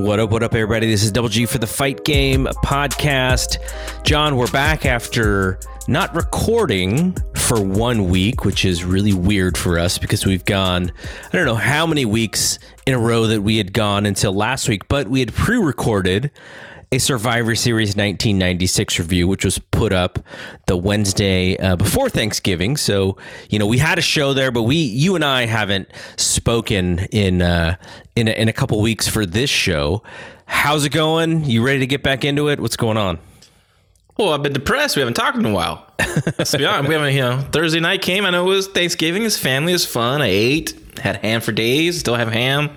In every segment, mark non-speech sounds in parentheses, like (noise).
What up, what up, everybody? This is Double G for the Fight Game podcast. John, we're back after not recording for one week, which is really weird for us because we've gone, I don't know how many weeks in a row that we had gone until last week, but we had pre recorded a Survivor Series 1996 review, which was put up the Wednesday uh, before Thanksgiving. So, you know, we had a show there, but we, you and I haven't spoken in uh, in a, in a couple weeks for this show. How's it going? You ready to get back into it? What's going on? Well, I've been depressed. We haven't talked in a while. Let's be honest. We haven't, you know, Thursday night came. I know it was Thanksgiving. His family was fun. I ate, had ham for days, still have ham.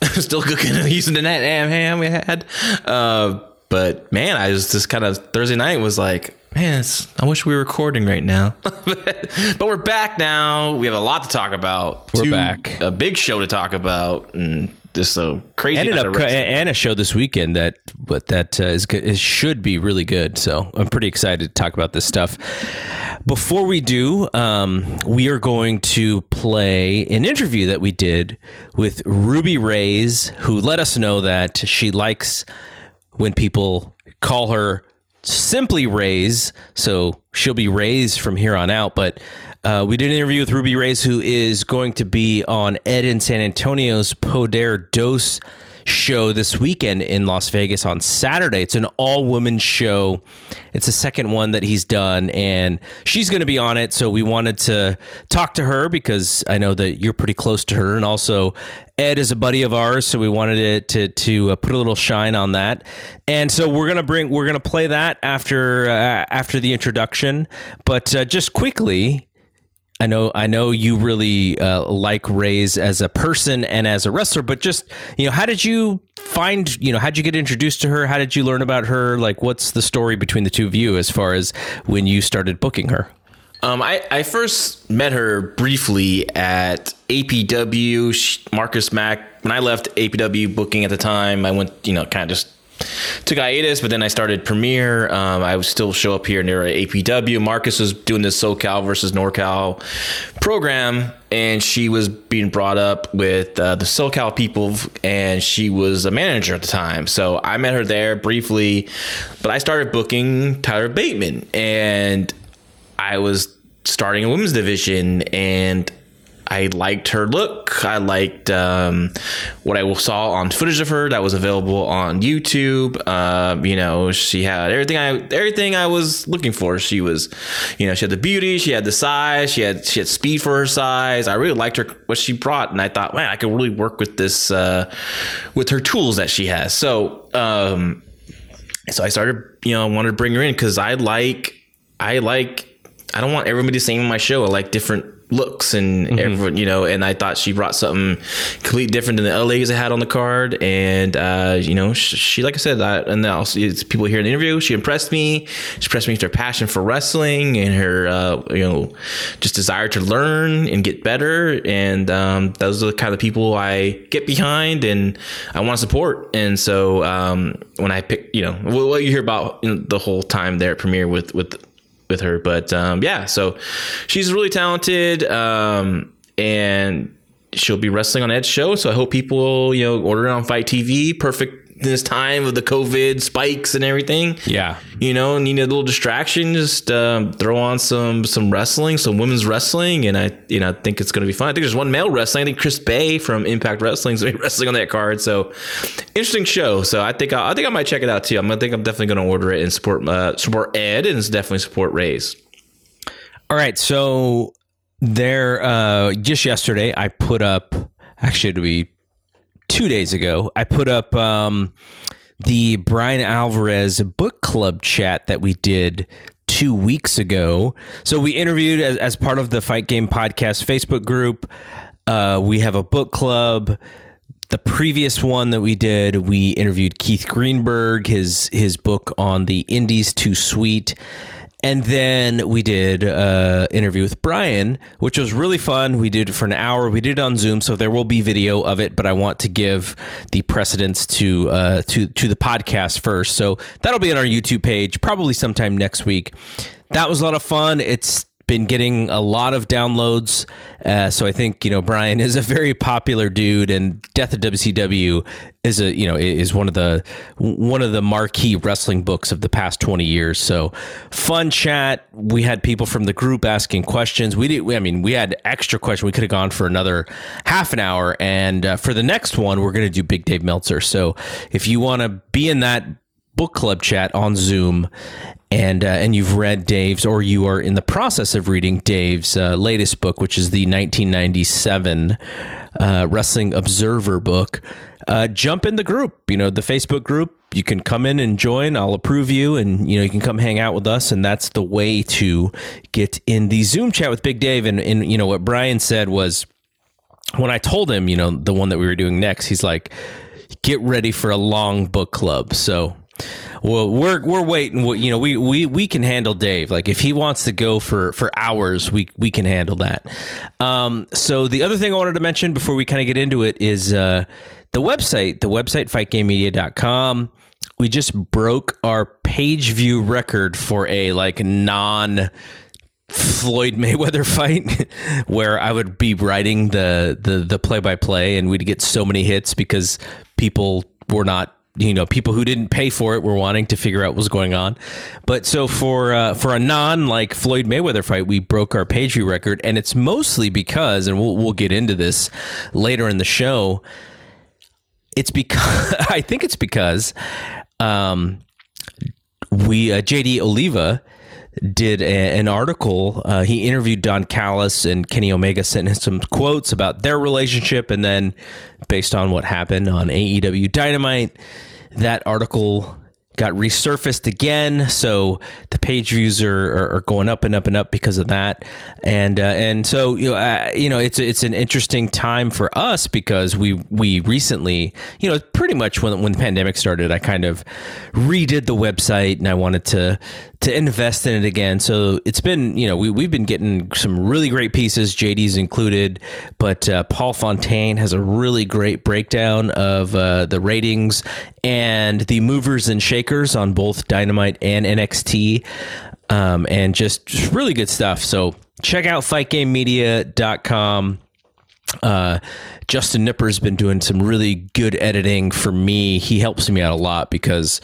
(laughs) still cooking using the net ham ham we had. Uh, but man, I was just kind of Thursday night was like, man, I wish we were recording right now. (laughs) but we're back now. We have a lot to talk about. We're Two, back. A big show to talk about, and just so crazy. Ended up and a show this weekend that but that uh, is, is should be really good. So I'm pretty excited to talk about this stuff. Before we do, um, we are going to play an interview that we did with Ruby Raze, who let us know that she likes when people call her simply Raze. So she'll be Raze from here on out. But uh, we did an interview with Ruby Raze, who is going to be on Ed in San Antonio's Poder Dos show this weekend in Las Vegas on Saturday. It's an all woman show. It's the second one that he's done, and she's going to be on it. So we wanted to talk to her because I know that you're pretty close to her, and also Ed is a buddy of ours, so we wanted it to to uh, put a little shine on that. And so we're gonna bring we're gonna play that after uh, after the introduction. But uh, just quickly, I know I know you really uh, like Raze as a person and as a wrestler, but just you know, how did you find you know how did you get introduced to her? How did you learn about her? Like, what's the story between the two of you as far as when you started booking her? Um, I, I first met her briefly at APW. Marcus Mack. When I left APW booking at the time, I went you know kind of just took hiatus, but then I started Premiere. Um, I would still show up here near APW. Marcus was doing this SoCal versus NorCal program, and she was being brought up with uh, the SoCal people, and she was a manager at the time. So I met her there briefly, but I started booking Tyler Bateman, and I was starting a women's division, and I liked her look. I liked um, what I saw on footage of her that was available on YouTube. Uh, you know, she had everything I everything I was looking for. She was, you know, she had the beauty, she had the size, she had she had speed for her size. I really liked her what she brought, and I thought, man, I could really work with this uh, with her tools that she has. So, um, so I started, you know, I wanted to bring her in because I like I like I don't want everybody saying on my show. I like different looks and mm-hmm. everyone, you know, and I thought she brought something completely different than the other ladies I had on the card. And, uh, you know, she, she, like I said, I, and then also it's people here in the interview, she impressed me. She impressed me with her passion for wrestling and her, uh, you know, just desire to learn and get better. And, um, those are the kind of people I get behind and I want to support. And so, um, when I pick, you know, what you hear about you know, the whole time there at Premiere with, with with her. But um, yeah, so she's really talented, um, and she'll be wrestling on Ed's show. So I hope people you know order it on FITE TV. Perfect this time of the COVID spikes and everything. Yeah, you know, need a little distraction. Just um, throw on some some wrestling, some women's wrestling, and I you know I think it's going to be fun. I think there's one male wrestling. I think Chris Bey from Impact Wrestling is (laughs) wrestling on that card. So interesting show. So I think I, I think I might check it out too. I'm gonna think I'm definitely going to order it and support uh, support Ed and definitely support Raze. All right, so there uh, just yesterday I put up actually to be two days ago, I put up um, the Brian Alvarez book club chat that we did two weeks ago. So we interviewed as, as part of the Fight Game Podcast Facebook group. Uh, we have a book club. The previous one that we did, we interviewed Keith Greenberg, his his book on the Indies Too Sweet. And then we did uh interview with Brian, which was really fun. We did it for an hour. We did it on Zoom, so there will be video of it. But I want to give the precedence to uh, to to the podcast first. So that'll be on our YouTube page probably sometime next week. That was a lot of fun. It's been getting a lot of downloads. Uh, so I think you know Brian is a very popular dude, and Death of WCW is a you know is one of the one of the marquee wrestling books of the past twenty years. So fun chat. We had people from the group asking questions. We did. I mean, we had extra questions. We could have gone for another half an hour. And uh, for the next one, we're going to do Big Dave Meltzer. So if you want to be in that book club chat on Zoom, and uh, and you've read Dave's, or you are in the process of reading Dave's uh, latest book, which is the 1997 uh, Wrestling Observer book, uh, jump in the group. You know, the Facebook group. You can come in and join. I'll approve you, and you know you can come hang out with us. And that's the way to get in the Zoom chat with Big Dave. And and you know what Brian said was when I told him, you know, the one that we were doing next, he's like, "Get ready for a long book club." So well, we're we're waiting. You know, we we we can handle Dave. Like if he wants to go for for hours, we we can handle that. Um, so the other thing I wanted to mention before we kind of get into it is uh, the website. The website fightgamemedia.com. We just broke our page view record for a like non Floyd Mayweather (laughs) fight where I would be writing the the the play by play and we'd get so many hits because people were not you know people who didn't pay for it were wanting to figure out what was going on but so for uh, for a non like Floyd Mayweather fight we broke our page view record and it's mostly because and we'll we'll get into this later in the show it's because (laughs) I think it's because um we uh, JD Oliva did a, an article. Uh, he interviewed Don Callis and Kenny Omega, sent him some quotes about their relationship, and then based on what happened on AEW Dynamite, that article got resurfaced again. So the page views are, are, are, going up and up and up because of that. And uh, and so you know uh, you know it's it's an interesting time for us because we we recently you know pretty much when when the pandemic started, I kind of redid the website and I wanted to to invest in it again. So it's been, you know, we, we've been getting some really great pieces, JD's included, but uh, Paul Fontaine has a really great breakdown of uh, the ratings and the movers and shakers on both Dynamite and NXT. Um, and just, just really good stuff. So check out fightgamemedia.com. Uh, Justin Nipper's been doing some really good editing for me. He helps me out a lot because,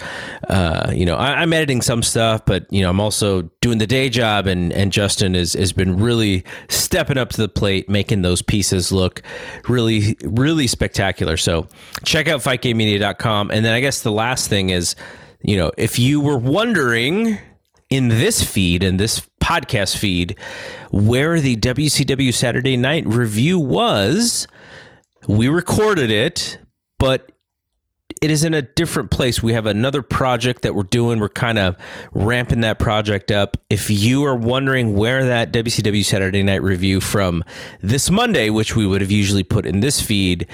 uh, you know, I, am editing some stuff, but you know, I'm also doing the day job, and and Justin is has been really stepping up to the plate, making those pieces look really really spectacular. So check out FightGameMedia.com, and then I guess the last thing is, you know, if you were wondering in this feed in this podcast feed where the WCW Saturday Night review was we recorded it, but it is in a different place. We have another project that we're doing. We're kind of ramping that project up. If you are wondering where that WCW Saturday Night Review from this Monday, which we would have usually put in this feed,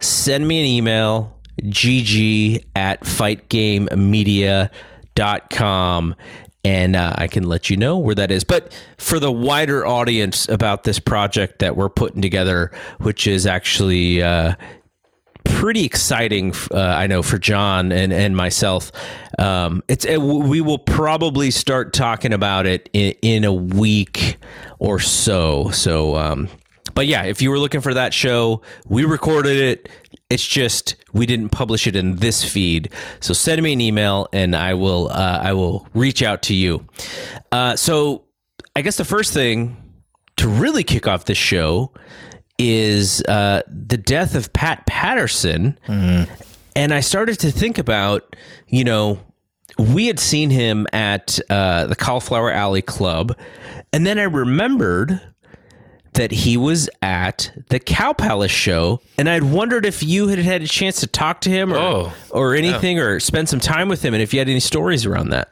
send me an email, gg at fightgamemedia.com and uh, I can let you know where that is. But for the wider audience about this project that we're putting together, which is actually uh, pretty exciting, uh, I know for John and and myself. Um, it's it, we will probably start talking about it in, in a week or so. So. Um, but yeah, if you were looking for that show, we recorded it. It's just we didn't publish it in this feed. So send me an email and I will uh, I will reach out to you. Uh, so I guess the first thing to really kick off this show is uh, the death of Pat Patterson, mm-hmm. and I started to think about you know we had seen him at uh, the Cauliflower Alley Club, and then I remembered that he was at the Cow Palace show, and I'd wondered if you had had a chance to talk to him or, Oh, or anything, or spend some time with him, and if you had any stories around that.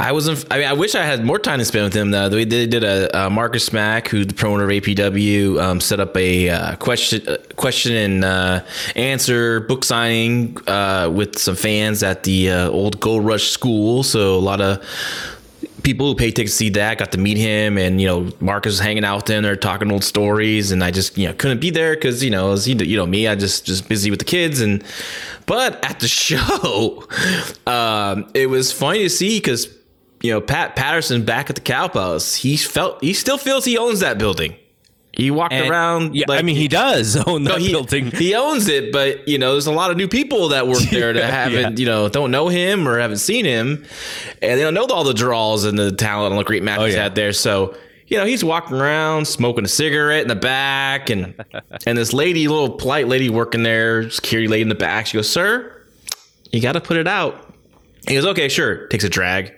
I wasn't. I mean, I wish I had more time to spend with him. Uh, they did, did a uh, Marcus Mack, who the promoter of APW, um, set up a uh, question, uh, question and uh, answer book signing uh, with some fans at the uh, old Gold Rush School. So a lot of people who paid tickets to see that got to meet him, and you know Marcus was hanging out with them. They're talking old stories, and I just you know couldn't be there because you know as you know, you know me, I just just busy with the kids and. But at the (laughs) show, um, it was funny to see because you know, Pat Patterson back at the Cow Palace, he felt he still feels he owns that building. He walked And- around. Yeah, like- I mean, he does (laughs) own no, he, building. he owns it, but you know, there's a lot of new people that work (laughs) there that haven't, you know, don't know him or haven't seen him, and they don't know all the draws and the talent and the great matches Oh, yeah. had there. So, you know, he's walking around smoking a cigarette in the back, and (laughs) and this lady, little polite lady working there, security lady in the back, she goes, "Sir, you got to put it out." He goes, "Okay, sure." Takes a drag.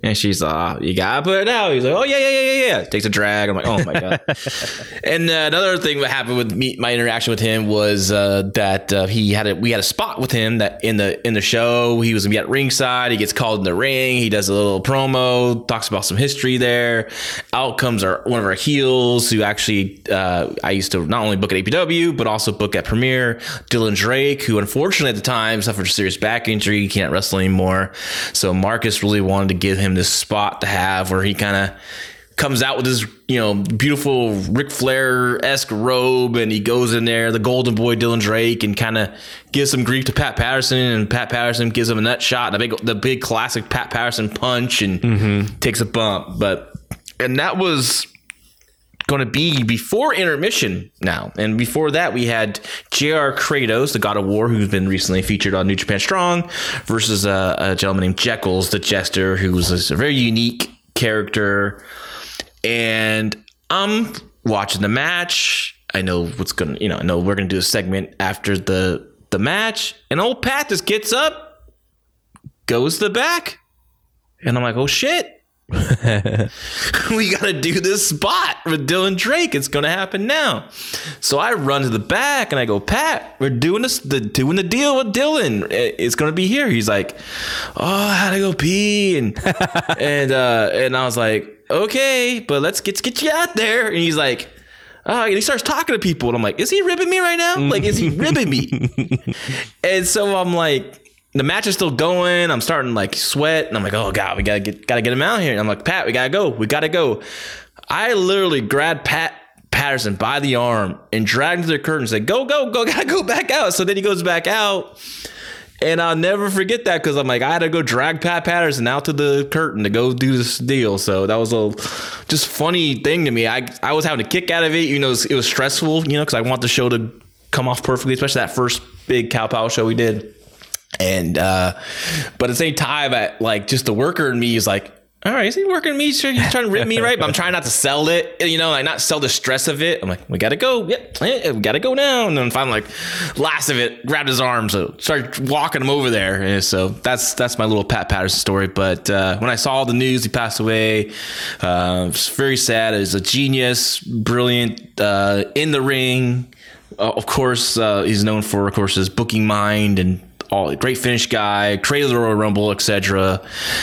And she's uh, you gotta put it out. He's like, oh yeah, yeah, yeah, yeah, yeah. Takes a drag. I'm like, oh my god. (laughs) and uh, another thing that happened with me, my interaction with him was uh, that uh, he had a we had a spot with him that in the in the show he was gonna be at ringside. He gets called in the ring. He does a little promo, talks about some history there. Out comes our one of our heels who actually uh, I used to not only book at APW but also book at Premiere. Dylan Drake, who unfortunately at the time suffered a serious back injury, he can't wrestle anymore. So Marcus really wanted to give him this spot to have where he kind of comes out with his you know beautiful Ric Flair esque robe, and he goes in there, the Golden Boy Dylan Drake, and kind of gives some grief to Pat Patterson, and Pat Patterson gives him a nut shot, the big the big classic Pat Patterson punch, and mm-hmm. takes a bump. But and that was going to be before intermission now. And before that, we had JR Kratos, the God of War, who's been recently featured on New Japan Strong, versus a, a gentleman named Jeckles, the Jester, who was a very unique character. And I'm watching the match. I know what's going to, you know, I know we're going to do a segment after the the match. And old Pat just gets up, goes to the back. And I'm like, oh shit. (laughs) we got to do this spot with Dylan Drake. It's going to happen now. So I run to the back and I go, Pat, we're doing this, the, doing the deal with Dylan. It's going to be here. He's like, oh, I had to go pee. And, (laughs) and, uh, and I was like, okay, but let's get, get you out there. And he's like, Oh, and he starts talking to people, and I'm like, "Is he ribbing me right now? Like, is he ribbing me?" (laughs) and so I'm like, the match is still going. I'm starting like sweat, and I'm like, "Oh God, we gotta get gotta get him out here." And I'm like, "Pat, we gotta go. We gotta go." I literally grabbed Pat Patterson by the arm and dragged him to the curtain and said, "Go, go, go! (laughs) Gotta go back out." So then he goes back out. And I'll never forget that because I'm like, I had to go drag Pat Patterson out to the curtain to go do this deal. So that was a just funny thing to me. I I was having a kick out of it. You know, it was, it was stressful, you know, because I want the show to come off perfectly, especially that first big Cow Pal show we did. And uh but at the same time, I, like just the worker in me is like, all right, is he working me? Sure, he's trying to rip me, right? But I'm trying not to sell it, you know, like not sell the stress of it. I'm like, we gotta go. Yep, we gotta go now. And then finally, like, last of it, grabbed his arm, so started walking him over there. And so that's that's my little Pat Patterson story. But uh, when I saw the news, he passed away. Uh, it's very sad. He's a genius, brilliant uh, in the ring. Uh, of course, uh, he's known for, of course, his booking mind and all great finish guy, created the Royal Rumble, etc.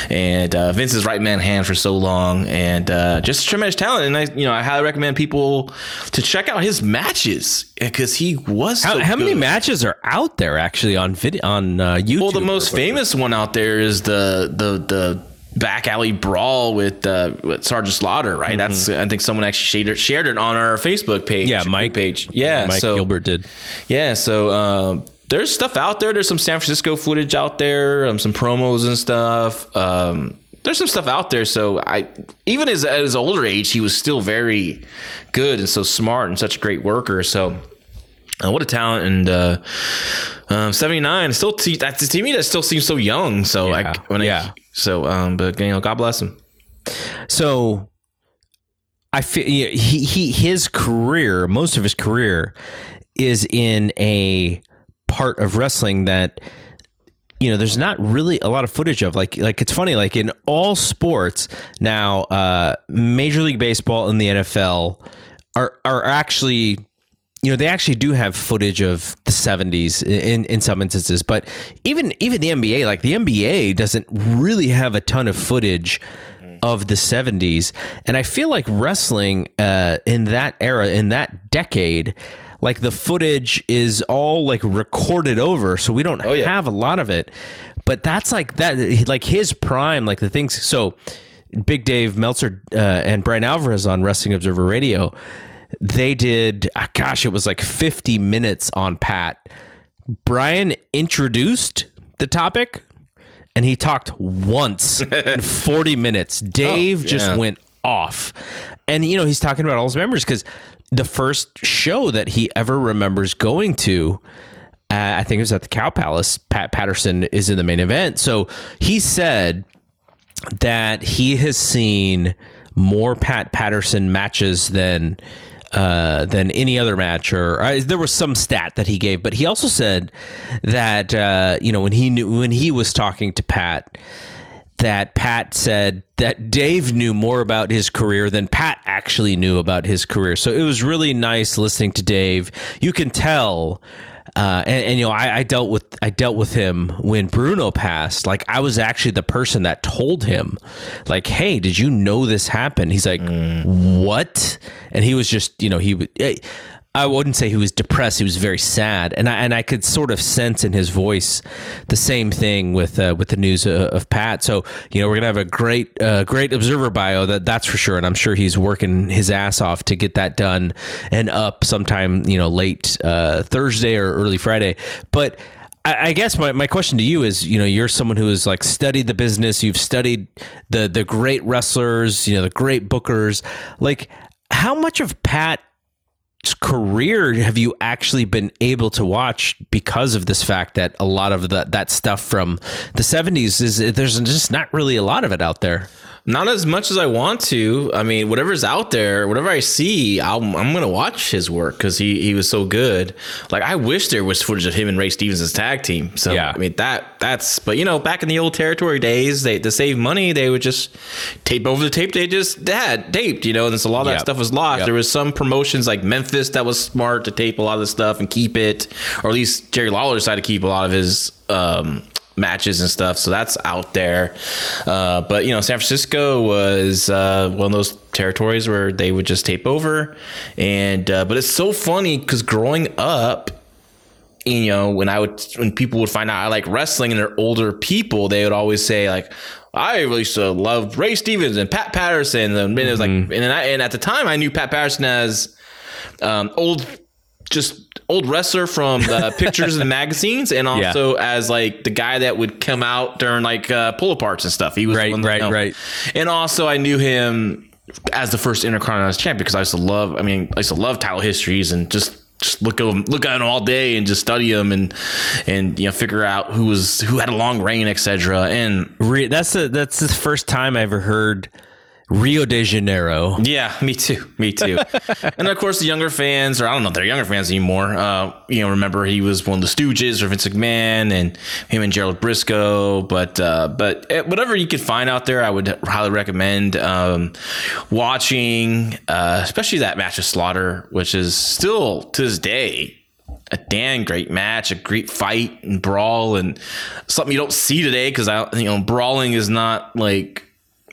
And uh, Vince's right man hand for so long, and uh, just tremendous talent. And I, you know, I highly recommend people to check out his matches because he was. How, so how many matches are out there actually on video on uh, YouTube? Well, the most famous one out there is the the the back alley brawl with uh, with Sergeant Slaughter, right? That's I think someone actually shared it, shared it on our Facebook page. Yeah, Mike page. Yeah, Mike so Gilbert did. yeah, so um, there's stuff out there. There's some San Francisco footage out there, um, some promos and stuff. Um, there's some stuff out there. So I, even as at his older age, he was still very good and so smart and such a great worker. So. Uh, what a talent! And uh, um, seventy nine still to, that's to me that still seems so young. So Yeah, I when yeah. I, so um, but you know, God bless him. So I feel he he his career, most of his career, is in a part of wrestling that you know, there's not really a lot of footage of. Like like it's funny like in all sports now, uh, Major League Baseball and the NFL are are actually you know they actually do have footage of the 70s in in some instances. But even even the NBA like the NBA doesn't really have a ton of footage of the 70s and I feel like wrestling uh, in that era in that decade like the footage is all like recorded over so we don't yeah. have a lot of it but that's like that like his prime like the things so Big Dave Meltzer uh, and Brian Alvarez on Wrestling Observer Radio they did ah, gosh it was like 50 minutes on pat brian introduced the topic and he talked once (laughs) in 40 minutes dave just yeah. went off and you know he's talking about all his memories because the first show that he ever remembers going to uh, i think it was at the cow palace pat patterson is in the main event. So he said that he has seen more Pat Patterson matches than uh, than any other match, or uh, there was some stat that he gave, but he also said that uh, you know when he knew when he was talking to Pat, that Pat said that Dave knew more about his career than Pat actually knew about his career. So it was really nice listening to Dave. You can tell. Uh, and, and you know, I, I dealt with I dealt with him when Bruno passed. Like I was actually the person that told him, like, "Hey, did you know this happened?" He's like, "What?" And he was just, you know, he would. eh, I wouldn't say he was depressed. He was very sad, and I and I could sort of sense in his voice the same thing with uh, with the news of, of Pat. So you know we're gonna have a great uh, great observer bio that that's for sure, and I'm sure he's working his ass off to get that done and up sometime you know late uh, Thursday or early Friday. But I I guess my, my question to you is, you know, you're someone who has like studied the business, you've studied the the great wrestlers, you know, the great bookers. Like, how much of Pat career have you actually been able to watch because of this fact that a lot of the, that stuff from the 70s is there's just not really a lot of it out there Not as much as I want to. I mean, whatever's out there, whatever I see, I'm going to watch his work because he, he was so good. Like, I wish there was footage of him and Ray Stevens' tag team. So, Yeah. I mean, that that's, but you know, back in the old territory days, they to save money, they would just tape over the tape they just had taped, you know, and so a lot of that stuff was lost. Yep. There was some promotions like Memphis that was smart to tape a lot of the stuff and keep it, or at least Jerry Lawler decided to keep a lot of his, um, matches and stuff. So that's out there. Uh, but you know, San Francisco was uh, one of those territories where they would just tape over. And uh, but it's so funny because growing up, you know, when I would when people would find out I like wrestling and they're older people, they would always say like. I really used to love Ray Stevens and Pat Patterson, and then it was like, and, I, and at the time I knew Pat Patterson as um, old, just old wrestler from the (laughs) pictures and magazines, and Yeah. also as like the guy that would come out during like uh, pull aparts and stuff. He was Right, right, right. And also, I knew him as the first Intercontinental champion because I used to love. I mean, I used to love title histories and just. Just look at them, look at them all day, and just study them, and and you know figure out who was who had a long reign, etc. And Re- that's the that's the first time I ever heard Rio de Janeiro. Yeah, me too. Me too. (laughs) and of course, the younger fans, or I don't know if they're younger fans anymore, uh, you know, remember he was one of the Stooges or Vince McMahon and him and Gerald Brisco. But, uh, but eh, whatever you could find out there, I would highly recommend um, watching, uh, especially that match of Slaughter, which is still to this day a damn great match, a great fight and brawl, and something you don't see today because I, you know, brawling is not like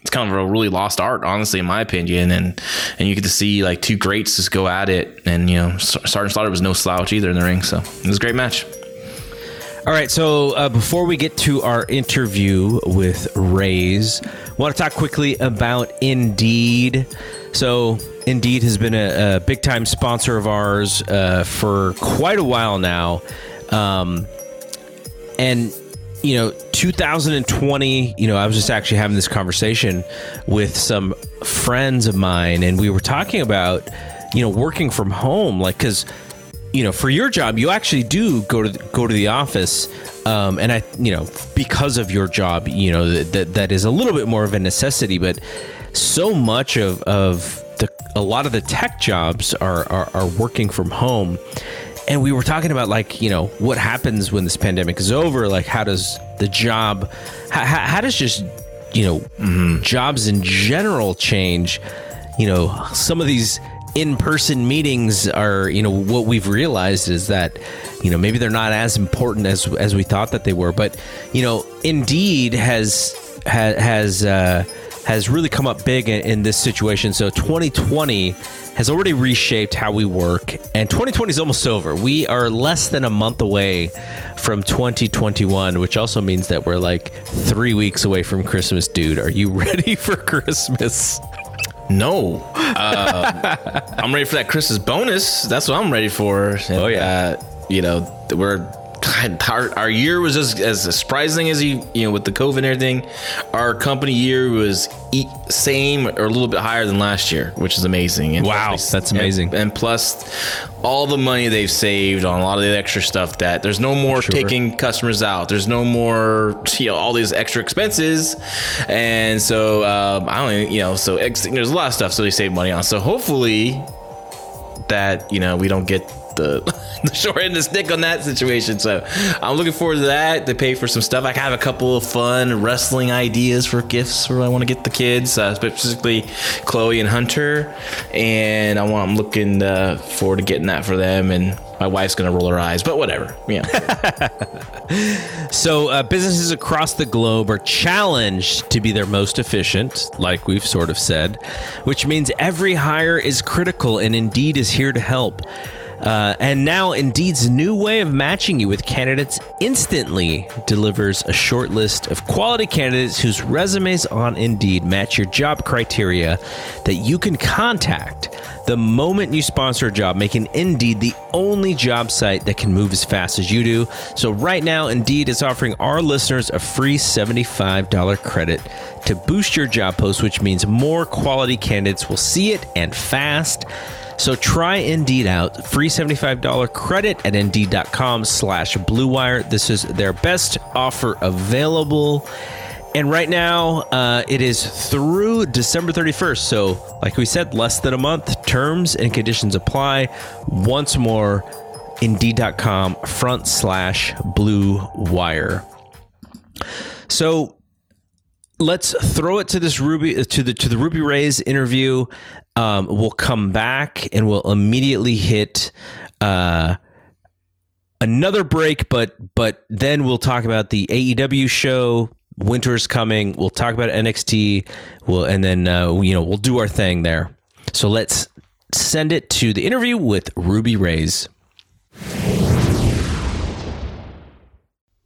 it's kind of a really lost art, honestly, in my opinion. And and you get to see like two greats just go at it, and you know, Sergeant Slaughter was no slouch either in the ring, so it was a great match. All right, so uh, before we get to our interview with Raze, want to talk quickly about Indeed. So, Indeed has been a, a big time sponsor of ours uh, for quite a while now. Um, and, you know, 2020, you know, I was just actually having this conversation with some friends of mine, and we were talking about, you know, working from home, like, because you know, for your job, you actually do go to go to the office, um, and I, you know, because of your job, you know, that, that that is a little bit more of a necessity. But so much of of the a lot of the tech jobs are are, are working from home, and we were talking about like you know what happens when this pandemic is over. Like, how does the job. How, how does just you know mm-hmm. jobs in general change? You know, some of these in-person meetings are you know what we've realized is that you know maybe they're not as important as as we thought that they were but you know indeed has has has uh, has really come up big in, in this situation so 2020 has already reshaped how we work and 2020 is almost over. We are less than a month away from 2021 which also means that we're like three weeks away from christmas dude. Are you (laughs) ready for christmas? No, uh, (laughs) I'm ready for that Christmas bonus. That's what I'm ready for. And, oh yeah, uh, you know we're our, our year was as, as surprising as you you know with the COVID and everything. Our company year was e- same or a little bit higher than last year, which is amazing. And wow, that's amazing. And, and, plus, all the money they've saved on a lot of the extra stuff. That there's no more sure. taking customers out. There's no more you know all these extra expenses, and so um, I don't you know so ex- there's a lot of stuff so they save money on. So hopefully that you know we don't get the, (laughs) the short end of the stick on that situation. So I'm looking forward to that to pay for some stuff. I have a couple of fun wrestling ideas for gifts where I want to get the kids, uh, specifically Chloe and Hunter, and I want I'm looking uh, forward to getting that for them and. My wife's gonna roll her eyes, but whatever. Yeah. (laughs) (laughs) so uh, businesses across the globe are challenged to be their most efficient, like we've sort of said, which means every hire is critical, and Indeed is here to help. Uh, and now, Indeed's new way of matching you with candidates instantly delivers a short list of quality candidates whose resumes on Indeed match your job criteria that you can contact the moment you sponsor a job, making Indeed the only job site that can move as fast as you do. So, right now, Indeed is offering our listeners a free $75 credit to boost your job post, which means more quality candidates will see it and fast. So try Indeed out. Free $75 credit at Indeed.com slash BlueWire. This is their best offer available. And right now, uh, it is through December 31st. So, like we said, less than a month. Terms and conditions apply. Once more, Indeed.com front slash Blue Wire. So, let's throw it to this Ruby to the to the Ruby Raze interview. Um, we'll come back and we'll immediately hit uh, another break, but but then we'll talk about the AEW show. Winter's coming. We'll talk about NXT. We'll and then uh, you know we'll do our thing there. So let's send it to the interview with Ruby Raze.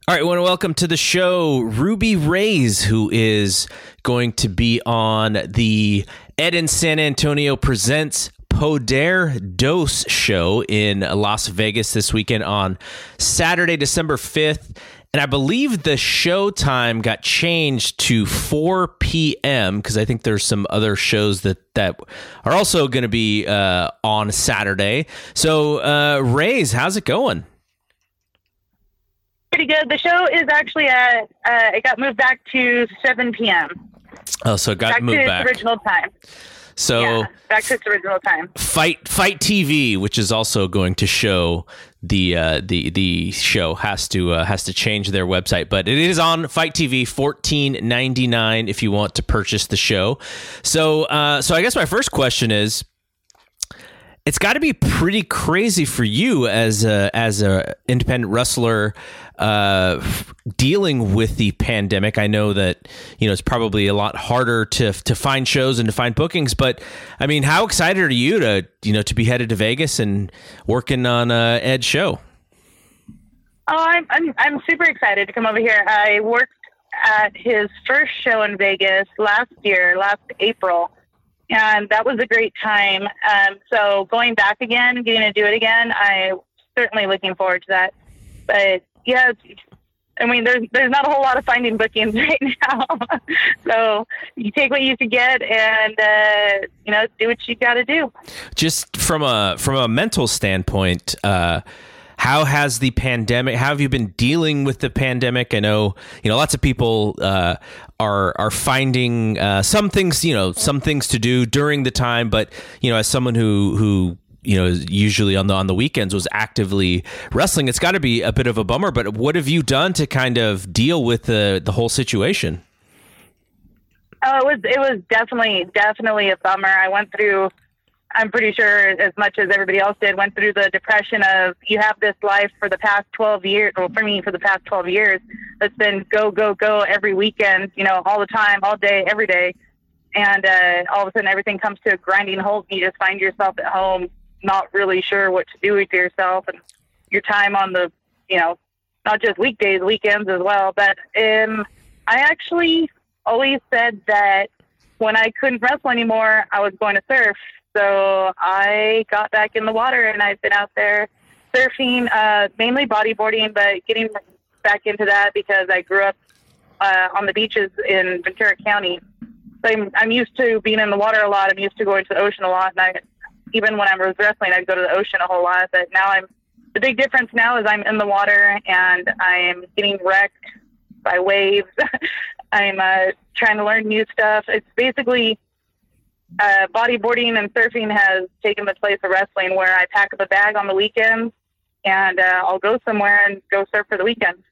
All right, want to welcome to the show Ruby Raze, who is going to be on the Ed in San Antonio Presents Poder Dos show in Las Vegas this weekend on Saturday, December 5th. And I believe the show time got changed to 4 p.m. because I think there's some other shows that, that are also going to be uh, on Saturday. So, uh, Raze, how's it going? pretty good. The show is actually at uh, it got moved back to 7 p.m. Oh, so it got back moved to back. Its original time. So yeah, back to its original time. Fight FITE TV, which is also going to show the uh, the the show has to uh, has to change their website, but it is on FITE TV, fourteen ninety nine if you want to purchase the show. So uh, so I guess my first question is it's got to be pretty crazy for you as a as a independent wrestler uh, dealing with the pandemic. I know that you know it's probably a lot harder to to find shows and to find bookings, but I mean, how excited are you to you know to be headed to Vegas and working on Ed's show? Oh, I'm, I'm I'm super excited to come over here. I worked at his first show in Vegas last year, last April and that was a great time. Um, so going back again, getting to do it again, I'm certainly looking forward to that. But yeah, I mean, there's there's not a whole lot of finding bookings (laughs) right now. (laughs) so you take what you can get, and uh, you know, do what you got to do. Just from a from a mental standpoint. Uh, how has the pandemic? How have you been dealing with the pandemic? I know you know lots of people uh, are are finding uh, some things you know some things to do during the time, but you know as someone who who you know usually on the on the weekends was actively wrestling. It's got to be a bit of a bummer. But what have you done to kind of deal with the the whole situation? Oh, it was it was definitely definitely a bummer. I went through. I'm pretty sure as much as everybody else did, went through the depression of you have this life for the past 12 years, well, for me, for the past 12 years, that's been go, go, go every weekend, you know, all the time, all day, every day. And uh, all of a sudden, everything comes to a grinding halt, and you just find yourself at home, not really sure what to do with yourself and your time on the, you know, not just weekdays, weekends as well. But um, I actually always said that when I couldn't wrestle anymore, I was going to surf. So I got back in the water and I've been out there surfing, uh, mainly bodyboarding, but getting back into that because I grew up uh, on the beaches in Ventura County. So I'm, I'm used to being in the water a lot. I'm used to going to the ocean a lot. And I, even when I was wrestling, I'd go to the ocean a whole lot. But now I'm, the big difference now is I'm in the water and I'm getting wrecked by waves. (laughs) I'm uh, trying to learn new stuff. It's basically uh, bodyboarding and surfing has taken the place of wrestling, where I pack up a bag on the weekends and uh, I'll go somewhere and go surf for the weekend.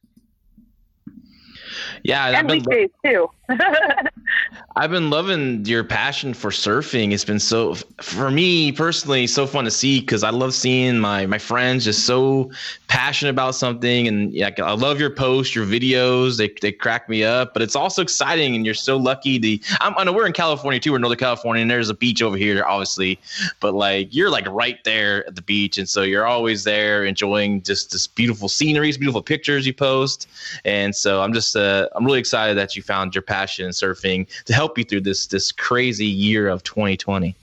Yeah, and weekdays too. (laughs) I've been loving your passion for surfing. It's been so for me personally so fun to see because I love seeing my my friends just so passionate about something and yeah, I love your posts, your videos. They they crack me up, but it's also exciting and you're so lucky to I'm I know we're in California too, we're in Northern California and there's a beach over here obviously, but like you're like right there at the beach and so you're always there enjoying just this beautiful sceneries, beautiful pictures you post. And so I'm just uh, I'm really excited that you found your passion in surfing to help you through this this crazy year of 2020.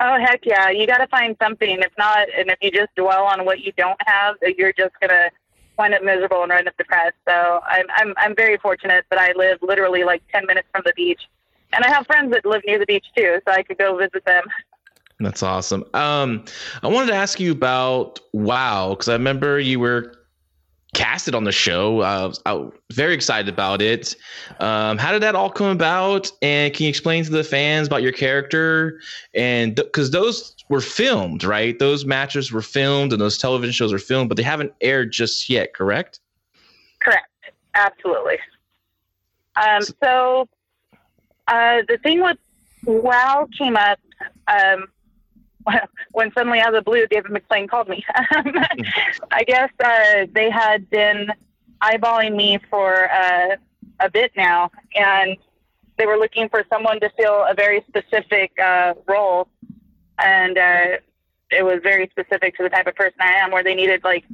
Oh heck yeah! You got to find something. If not, and if you just dwell on what you don't have, you're just gonna wind up miserable and end up depressed. So I'm I'm I'm very fortunate that I live literally like 10 minutes from the beach, and I have friends that live near the beach too, so I could go visit them. (laughs) That's awesome. Um, I wanted to ask you about WoW because I remember you were casted on the show. Uh, I was very excited about it. Um, how did that all come about? And can you explain to the fans about your character? And because th- those were filmed, right? Those matches were filmed and those television shows were filmed, but they haven't aired just yet, correct? Correct. Absolutely. Um, so uh, the thing with WoW came up. Um, (laughs) when suddenly out of the blue, David McLane called me. (laughs) (laughs) I guess uh, they had been eyeballing me for uh, a bit now, and they were looking for someone to fill a very specific uh, role, and uh, it was very specific to the type of person I am, where they needed like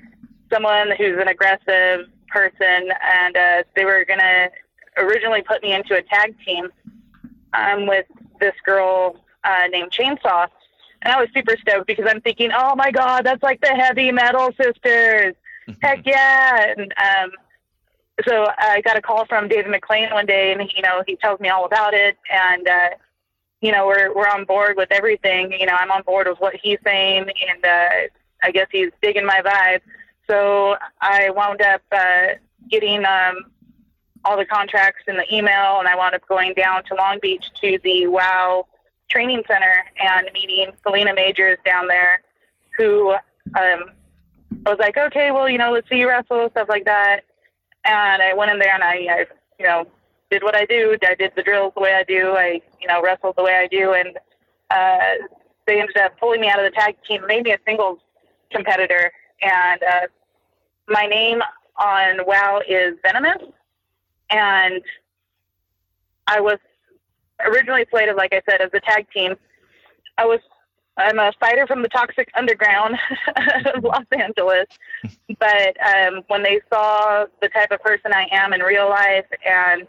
someone who's an aggressive person, and uh, they were gonna originally put me into a tag team um, with this girl uh, named Chainsaw and I was super stoked because I'm thinking, oh my God, that's like the heavy metal sisters. (laughs) Heck yeah. And um, so I got a call from David McLane one day and, you know, he tells me all about it. And, uh, you know, we're, we're on board with everything. You know, I'm on board with what he's saying. And uh, I guess he's digging my vibe. So I wound up uh, getting um, all the contracts in the email and I wound up going down to Long Beach to the WOW training center and meeting Selina Majors down there, who um, I was like, okay, well, you know, let's see you wrestle, stuff like that. And I went in there and I, I, you know, did what I do. I did the drills the way I do. I, you know, wrestled the way I do. And uh, they ended up pulling me out of the tag team, made me a singles competitor. And uh, my name on WoW is Venomous. And I was originally slated, like I said, as a tag team. I was I'm a fighter from the Toxic Underground (laughs) of Los Angeles. But um, when they saw the type of person I am in real life and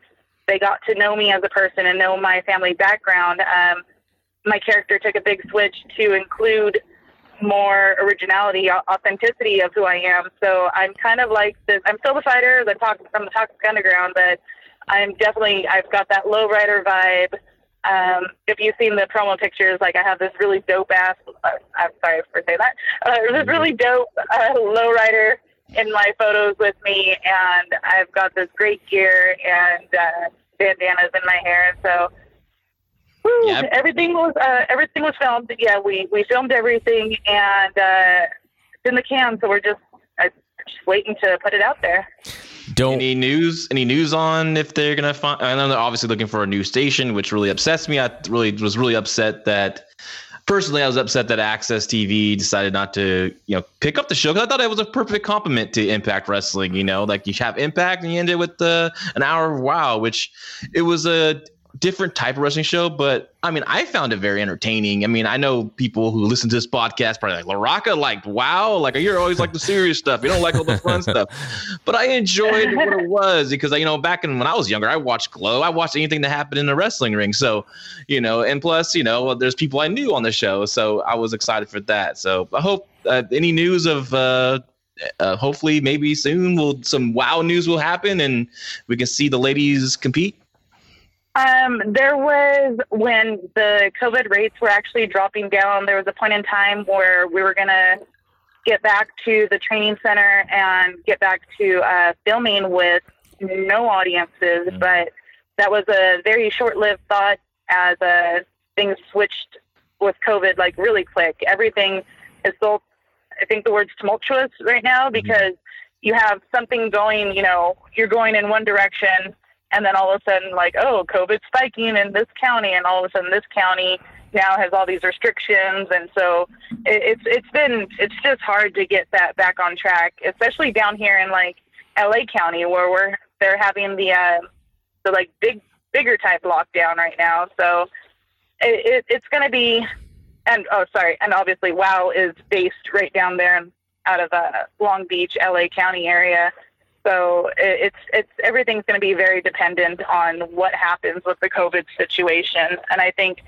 they got to know me as a person and know my family background, um, my character took a big switch to include more originality, authenticity of who I am. So I'm kind of like this. I'm still the fighter, the talk from the Toxic Underground, but I'm definitely I've got that lowrider vibe. Um, if you've seen the promo pictures, like I have this really dope ass. Uh, I'm sorry for saying that. Uh, this really dope uh, lowrider in my photos with me, and I've got this great gear and uh, bandanas in my hair. So, woo. Everything was uh, everything was filmed. Yeah, we we filmed everything, and uh, it's in the can. So we're just uh, just waiting to put it out there. Don't Any news? Any news on if they're gonna find? I know they're obviously looking for a new station, which really upsets me. I really was really upset that. Personally, I was upset that AXS TV decided not to, you know, pick up the show because I thought it was a perfect compliment to Impact Wrestling. You know, like you have Impact and you end it with uh, an hour of Wow, which it was a different type of wrestling show, but I mean, I found it very entertaining. I mean, I know people who listen to this podcast probably like LaRocca liked wow, like you're always like the serious stuff. You don't like all the fun stuff. (laughs) But I enjoyed what it was because you know, back in when I was younger, I watched Glow. I watched anything that happened in the wrestling ring. So, you know, and plus, you know, there's people I knew on the show, so I was excited for that. So I hope uh, any news of uh, uh, hopefully maybe soon will some wow news will happen and we can see the ladies compete. Um, there was when the COVID rates were actually dropping down. There was a point in time where we were gonna get back to the training center and get back to uh, filming with no audiences, but that was a very short-lived thought as uh, things switched with COVID like really quick. Everything is so. I think the word's tumultuous right now because you have something going. You know, you're going in one direction and then all of a sudden like oh covid spiking in this county and all of a sudden this county now has all these restrictions. And so it, it's it's been it's just hard to get that back on track especially down here in like la county where we're they're having the uh the like big bigger type lockdown right now. So it, it it's going to be and oh sorry and obviously wow is based right down there out of uh long beach la county area so it's it's everything's going to be very dependent on what happens with the COVID situation, and I think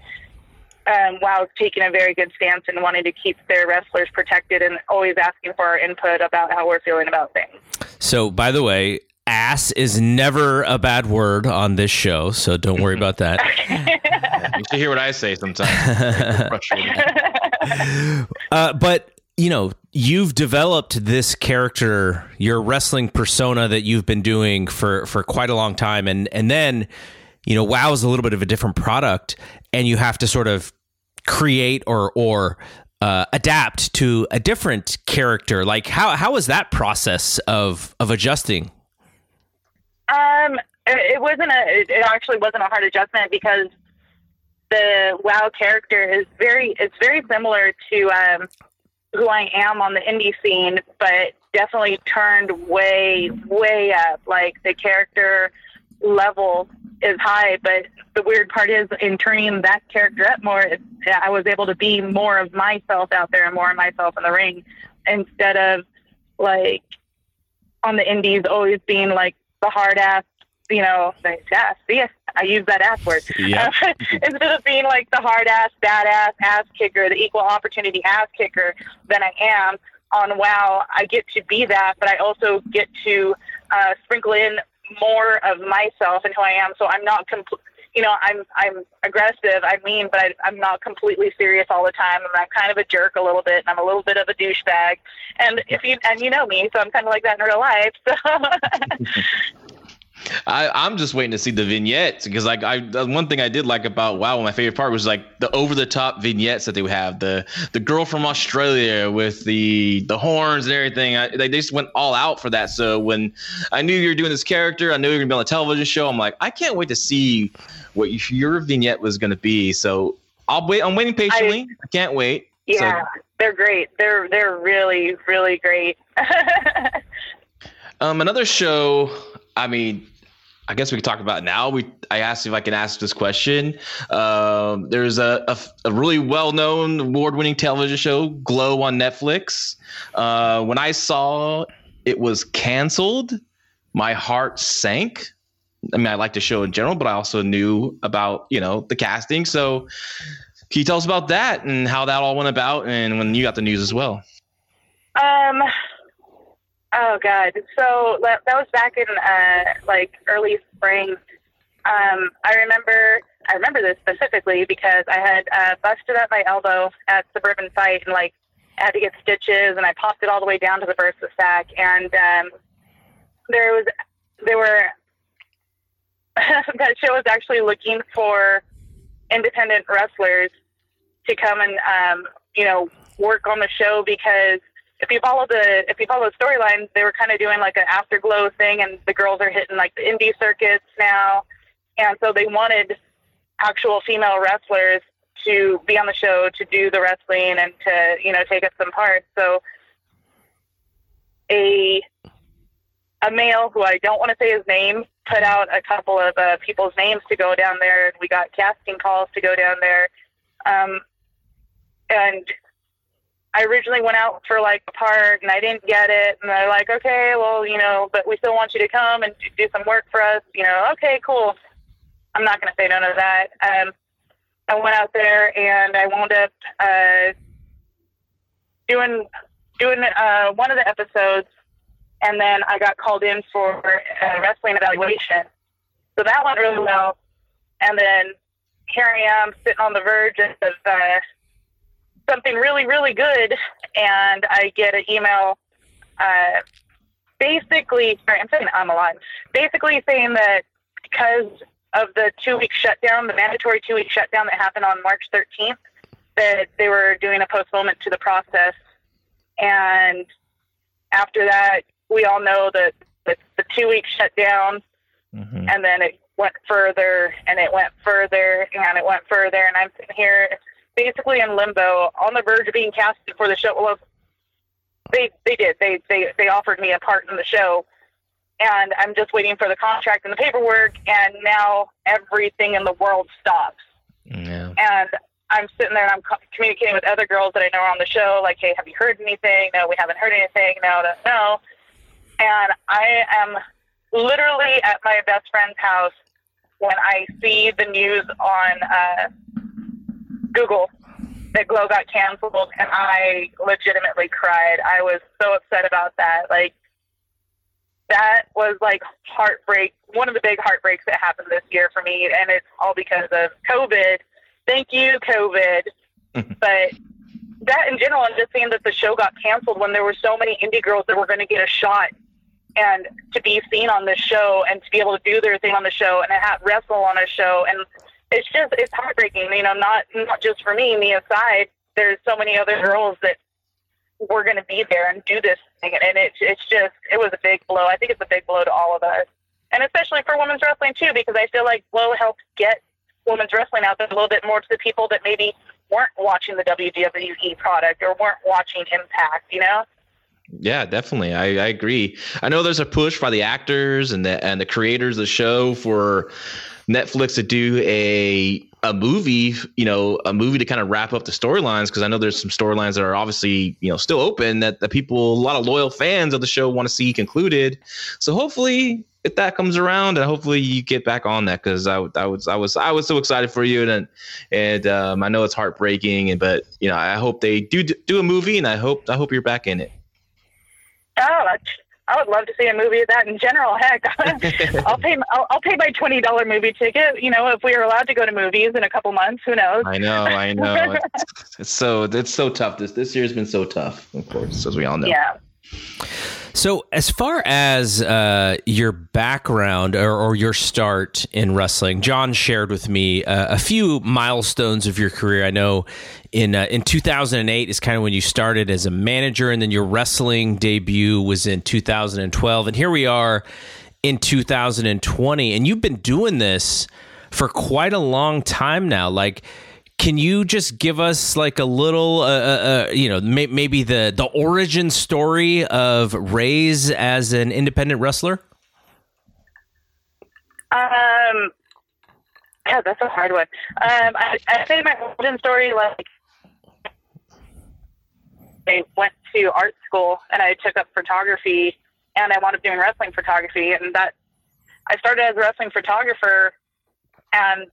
um, WoW's taking a very good stance and wanting to keep their wrestlers protected and always asking for our input about how we're feeling about things. So, by the way, ass is never a bad word on this show, so don't worry about that. (laughs) You should hear what I say sometimes. (laughs) Uh, but you know, you've developed this character, your wrestling persona that you've been doing for for quite a long time, and and then, you know, WoW is a little bit of a different product, and you have to sort of create or or uh, adapt to a different character. Like how how was that process of of adjusting? Um, it, wasn't a. It actually wasn't a hard adjustment because the WoW character is very. It's very similar to um, who I am on the indie scene, but definitely turned way, way up. Like the character level is high, but the weird part is in turning that character up more, it, I was able to be more of myself out there and more of myself in the ring instead of like on the indies always being like the hard ass, you know, like, yeah, see, I use that ass word. Yep. (laughs) Instead of being like the hard ass, badass ass kicker, the equal opportunity ass kicker than I am on WoW, I get to be that, but I also get to uh, sprinkle in more of myself and who I am. So I'm not compl- you know, I'm I'm aggressive. I mean, but I, I'm not completely serious all the time. And I'm kind of a jerk a little bit, and I'm a little bit of a douchebag. And if you and you know me, so I'm kind of like that in real life. So (laughs) I, I'm just waiting to see the vignettes because like I one thing I did like about Wow, my favorite part was like the over the top vignettes that they would have the the girl from Australia with the the horns and everything. I, they just went all out for that. So when I knew you were doing this character, I knew you were gonna be on a television show. I'm like, I can't wait to see what your vignette was gonna be. So I'll wait. I'm waiting patiently. I, can't wait. yeah, So, they're great. They're they're really really great. (laughs) Um, another show. I mean, I guess we could talk about now. We I asked if I can ask this question. Um, there's a, a, a really well known award winning television show, Glow on Netflix. Uh, when I saw it was canceled, my heart sank. I mean, I like the show in general, but I also knew about you know the casting. So, can you tell us about that and how that all went about, and when you got the news as well? Um. Oh God. So that, that was back in uh, like early spring. Um, I remember. I remember this specifically because I had uh, busted up my elbow at Suburban Fight and like had to get stitches and I popped it all the way down to the bursa sac and um, there was there were (laughs) that show was actually looking for independent wrestlers to come and um, you know work on the show because if you follow the if you follow the storyline, they were kind of doing like an afterglow thing, and the girls are hitting like the indie circuits now, and so they wanted actual female wrestlers to be on the show to do the wrestling and to you know take up some parts. So a a male who I don't want to say his name put out a couple of uh, people's names to go down there, and we got casting calls to go down there. Um, and I originally went out for like a part, and I didn't get it. And they're like, "Okay, well, you know, but we still want you to come and do some work for us." You know, okay, cool. I'm not going to say none of that. Um, I went out there and I wound up uh, doing doing uh, one of the episodes, and then I got called in for a wrestling evaluation. So that went really well. And then here I am sitting on the verge of uh, something really, really good, and I get an email. Uh, basically, sorry, I'm saying I'm alive. Basically, saying that because of the two week shutdown, the mandatory two week shutdown that happened on March 13th, that they were doing a postponement to the process. And after that, we all know that the, the two week shutdown, mm-hmm. and then it went further and it went further and it went further. And I'm sitting here basically in limbo on the verge of being casted for the show. Well, they, they did. They, they, they offered me a part in the show and I'm just waiting for the contract and the paperwork, and now everything in the world stops. Yeah. And I'm sitting there and I'm co- communicating with other girls that I know are on the show, like, hey, have you heard anything? No, we haven't heard anything. No, no, no. And I am literally at my best friend's house when I see the news on uh, Google that Glow got canceled, and I legitimately cried. I was so upset about that. Like, that was like heartbreak, one of the big heartbreaks that happened this year for me, and it's all because of COVID. Thank you, COVID. (laughs) but that in general, and just seeing that the show got canceled when there were so many indie girls that were going to get a shot and to be seen on this show and to be able to do their thing on the show and have wrestle on a show and it's just it's heartbreaking you know not not just for me me aside there's so many other girls that we're going to be there and do this thing. And it, it's just, it was a big blow. I think it's a big blow to all of us. And especially for women's wrestling, too, because I feel like Glow helped get women's wrestling out there a little bit more to the people that maybe weren't watching the WWE product or weren't watching Impact, you know? Yeah, definitely. I, I agree. I know there's a push by the actors and the and the creators of the show for Netflix to do a a movie, you know, a movie to kind of wrap up the storylines because I know there's some storylines that are obviously, you know, still open that the people, a lot of loyal fans of the show want to see concluded. So hopefully, if that comes around, and hopefully you get back on that because I, I was I was I was so excited for you and and um, I know it's heartbreaking and but you know I hope they do do a movie and I hope I hope you're back in it. Oh, I would love to see a movie of that in general. Heck, (laughs) I'll pay. I'll, I'll, pay my twenty dollar movie ticket. You know, if we are allowed to go to movies in a couple months, who knows? I know, I know. (laughs) it's, it's so it's so tough. This this year's been so tough, of course, as we all know. Yeah. So, as far as uh, your background or, or, your start in wrestling, John shared with me uh, a few milestones of your career. I know in uh, in 2008 is kind of when you started as a manager, and then your wrestling debut was in 2012, and here we are in 2020, and you've been doing this for quite a long time now. Like can you just give us like a little, uh, uh, uh, you know, may- maybe the the origin story of Raze as an independent wrestler? Um, yeah, that's a hard one. Um, I, I say my origin story like I went to art school and I took up photography and I wound up doing wrestling photography and that I started as a wrestling photographer and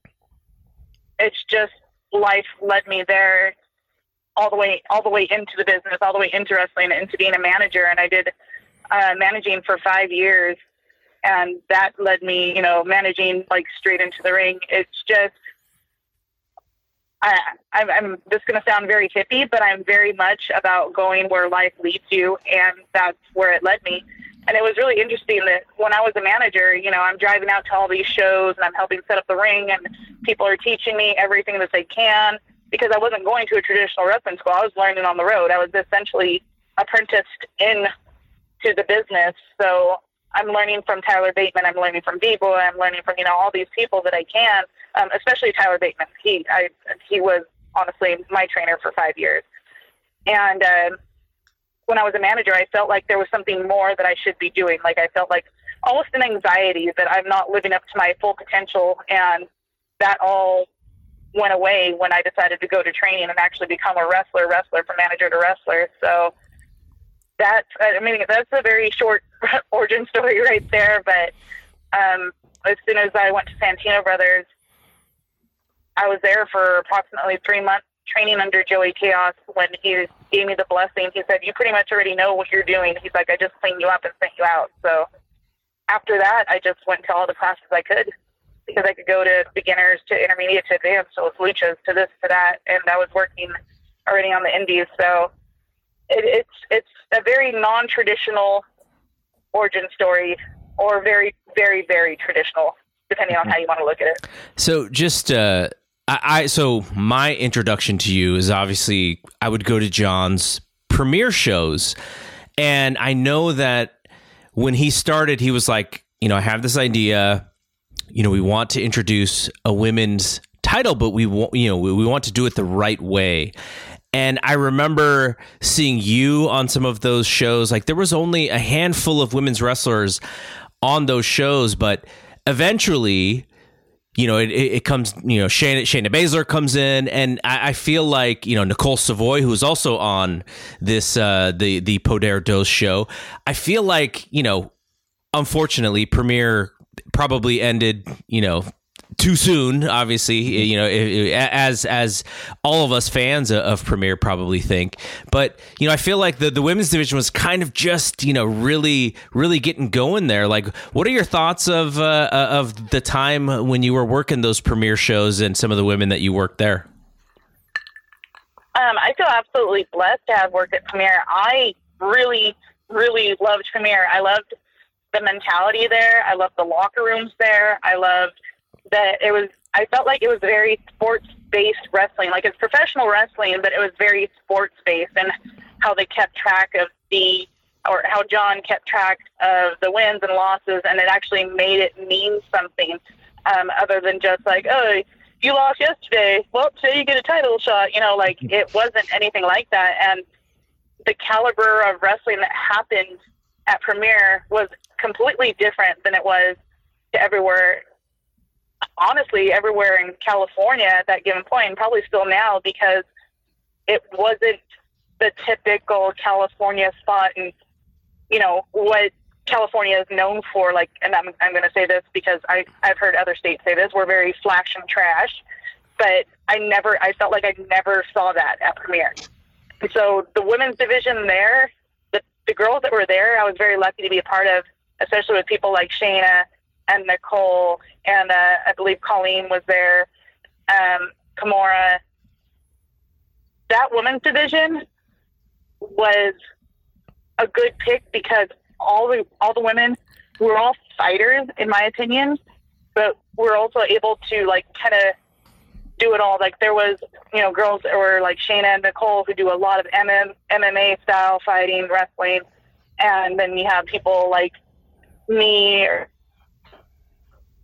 it's just life led me there all the way all the way into the business, all the way into wrestling, into being a manager. And I did uh, managing for five years, and that led me, you know, managing like straight into the ring. It's just. I, I'm, I'm just going to sound very hippie, but I'm very much about going where life leads you, and that's where it led me. And it was really interesting that when I was a manager, you know, I'm driving out to all these shows and I'm helping set up the ring, and people are teaching me everything that they can because I wasn't going to a traditional wrestling school. I was learning on the road. I was essentially apprenticed in to the business. So I'm learning from Tyler Bateman. I'm learning from B-Boy. I'm learning from, you know, all these people that I can, um, especially Tyler Bateman. He, I, he was honestly my trainer for five years. And, uh, when I was a manager, I felt like there was something more that I should be doing. Like I felt like almost an anxiety that I'm not living up to my full potential. And that all went away when I decided to go to training and actually become a wrestler, wrestler from manager to wrestler. So that, I mean, that's a very short (laughs) origin story right there. But um, as soon as I went to Santino Brothers, I was there for approximately three months training under Joey Chaos when he gave me the blessing. He said, You pretty much already know what you're doing. He's like, I just cleaned you up and sent you out. So after that, I just went to all the classes I could because I could go to beginners to intermediate to advanced, with luchas to this to that, and I was working already on the indies. So it, it's it's a very non-traditional origin story, or very very very traditional, depending on how you want to look at it. So just uh, I, I so my introduction to you is obviously I would go to John's premiere shows, and I know that when he started, he was like, you know, I have this idea. You know, we want to introduce a women's title, but we want, you know, we, we want to do it the right way. And I remember seeing you on some of those shows. Like there was only a handful of women's wrestlers on those shows, but eventually, you know, it, it comes, you know, Shayna, Shayna Baszler comes in, and I, I, feel like, you know, Nicole Savoy, who's also on this, uh, the, the Poder Dos show, I feel like, you know, unfortunately, Premier probably ended, you know, too soon. Obviously, you know, as as all of us fans of Premier probably think. But you know, I feel like the the women's division was kind of just you know really really getting going there. Like, what are your thoughts of uh, of the time when you were working those Premier shows and some of the women that you worked there? Um, I feel absolutely blessed to have worked at Premier. I really, really loved Premier. I loved the mentality there. I loved the locker rooms there. I loved that it was I felt like it was very sports based wrestling. Like it's professional wrestling, but it was very sports based and how they kept track of the or how John kept track of the wins and losses and it actually made it mean something um, other than just like, oh, you lost yesterday. Well, today you get a title shot. You know, like it (laughs) wasn't anything like that. And the caliber of wrestling that happened at Premier was completely different than it was to everywhere honestly everywhere in California at that given point, and probably still now because it wasn't the typical California spot and you know what California is known for. Like, and I'm I'm going to say this because I I've heard other states say this. We're very flash and trash, but I never I felt like I never saw that at Premier. And so the women's division there, the the girls that were there, I was very lucky to be a part of, especially with people like Shayna and Nicole, and uh, I believe Colleen was there, um, Kimura. That women's division was a good pick because all the all the women were all fighters, in my opinion, but we're also able to like kind of do it all. Like there was, you know, girls that were like Shayna and Nicole who do a lot of MM, MMA style fighting, wrestling, and then you have people like me or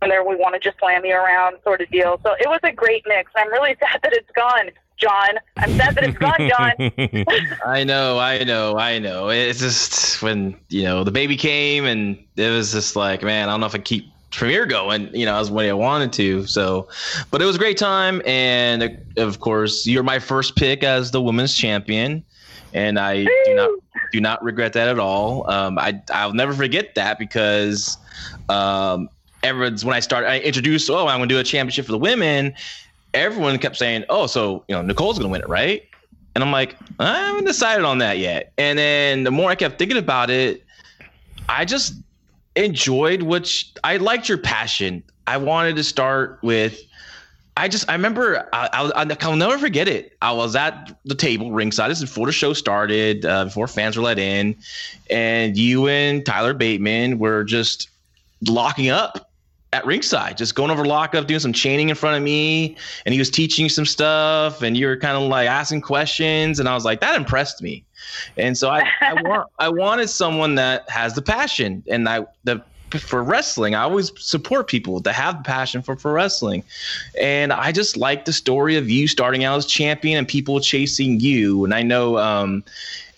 there we want to just slam you around sort of deal. So it was a great mix. I'm really (laughs) sad that it's gone, John. I'm sad that it's gone, John. (laughs) I know, I know, I know. It's just when, you know, the baby came and it was just like, man, I don't know if I keep premiere going, you know, as what I wanted to. So, but it was a great time. And of course, you're my first pick as the women's champion. And I do not do not regret that at all. Um, I I'll never forget that because um, everyone's when I started, I introduced, oh, I'm going to do a championship for the women. Everyone kept saying, oh, so you know Nicole's going to win it, right? And I'm like, I haven't decided on that yet. And then the more I kept thinking about it, I just enjoyed which I liked your passion. I wanted to start with I just I remember I, I I'll never forget it. I was at the table ringside. This is before the show started, uh, before fans were let in, and you and Tyler Bateman were just locking up at ringside, just going over lockup, doing some chaining in front of me, and he was teaching you some stuff, and you were kind of like asking questions, and I was like, that impressed me, and so I I (laughs) want I wanted someone that has the passion, and I the for wrestling. I always support people that have passion for for wrestling, and I just like the story of you starting out as champion and people chasing you. And I know, um,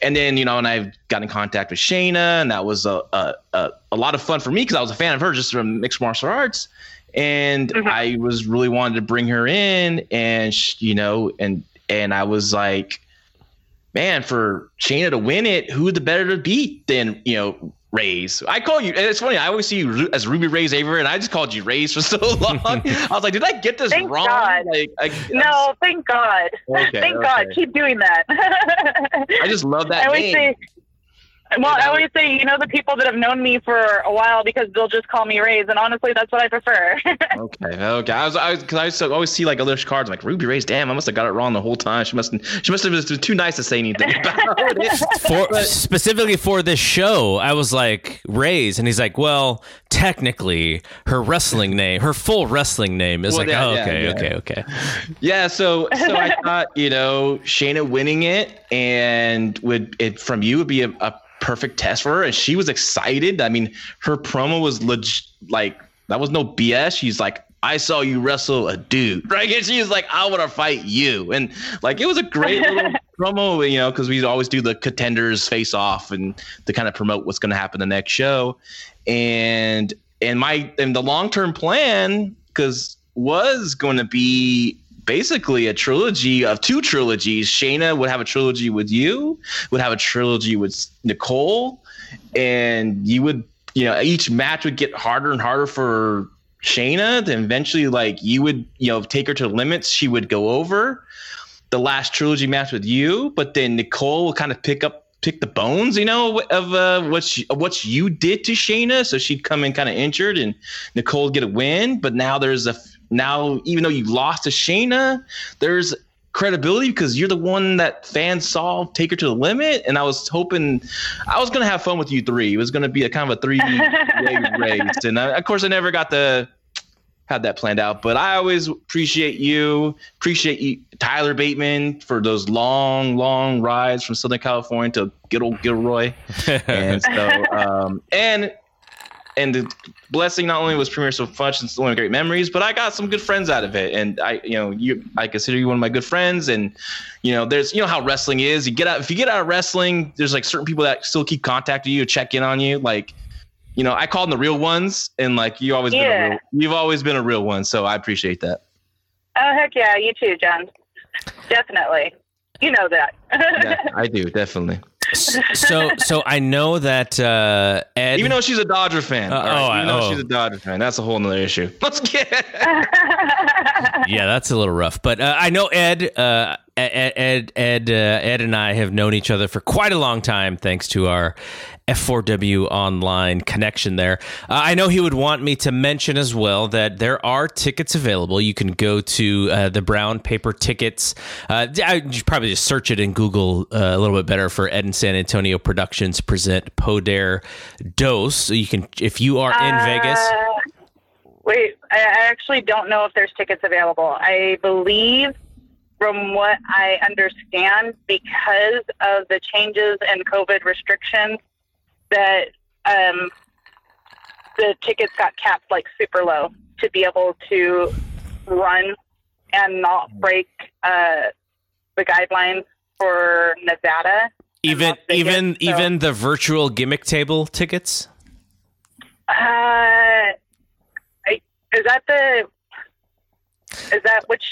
and then you know, and I've got in contact with Shayna, and that was a a, a, a lot of fun for me because I was a fan of her just from mixed martial arts. And mm-hmm. I was really wanted to bring her in, and you know, and and I was like, man, for Shayna to win it, who the better to beat than you know Raze. I call you. And it's funny. I always see you as Ruby Raze Avery, and I just called you Raze for so (laughs) long. I was like, did I get this thank wrong? God. Like, I, no, thank God. Okay, thank okay. God. Keep doing that. I just love (laughs) that I name. Say, well, I always say, you know, the people that have known me for a while because they'll just call me Raze, and honestly, that's what I prefer. (laughs) okay, okay. I was, I was, because I always see like other cards, I'm like Ruby Raze. Damn, I must have got it wrong the whole time. She must, she must have been too nice to say anything (laughs) about it. (laughs) For but, specifically for this show, I was like Raze, and he's like, well, technically, her wrestling name, her full wrestling name is well, like, yeah, oh, okay, yeah, okay, okay. Yeah, so, so I thought, you know, Shayna winning it and would it from you would be a, a perfect test for her, and she was excited. I mean, her promo was legit, like that was no BS. She's like, I saw you wrestle a dude, (laughs) right? And she's like, I want to fight you, and like it was a great little (laughs) promo, you know, because we always do the contenders face off and to kind of promote what's going to happen the next show, and and my and the long term plan because was going to be basically a trilogy of two trilogies. Shayna would have a trilogy with you, would have a trilogy with Nicole, and you would, you know, each match would get harder and harder for Shayna. Then eventually, like you would, you know, take her to limits. She would go over the last trilogy match with you, but then Nicole will kind of pick up pick the bones, you know, of uh, what what you did to Shayna. So she'd come in kind of injured, and Nicole get a win. But now there's a now, even though you lost to Shayna, there's credibility because you're the one that fans saw take her to the limit. And I was hoping I was going to have fun with you three. It was going to be a kind of a three way (laughs) race. And I, of course, I never got to have that planned out. But I always appreciate you, appreciate you, Tyler Bateman for those long, long rides from Southern California to good old Gilroy. (laughs) and so, um, and and the blessing not only was premiere so much and one of great memories, but I got some good friends out of it. And I, you know, you, I consider you one of my good friends. And you know, there's, you know, how wrestling is. You get out if you get out of wrestling, there's like certain people that still keep contacting you, check in on you. Like, you know, I call them the real ones, and like you always yeah. been a real, you've always been a real one. So I appreciate that. Oh heck yeah, you too, John. Definitely, you know that. yeah, I do definitely so so I know that uh, Ed. Even though she's a Dodger fan. Uh, right? Oh, even though oh. she's a Dodger fan, that's a whole other issue. (laughs) Let's get. (laughs) yeah, that's a little rough, but uh, I know Ed. Uh, Ed Ed Ed, uh, Ed and I have known each other for quite a long time, thanks to our F4W online connection there. Uh, I know he would want me to mention as well that there are tickets available. You can go to uh, the brown paper tickets. Uh, I you probably just search it in Google uh, a little bit better for Ed in San Antonio Productions present Poder Dos. So you can, if you are in Vegas. Uh, wait, I actually don't know if there's tickets available. I believe from what I understand, because of the changes in COVID restrictions, that um, the tickets got capped like super low to be able to run and not break uh, the guidelines for Nevada. Even even so, even the virtual gimmick table tickets. Uh, I, is that the? Is that which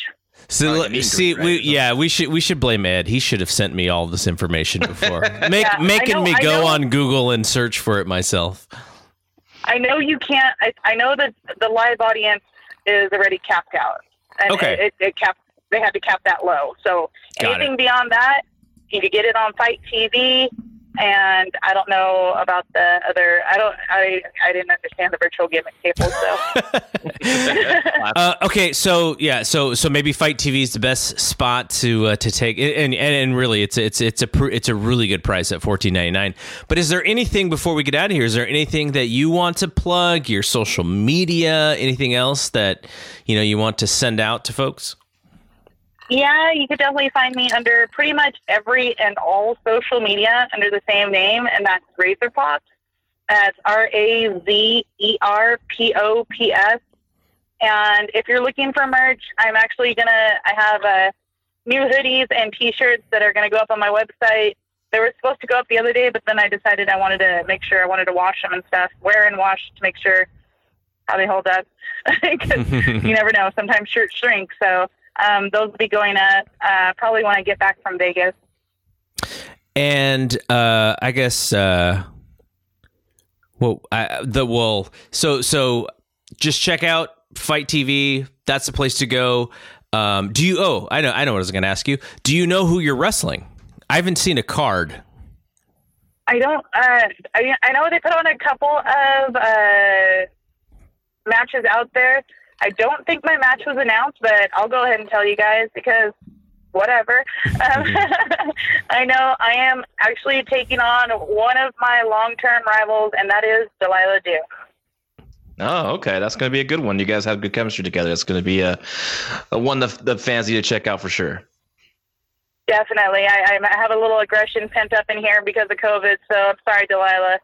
so oh, see, right? we yeah, we should we should blame Ed. He should have sent me all this information (laughs) before, Make, yeah, making know, me go on Google and search for it myself. I know you can't. I, I know that the live audience is already capped out, and okay. it, it, it capped. They had to cap that low. So Got anything it. beyond that, you could get it on FITE TV. And I don't know about the other. I don't. I I didn't understand the virtual gimmick table. So (laughs) uh, okay, so yeah, so so maybe FITE TV is the best spot to uh, to take, and, and and really, it's it's it's a pr- it's a really good price at fourteen ninety nine. But is there anything before we get out of here? Is there anything that you want to plug? Your social media? Anything else that you know you want to send out to folks? Yeah, you could definitely find me under pretty much every and all social media under the same name, and that's Razor Pops. That's R A Z E R P O P S. And if you're looking for merch, I'm actually gonna. I have uh, new hoodies and T-shirts that are gonna go up on my website. They were supposed to go up the other day, but then I decided I wanted to make sure I wanted to wash them and stuff, wear and wash to make sure how they hold up. (laughs) Because (laughs) you never know. Sometimes shirts shrink, so um, those will be going up uh, probably when I get back from Vegas. And uh, I guess, uh, well, I, the well, so so just check out FITE TV. That's the place to go. Um, do you? Oh, I know. I know what I was going to ask you. Do you know who you're wrestling? I haven't seen a card. I don't. Uh, I, I know they put on a couple of uh, matches out there. I don't think my match was announced, but I'll go ahead and tell you guys because whatever. Um, (laughs) I know I am actually taking on one of my long-term rivals, and that is Delilah Doom. Oh, okay. That's going to be a good one. You guys have good chemistry together. It's going to be a, a one that the fans need to check out for sure. Definitely. I, I have a little aggression pent up in here because of COVID, so I'm sorry, Delilah.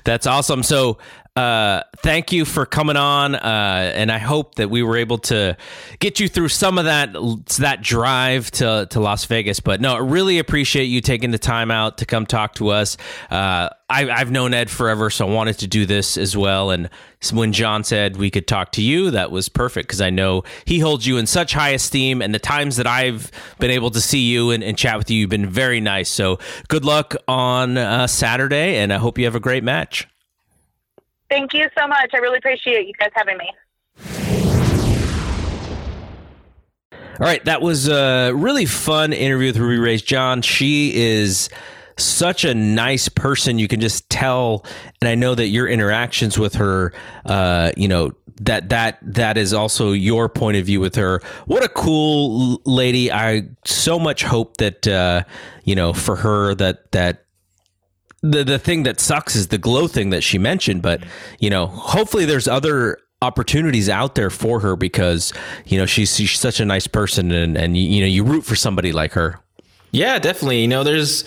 (laughs) That's awesome. So, uh, thank you for coming on, uh, and I hope that we were able to get you through some of that that drive to to Las Vegas. But no, I really appreciate you taking the time out to come talk to us. Uh, I, I've known Ed forever, so I wanted to do this as well. And when John said we could talk to you, that was perfect because I know he holds you in such high esteem. And the times that I've been able to see you and, and chat with you, you've been very nice. So good luck on uh, Saturday, and I hope you have a great match. Thank you so much. I really appreciate you guys having me. All right, that was a really fun interview with Ruby Raze John. She is such a nice person. You can just tell, and I know that your interactions with her, uh, you know, that that that is also your point of view with her. What a cool lady! I so much hope that uh, you know for her that that the the thing that sucks is the glow thing that she mentioned, but you know, hopefully there's other opportunities out there for her because you know she's she's such a nice person and and you, know you root for somebody like her. Yeah, definitely. You know, there's,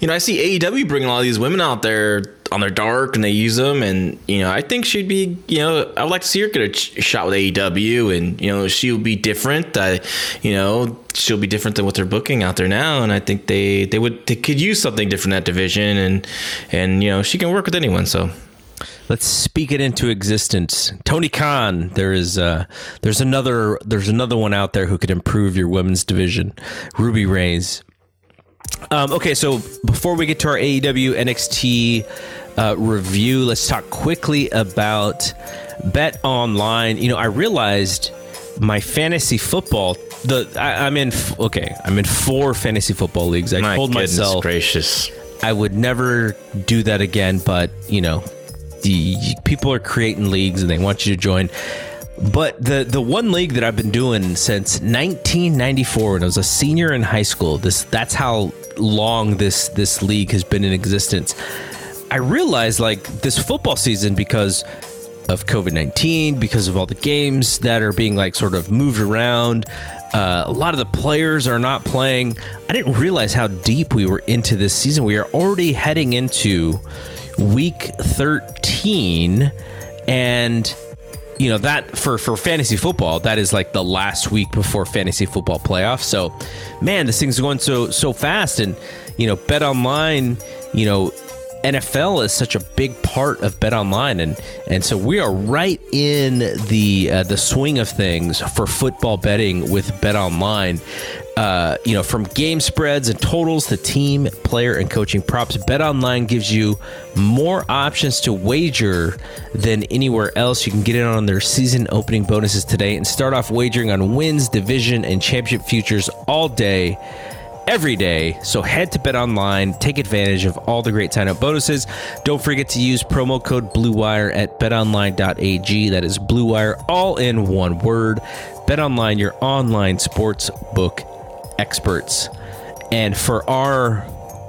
you know, I see AEW bringing a lot of these women out there on their dark and they use them. And, you know, I think she'd be, you know, I would like to see her get a shot with AEW and, you know, she'll be different. I, you know, she'll be different than what they're booking out there now. And I think they, they would, they could use something different in that division. And, and, you know, she can work with anyone. So. Let's speak it into existence. Tony Khan, there is uh, there's another there's another one out there who could improve your women's division. Ruby Raze. Um, okay, so before we get to our AEW NXT uh, review, let's talk quickly about Bet Online. You know, I realized my fantasy football. The I, am in okay. I'm in four fantasy football leagues. I My told myself gracious. I would never do that again. But you know, the people are creating leagues and they want you to join. But the the one league that I've been doing since 1994 when I was a senior in high school. This that's how long this this league has been in existence. I realized like this football season because of COVID 19, because of all the games that are being like sort of moved around. Uh, a lot of the players are not playing. I didn't realize how deep we were into this season. We are already heading into week 13 and you know that for for fantasy football that is like the last week before fantasy football playoffs. So man this thing's going so so fast. And you know bet online you know NFL is such a big part of Bet Online, and and so we are right in the uh, the swing of things for football betting with Bet Online. Uh, you know, from game spreads and totals to team, player, and coaching props, Bet Online gives you more options to wager than anywhere else. You can get in on their season opening bonuses today and start off wagering on wins, division, and championship futures all day every day. So head to Bet Online, take advantage of all the great sign up bonuses. Don't forget to use promo code BlueWire at betonline.ag. That is Blue Wire, all in one word. Bet Online, your online sports book experts. And for our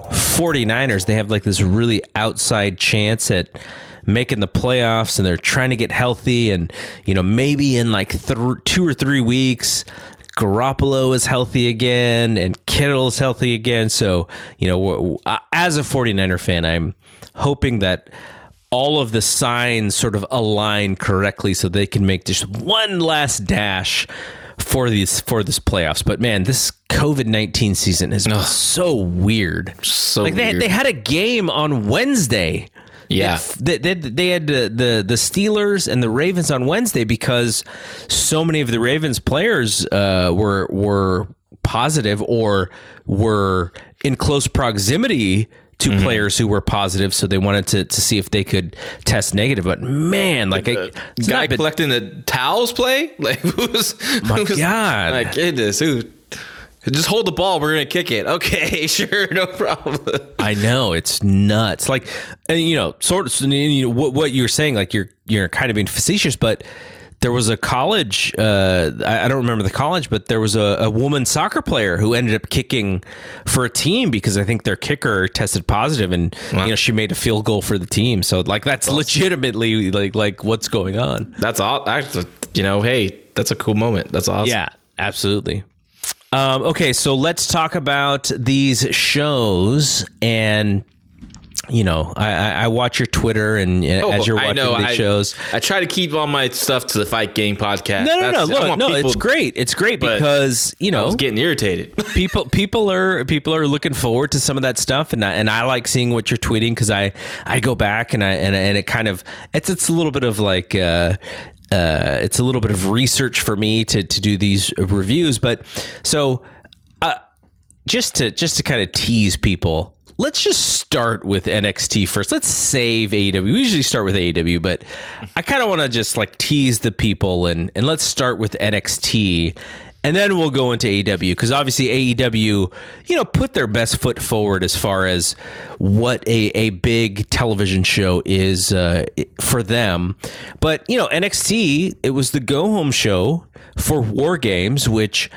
49ers, they have like this really outside chance at making the playoffs and they're trying to get healthy. And, you know, maybe in like th- two or three weeks, Garoppolo is healthy again and Kittle is healthy again. So, you know, as a 49er fan, I'm hoping that all of the signs sort of align correctly so they can make just one last dash for these for this playoffs. But man, this COVID nineteen season has been so weird. So like they weird. they had a game on Wednesday. Yeah. They, they, they had the, the the Steelers and the Ravens on Wednesday because so many of the Ravens players uh, were were positive or were in close proximity to Mm-hmm. players who were positive, so they wanted to, to see if they could test negative. But man, like it's guy been- collecting the towels play (laughs) like who's My who's- God. my goodness who just hold the ball we're gonna kick it (laughs) okay (laughs) sure no problem I know it's nuts. Like, and, you know, sort of you know, what what you're saying. Like, you're you're kind of being facetious, but there was a college. Uh, I, I don't remember the college, but there was a, a woman soccer player who ended up kicking for a team because I think their kicker tested positive, and you know she made a field goal for the team. So like that's legitimately like like what's going on. that's all actually you know hey that's a cool moment that's awesome Yeah, absolutely. Um, okay, so let's talk about these shows and. You know, I, I watch your Twitter and uh, as you're Oh, watching know, these I, show,s I try to keep all my stuff to the fight game podcast No, no, no. That's- I Look, no, people- it's great. It's great because you know, I was getting irritated (laughs) people people are people are looking forward to some of that stuff, and I, and I like seeing what you're tweeting because I I go back and I and, and it kind of it's it's a little bit of like. Uh, uh, it's a little bit of research for me to, to do these reviews, but so uh, just to just to kind of tease people, let's just start with NXT first. Let's save AEW. We usually start with AEW, but I kind of want to just like tease the people and and let's start with NXT. And then we'll go into AEW because obviously AEW, you know, put their best foot forward as far as what a, a big television show is uh, for them. But, you know, NXT, it was the go home show for War Games, which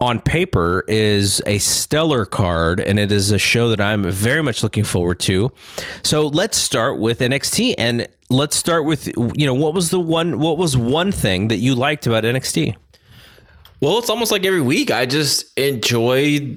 on paper is a stellar card and it is a show that I'm very much looking forward to. So let's start with NXT and let's start with you know what was the one what was one thing that you liked about NXT? Well, it's almost like every week. I just enjoy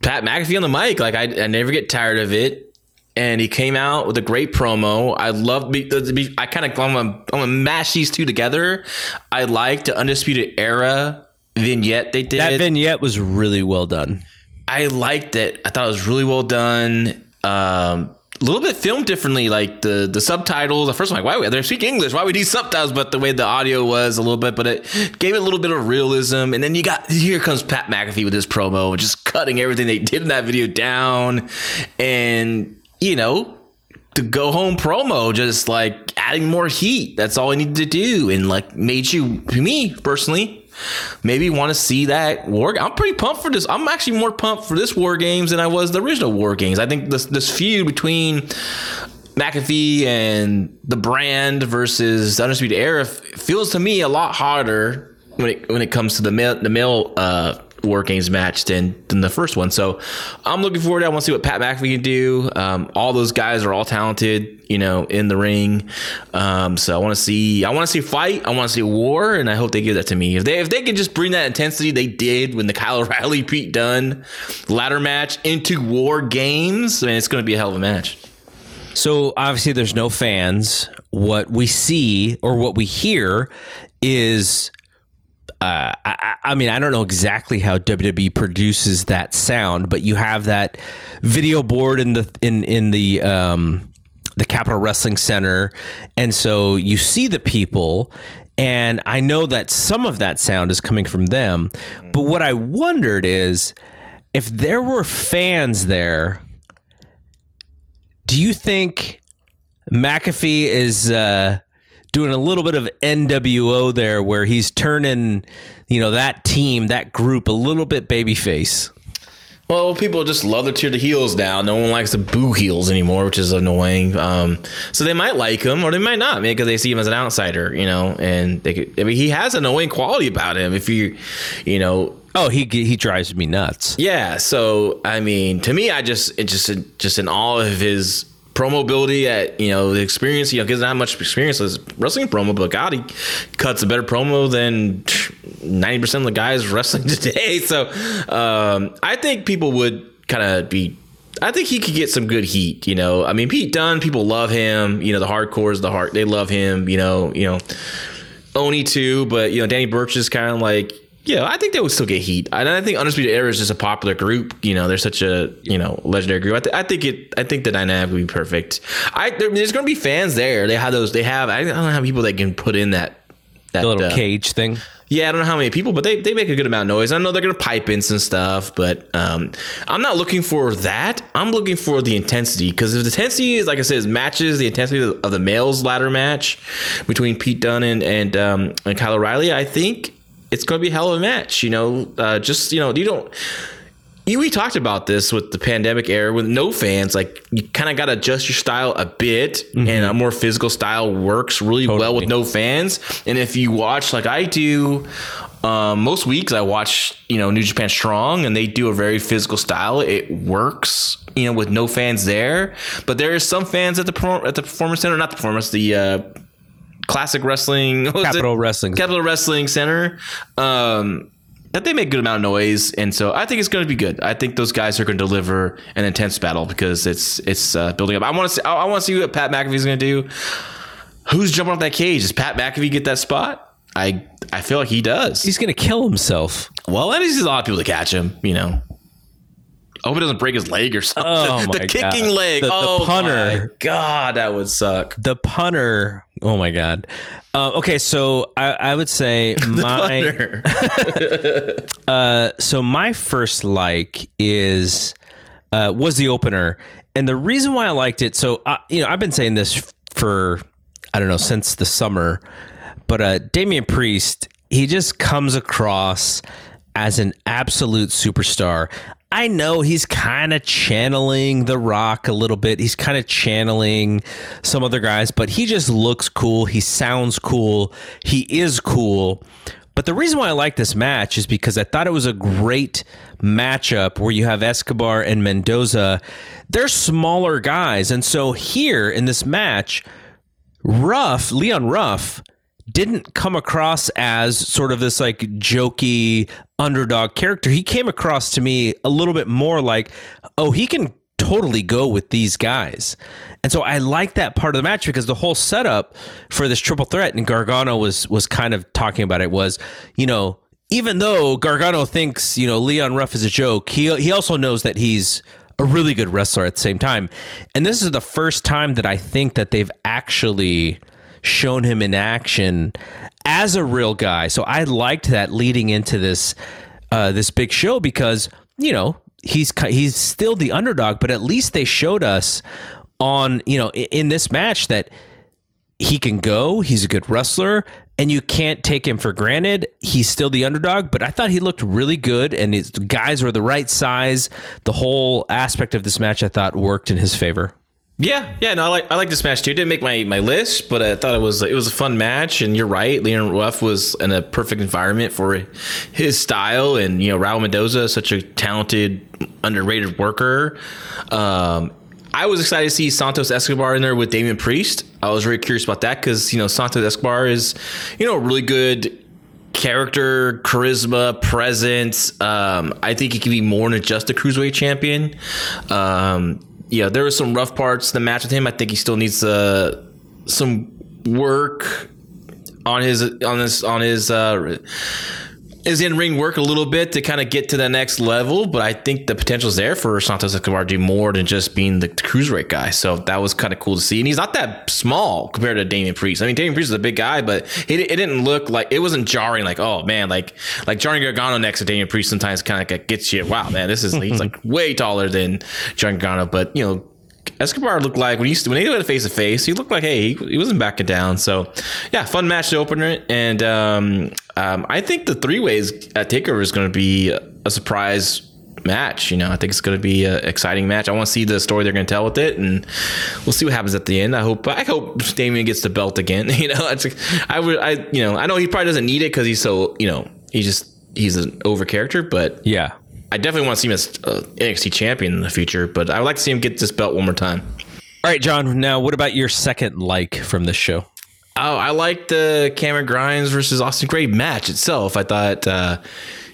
Pat McAfee on the mic. Like I, I never get tired of it. And he came out with a great promo. I love. be- I kind of I'm gonna, I'm gonna mash these two together. I like the undisputed era vignette they did. That vignette was really well done. I liked it. I thought it was really well done. Um, a little bit filmed differently, like the the subtitles. At first, I'm like, why they're speaking English? Why would these subtitles? But the way the audio was a little bit, but it gave it a little bit of realism. And then you got here comes Pat McAfee with his promo, just cutting everything they did in that video down, and you know. The go home promo, just like adding more heat. That's all I needed to do, and like made you, to me personally, maybe want to see that war. I'm pretty pumped for this. I'm actually more pumped for this War Games than I was the original War Games. I think this this feud between McAfee and the brand versus Undisputed Era feels to me a lot harder when it when it comes to the male the male uh, War Games match than than the first one. So I'm looking forward. I want to see what Pat McAfee can do. Um, all those guys are all talented, you know, in the ring. Um, so I want to see I want to see fight. I want to see war, and I hope they give that to me. If they if they can just bring that intensity they did when the Kyle (laughs) O'Reilly Pete Dunne ladder match into War Games, I mean, it's going to be a hell of a match. So obviously, there's no fans. What we see or what we hear is, uh, I, I mean, I don't know exactly how WWE produces that sound, but you have that video board in the in in the um, the Capitol Wrestling Center, and so you see the people. And I know that some of that sound is coming from them, but what I wondered is if there were fans there do you think McAfee is uh, doing a little bit of NWO there, where he's turning, you know, that team, that group, a little bit babyface? Well, people just love to cheer the heels now. No one likes the boo heels anymore, which is annoying. Um, so they might like him, or they might not, because they see him as an outsider, you know. And they could, I mean, he has an annoying quality about him. If you, you know, Oh, he he drives me nuts. yeah. So I mean, to me, I just it just just in all of his promo ability at you know the experience. You know, because not much experience as wrestling promo, but God, he cuts a better promo than ninety percent of the guys (laughs) wrestling today. So um, I think people would kind of be. I think he could get some good heat. You know, I mean, Pete Dunne, people love him. You know, the hardcores, the heart, they love him. You know, you know, Oney too, but you know, Danny Burch is kind of like. Yeah, I think they would still get heat. And I think Undisputed Era is just a popular group. You know, they're such a you know legendary group. I, th- I think it. I think the dynamic would be perfect. I there, there's going to be fans there. They have those. They have. I don't know how people that can put in that. That The little uh, cage thing. yeah, I don't know how many people, but they, they make a good amount of noise. I know they're gonna pipe in some stuff, but um, I'm not looking for that. I'm looking for the intensity because if the intensity is like I said, matches the intensity of the, of the males ladder match between Pete Dunne and and um, and Kyle O'Reilly, I think it's gonna be a hell of a match. You know, uh, just you know, you don't. You, we talked about this with the pandemic era with no fans. Like you kind of got to adjust your style a bit, and a more physical style works really well with no fans. And if you watch like I do, um, most weeks I watch you know New Japan Strong, and they do a very physical style. It works, you know, with no fans there. But there is some fans at the at the performance center, not the performance, the uh, classic wrestling, (laughs) what was it? Capitol Wrestling. Capitol Wrestling Center. Um, that they make a good amount of noise, and so I think it's going to be good. I think those guys are going to deliver an intense battle because it's it's uh, building up. I want to see. I, want to see what Pat McAfee's going to do. Who's jumping off that cage? Does Pat McAfee get that spot? I I feel like he does. He's gonna kill himself. well, there's a lot of people to catch him. You know. I hope he doesn't break his leg or (laughs) something. Oh, the kicking God. leg. The- the oh punter. my god, that would suck. The punter. Oh my god. Uh, okay, so I, I would say (laughs) my (laughs) uh, so my first like is uh, was the opener, and the reason why I liked it. So uh, you know, I've been saying this for I don't know since the summer, but uh, Damian Priest he just comes across as an absolute superstar. I know he's kind of channeling The Rock a little bit. He's kind of channeling some other guys, but he just looks cool. He sounds cool. He is cool. But the reason why I like this match is because I thought it was a great matchup where you have Escobar and Mendoza. They're smaller guys. And so here in this match, Ruff, Leon Ruff, didn't come across as sort of this like jokey underdog character. He came across to me a little bit more like, oh, he can totally go with these guys. And so I like that part of the match because the whole setup for this triple threat and Gargano was was kind of talking about it was, you know, even though Gargano thinks, you know, Leon Ruff is a joke, he he also knows that he's a really good wrestler at the same time. And this is the first time that I think that they've actually shown him in action as a real guy. So I liked that leading into this uh, this big show because you know he's he's still the underdog, but at least they showed us on you know in this match that he can go. He's a good wrestler, and you can't take him for granted. He's still the underdog, but I thought he looked really good, and his guys were the right size. The whole aspect of this match I thought worked in his favor. Yeah, yeah, no, I like I like this match too. It didn't make my, my list, but I thought it was it was a fun match. And you're right, Leon Ruff was in a perfect environment for his style. And you know, Raul Mendoza such a talented, underrated worker. Um, I was excited to see Santos Escobar in there with Damian Priest. I was very curious about that because you know Santos Escobar is you know a really good character, charisma, presence. Um, I think he can be more than just a cruiserweight champion. Um, yeah, there were some rough parts the match with him. I think he still needs uh, some work on his on this on his uh, his in ring work a little bit to kind of get to the next level. But I think the potential is there for Santos Escobar to do more than just being the cruiserweight guy. So that was kind of cool to see. And he's not that small compared to Damian Priest. I mean, Damian Priest is a big guy, but it, it didn't look like it wasn't jarring. Like, oh man, like like Johnny Gargano next to Damian Priest sometimes kind of gets you. Wow, man, this is he's like (laughs) way taller than Johnny Gargano, but you know. Escobar looked like when he when they went face to face, he looked like hey, he, he wasn't backing down. So, yeah, fun match to open it, and um, um, I think the three ways at Takeover is going to be a surprise match. You know, I think it's going to be an exciting match. I want to see the story they're going to tell with it, and we'll see what happens at the end. I hope I hope Damian gets the belt again. (laughs) You know, it's, I would I you know I know he probably doesn't need it because he's so you know he just he's an over character, but Yeah. I definitely want to see him as uh, NXT champion in the future. But I would like to see him get this belt one more time. All right, John. Now, what about your second like from this show? Oh, I liked the Cameron Grimes versus Austin Gray match itself. I thought, uh,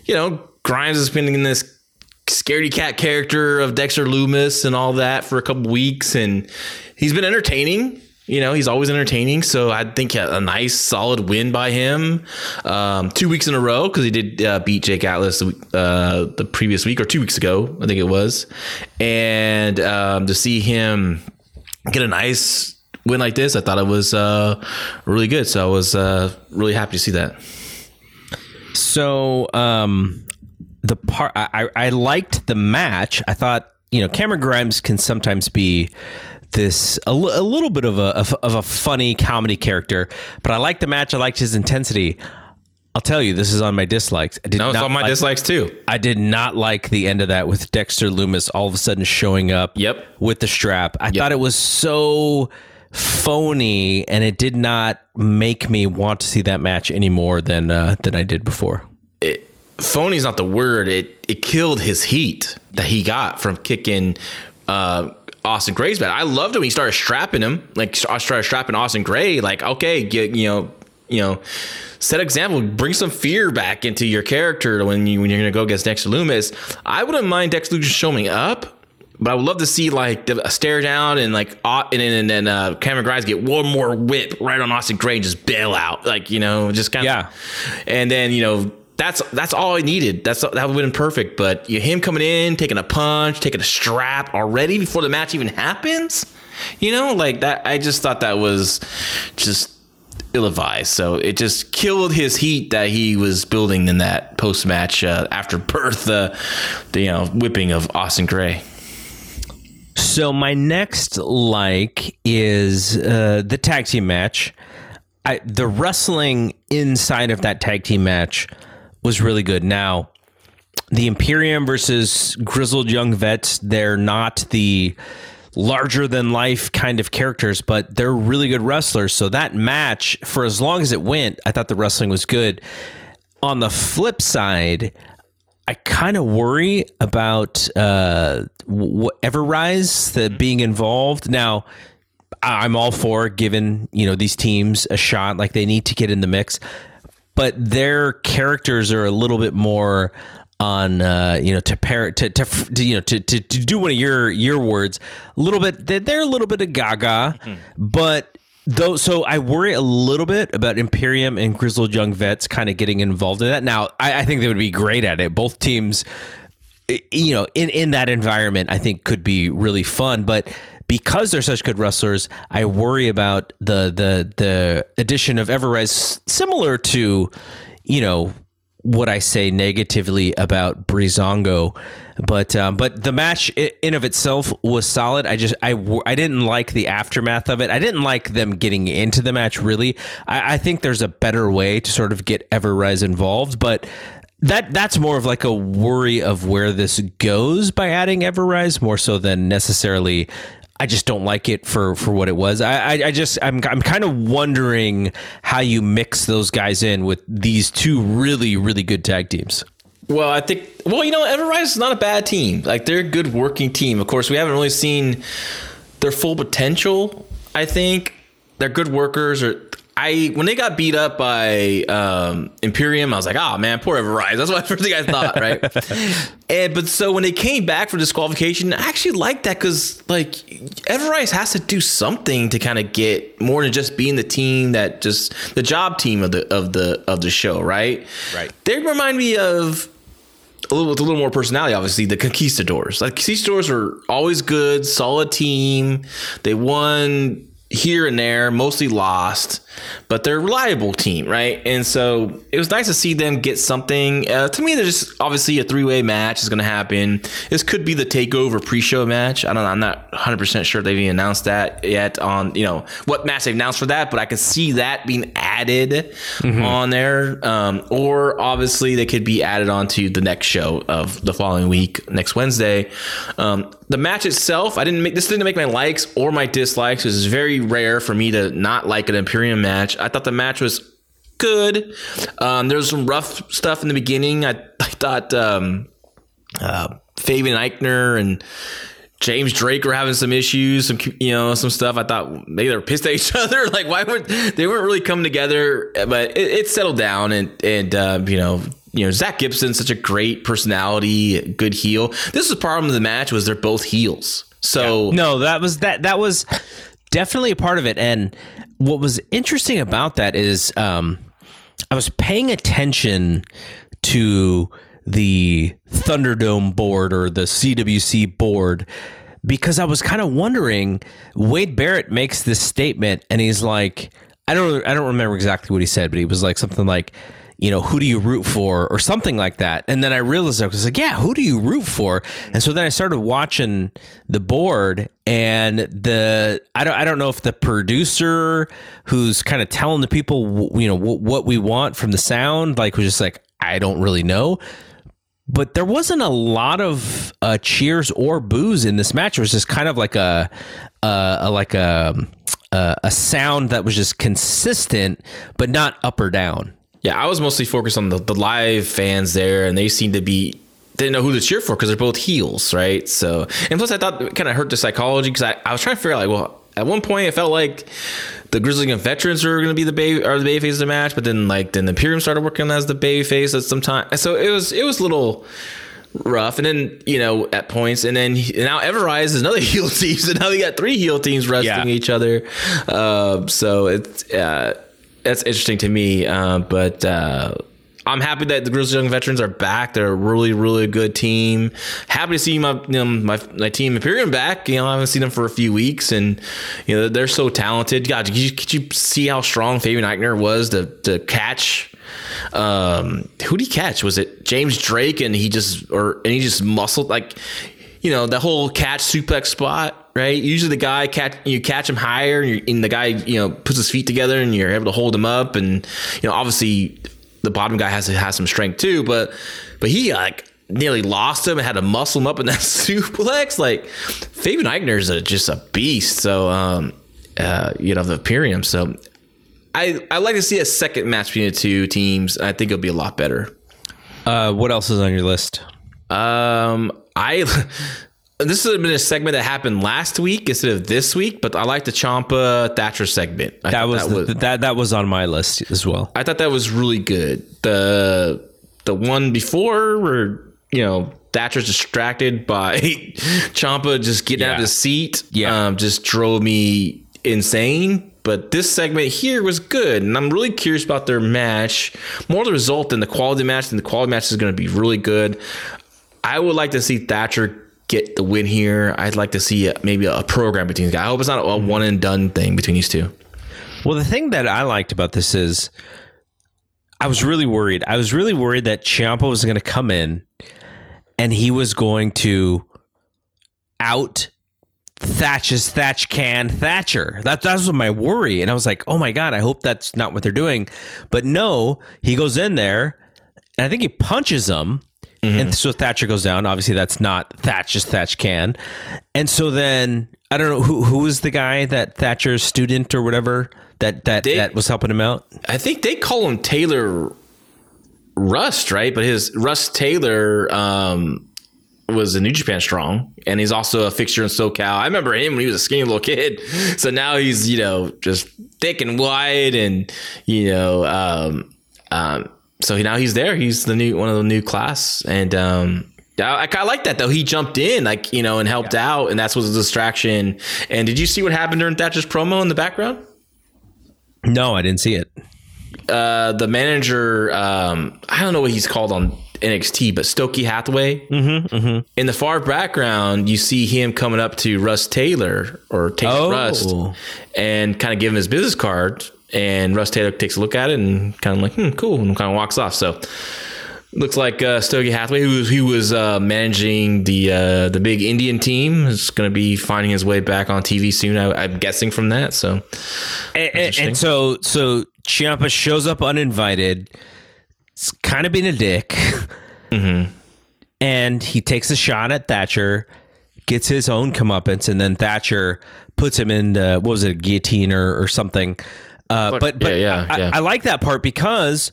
you know, Grimes has been in this scaredy cat character of Dexter Lumis and all that for a couple weeks, and he's been entertaining. You know, he's always entertaining. So I think a, nice, solid win by him, um, two weeks in a row because he did uh, beat Jake Atlas uh, the previous week or two weeks ago, I think it was, and um, to see him get a nice win like this, I thought it was uh, really good. So I was uh, really happy to see that. So, um, the part I I liked the match. I thought you know Cameron Grimes can sometimes be this a, a little bit of a of, a funny comedy character, but I liked the match. I liked his intensity. I'll tell you, this is on my dislikes. I did No, it's not on my like- dislikes too. I did not like the end of that with Dexter Lumis all of a sudden showing up Yep. with the strap. I thought it was so phony and it did not make me want to see that match any more than uh, than I did before. It, phony's not the word. It it killed his heat that he got from kicking uh, Austin Gray's back. I loved him. when He started strapping him, like I started strapping Austin Gray. Like, okay, get you know, you know, set example. Bring some fear back into your character when you when you're gonna go against Dexter Lumis. I wouldn't mind Dexter Lumis showing up. But I would love to see like the- a stare down and like Au- and then and then uh, Cameron Grimes get one more whip right on Austin Gray and just bail out like you know just kind of Yeah. and then you know that's that's all I needed. That's that would have been perfect. But you him coming in, taking a punch, taking a strap already before the match even happens. You know, like that. I just thought that was just ill-advised. So it just killed his heat that he was building in that post-match uh, after birth, uh, the you know whipping of Austin Gray. So my next like is uh, the tag team match. I, the wrestling inside of that tag team match was really good. Now, the Imperium versus Grizzled Young Vets, they're not the larger than life kind of characters, but they're really good wrestlers. So that match, for as long as it went, I thought the wrestling was good. On the flip side, I kind of worry about uh, w- Everrise the being involved. Now, I'm all for giving you know these teams a shot. Like they need to get in the mix, but their characters are a little bit more on uh, you know to pair to, to, to you know to, to to do one of your your words a little bit. They're, they're a little bit of Gaga, but. Though, so I worry a little bit about Imperium and Grizzled Young Vets kind of getting involved in that. Now, I, I think they would be great at it. Both teams, you know, in in that environment, I think could be really fun. But because they're such good wrestlers, I worry about the the the addition of Everrise, similar to, you know, what I say negatively about Breezango. But um, but the match in of itself was solid. I just I I didn't like the aftermath of it. I didn't like them getting into the match. Really, I, I think there's a better way to sort of get Everrise involved, but that that's more of like a worry of where this goes by adding Everrise more so than necessarily. I just don't like it for for what it was. I I, I just I'm I'm kind of wondering how you mix those guys in with these two really really good tag teams. Well, I think. Well, you know, Everrise is not a bad team. Like they're a good working team. Of course, we haven't really seen their full potential. I think they're good workers. Or I when they got beat up by um, Imperium, I was like, oh man, poor Everrise. That's what the (laughs) first thing I thought, (laughs) right? and but so when they came back for disqualification, I actually liked that because like Everrise has to do something to kind of get more than just being the team that just the job team of the of the of the show, right? Right. They remind me of a little with a little more personality, obviously, the Conquistadors. Like Conquistadors are always good, solid team. They won here and there, mostly lost, but they're a reliable team, right? And so it was nice to see them get something. Uh, to me, there's just obviously a three way match is going to happen. This could be the takeover pre show match. I don't know. I'm not 100 percent sure they've even announced that yet on you know what match they've announced for that, but I could see that being added on there. Um, or obviously they could be added onto the next show of the following week, next Wednesday. Um, the match itself, I didn't make this didn't make my likes or my dislikes. It was very rare for me to not like an Imperium match. I thought the match was good. Um, there was some rough stuff in the beginning. I, I thought um, uh, Fabian Aichner and James Drake were having some issues, some you know some stuff. I thought maybe they were pissed at each (laughs) other. Like why weren't they weren't really coming together? But it, it settled down, and and uh, you know you know Zach Gibson, such a great personality, good heel. This is the problem of the match was they're both heels. So No, that was that that was definitely a part of it. And what was interesting about that is um, I was paying attention to the Thunderdome board or the CWC board because I was kind of wondering. Wade Barrett makes this statement, and he's like, I don't, I don't remember exactly what he said, but he was like something like, you know, who do you root for, or something like that. And then I realized I was like, yeah, who do you root for? And so then I started watching the board, and the I don't, I don't know if the producer who's kind of telling the people, you know, what, we want from the sound, like was just like, I don't really know but there wasn't a lot of uh, cheers or boos in this match. It was just kind of like a, uh, a like a, a a sound that was just consistent, but not up or down. Yeah, I was mostly focused on the, the live fans there, and they seemed to be didn't know who to cheer for because they're both heels, right? So, and plus, I thought it kind of hurt the psychology because I, I was trying to figure out like, well, at one point it felt like the Grizzly and veterans were going to be the bay or the bay face of the match, but then like then the Imperium started working as the bay face at some time, so it was it was a little rough. And then you know at points, and then he- now Everrise is another (laughs) heel team, so now we got three heel teams wrestling Yeah. each other. Uh, so it's uh, that's interesting to me, uh, but. Uh, I'm happy that the Grizzly Young Veterans are back. They're a really, really good team. Happy to see my you know, my my team Imperium back. You know, I haven't seen them for a few weeks, and you know they're so talented. God, could you, could you see how strong Fabian Aichner was to to catch? Um, who did he catch? Was it James Drake? And he just or and he just muscled like you know the whole catch suplex spot. Right. Usually the guy catch you catch him higher, and, and the guy you know puts his feet together, and you're able to hold him up. And you know obviously the bottom guy has to has some strength too, but but he like nearly lost him and had to muscle him up in that (laughs) suplex. Like Fabian Aichner is just a beast. So um uh you know the Imperium. So I I like to see a second match between the two teams. I think it'll be a lot better. Uh, what else is on your list? Um I (laughs) this has been a segment that happened last week instead of this week, but I like the Ciampa Thatcher segment. I That thought was, the, that that was on my list as well. I thought that was really good. The the one before where you know Thatcher's distracted by (laughs) Champa just getting out of the seat. Yeah. um, just drove me insane. But this segment here was good, and I'm really curious about their match. More the result than the quality match, and the quality match is going to be really good. I would like to see Thatcher get the win here. I'd like to see a, maybe a program between these guys. I hope it's not a hmm. one and done thing between these two. Well, the thing that I liked about this is I was really worried. I was really worried that Ciampa was going to come in and he was going to out Thatch's Thatch can Thatcher. That that was my worry, and I was like, oh my god, I hope that's not what they're doing. But no, he goes in there, and I think he punches him. And so Thatcher goes down. Obviously, that's not Thatch's Thatch can. And so then I don't know who who was the guy that Thatcher's student or whatever that that They- that was helping him out. I think they call him Taylor Rust, right? But his Rust Taylor um, was a New Japan Strong, and he's also a fixture in SoCal. I remember him when he was a skinny little kid. (laughs) So now he's you know just thick and wide, and you know, um, um, so now he's there. He's the new one of the new class, and um, I, I like that though. He jumped in, like you know, and helped out, and that's was a distraction. And did you see what happened during Thatcher's promo in the background? No, I didn't see it. uh, the manager, um, I don't know what he's called on NXT, but Stokely Hathaway. Mm-hmm, In the far background, you see him coming up to Russ Taylor or Taylor Oh. Rust and kind of give him his business card. And Russ Taylor takes a look at it and kind of like, hmm, cool, and kind of walks off. So looks like uh, Stokely Hathaway, who was, who was uh, managing the uh, the big Indian team, is going to be finding his way back on TV soon. I, I'm guessing from that. So And, and, so so Ciampa shows up uninvited. It's kind of being a dick. Mm-hmm. And he takes a shot at Thatcher, gets his own comeuppance, and then Thatcher puts him in the, what was it, a guillotine or, or something. Uh, Fuck, but but yeah, yeah, I, yeah. I like that part because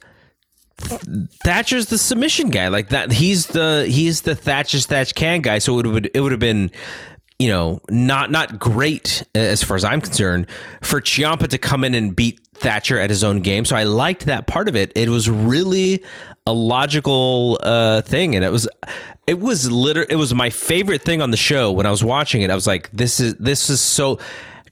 Thatcher's the submission guy. Like that, he's the he's the Thatcher's Thatch can guy. So it would it would have been, you know, not not great as far as I'm concerned for Ciampa to come in and beat Thatcher at his own game. So I liked that part of it. It was really a logical uh, thing, and it was it was liter- It was my favorite thing on the show when I was watching it. I was like, this is this is so.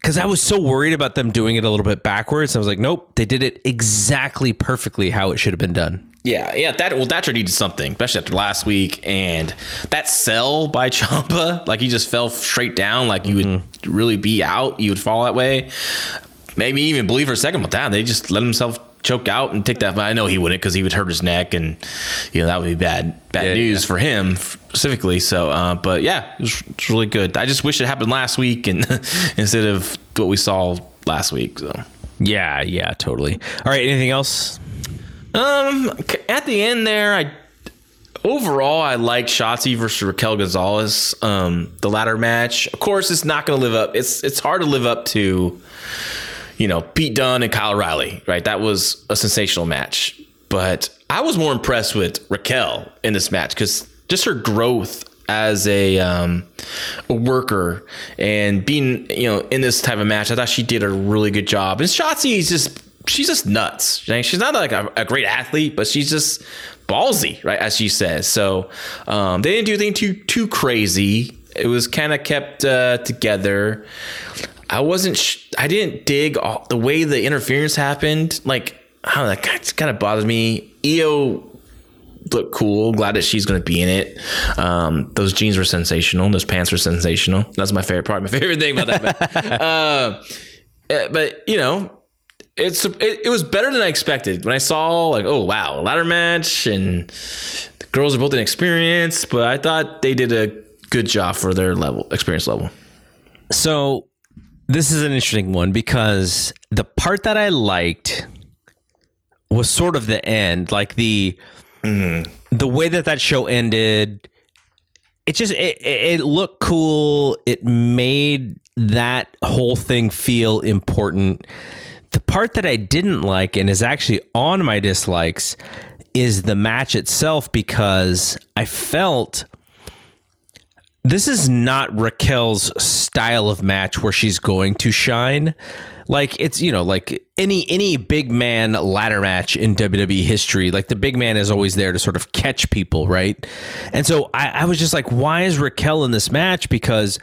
Because I was so worried about them doing it a little bit backwards. I was like, nope, they did it exactly perfectly how it should have been done. Yeah, yeah, that well, Thatcher needed something, especially after last week, and that sell by (laughs) Ciampa, like he just fell straight down, like you would mm-hmm. really be out, you would fall that way. Maybe even believe for a second, but damn, they just let himself choke out and take that. But I know he wouldn't because he would hurt his neck, and you know that would be bad, bad Yeah, news yeah. for him specifically. So, uh, but yeah, it was, it's really good. I just wish it happened last week, and (laughs) instead of what we saw last week. So. Yeah, yeah, totally. All right, anything else? Um, at the end there, I overall I like Shotzi versus Raquel Gonzalez. Um, the latter match, of course, it's not going to live up. It's it's hard to live up to, you know, Pete Dunne and Kyle O'Reilly, right? That was a sensational match, but I was more impressed with Raquel in this match because just her growth as a um, a worker and being you know in this type of match, I thought she did a really good job. And Shotzi is just she's just nuts. Like, She's not like a, a great athlete, but she's just ballsy, right? As she says. So um, they didn't do anything too too crazy. It was kind of kept uh, together. I wasn't. Sh- I didn't dig all, the way the interference happened. Like, I don't know, that kind of bothered me. Io looked cool. Glad that she's going to be in it. Um, those jeans were sensational. Those pants were sensational. That's my favorite part. My (laughs) favorite thing about that. But, uh, eh, but you know, it's it, it was better than I expected. When I saw like, oh wow, ladder match and the girls are both inexperienced, but I thought they did a good job for their level, experience level. So this is an interesting one because the part that I liked was sort of the end, like the mm-hmm. the way that that show ended. It just it, it it looked cool. It made that whole thing feel important. The part that I didn't like and is actually on my dislikes is the match itself because I felt this is not Raquel's style of match where she's going to shine. Like it's you know like any any big man ladder match in WWE history, like the big man is always there to sort of catch people, right? And so I, I was just like, why is Raquel in this match? Because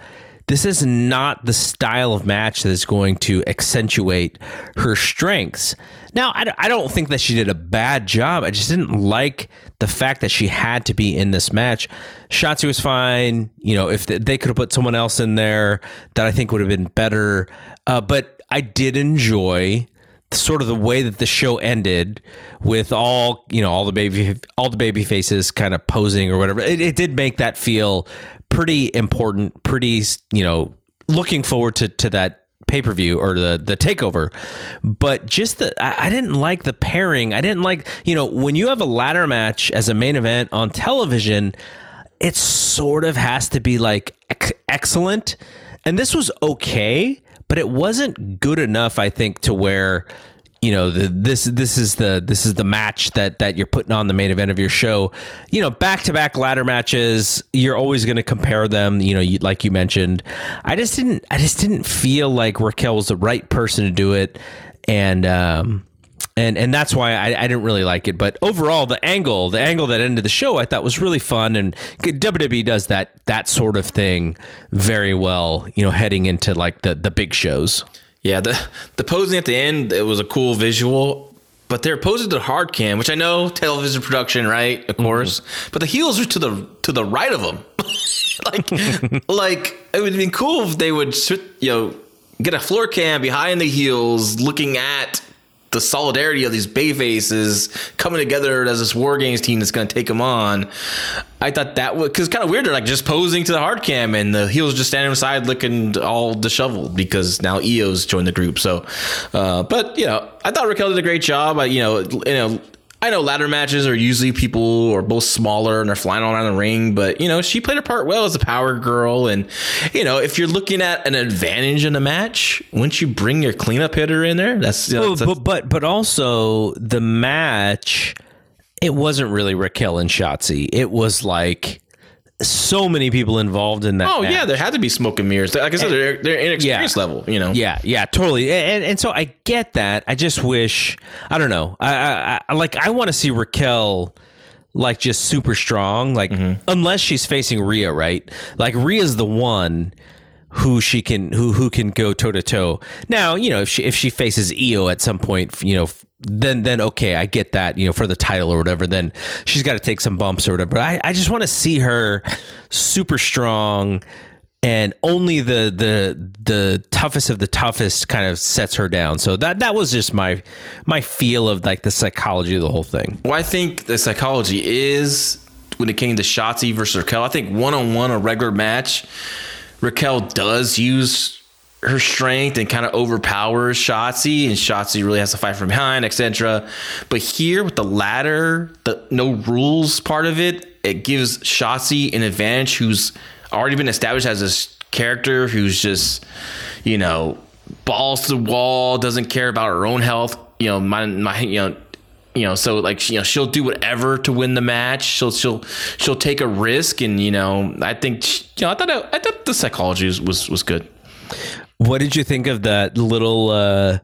this is not the style of match that is going to accentuate her strengths. Now, I, I don't think that she did a bad job. I just didn't like the fact that she had to be in this match. Shotzi was fine. You know, if they, could have put someone else in there that I think would have been better. Uh, but I did enjoy sort of the way that the show ended with all you know all the baby all the baby faces kind of posing or whatever it, it did make that feel pretty important pretty you know looking forward to to that pay-per-view or the the takeover. But just the I, I didn't like the pairing. I didn't like you know when you have a ladder match as a main event on television it sort of has to be like ex- excellent. And this was okay but it wasn't good enough i think to where you know the, this this is the this is the match that that you're putting on the main event of your show you know back to back ladder matches you're always going to compare them you know you, like you mentioned i just didn't i just didn't feel like raquel was the right person to do it and um and and that's why I, I didn't really like it. But overall, the angle, the angle that ended the show, I thought was really fun, and WWE does that that sort of thing very well. You know, heading into like the the big shows. Yeah, the the posing at the end it was a cool visual. but they're posing to the hard cam, which I know television production, right? Of mm-hmm. course, but the heels are to the to the right of them. (laughs) like, (laughs) like it would have been cool if they would, you know, get a floor cam behind the heels, looking at the solidarity of these bay faces coming together as this war games team that's going to take them on. I thought that was because kind of weird. They're like just posing to the hard cam and the heels just standing aside looking all disheveled because now Io's joined the group. So, uh, but you know, I thought Raquel did a great job. I, you know, you know, I know ladder matches are usually people are both smaller and they're flying all around the ring, but you know she played her part well as a power girl. And you know if you're looking at an advantage in a match, once you bring your cleanup hitter in there, that's, you know, Well, that's but, but but also the match, it wasn't really Raquel and Shotzi. It was like so many people involved in that. oh match. yeah, there had to be smoke and mirrors. Like I said, they're they're inexperienced level. You know, Yeah, yeah, totally. And and so I get that. I just wish I don't know. I I, I like I want to see Raquel like just super strong. Like mm-hmm. unless she's facing Rhea, right? Like Rhea's the one who she can who who can go toe to toe. Now you know if she if she faces Io at some point, you know. Then, then okay, I get that. You know, for the title or whatever, then she's got to take some bumps or whatever. But I, I just want to see her super strong, and only the the the toughest of the toughest kind of sets her down. So that that was just my my feel of like the psychology of the whole thing. Well, I think the psychology is when it came to Shotzi versus Raquel. I think one on one, a regular match, Raquel does use her strength and kind of overpowers Shotzi, and Shotzi really has to fight from behind, etc. But here with the ladder, the no rules part of it, it gives Shotzi an advantage who's already been established as this character who's just, you know, balls to the wall, doesn't care about her own health. You know, my my you know you know so like you know she'll do whatever to win the match she'll she'll she'll take a risk and you know i think she- you know i thought i thought the psychology was was, was good What did you think of that little uh,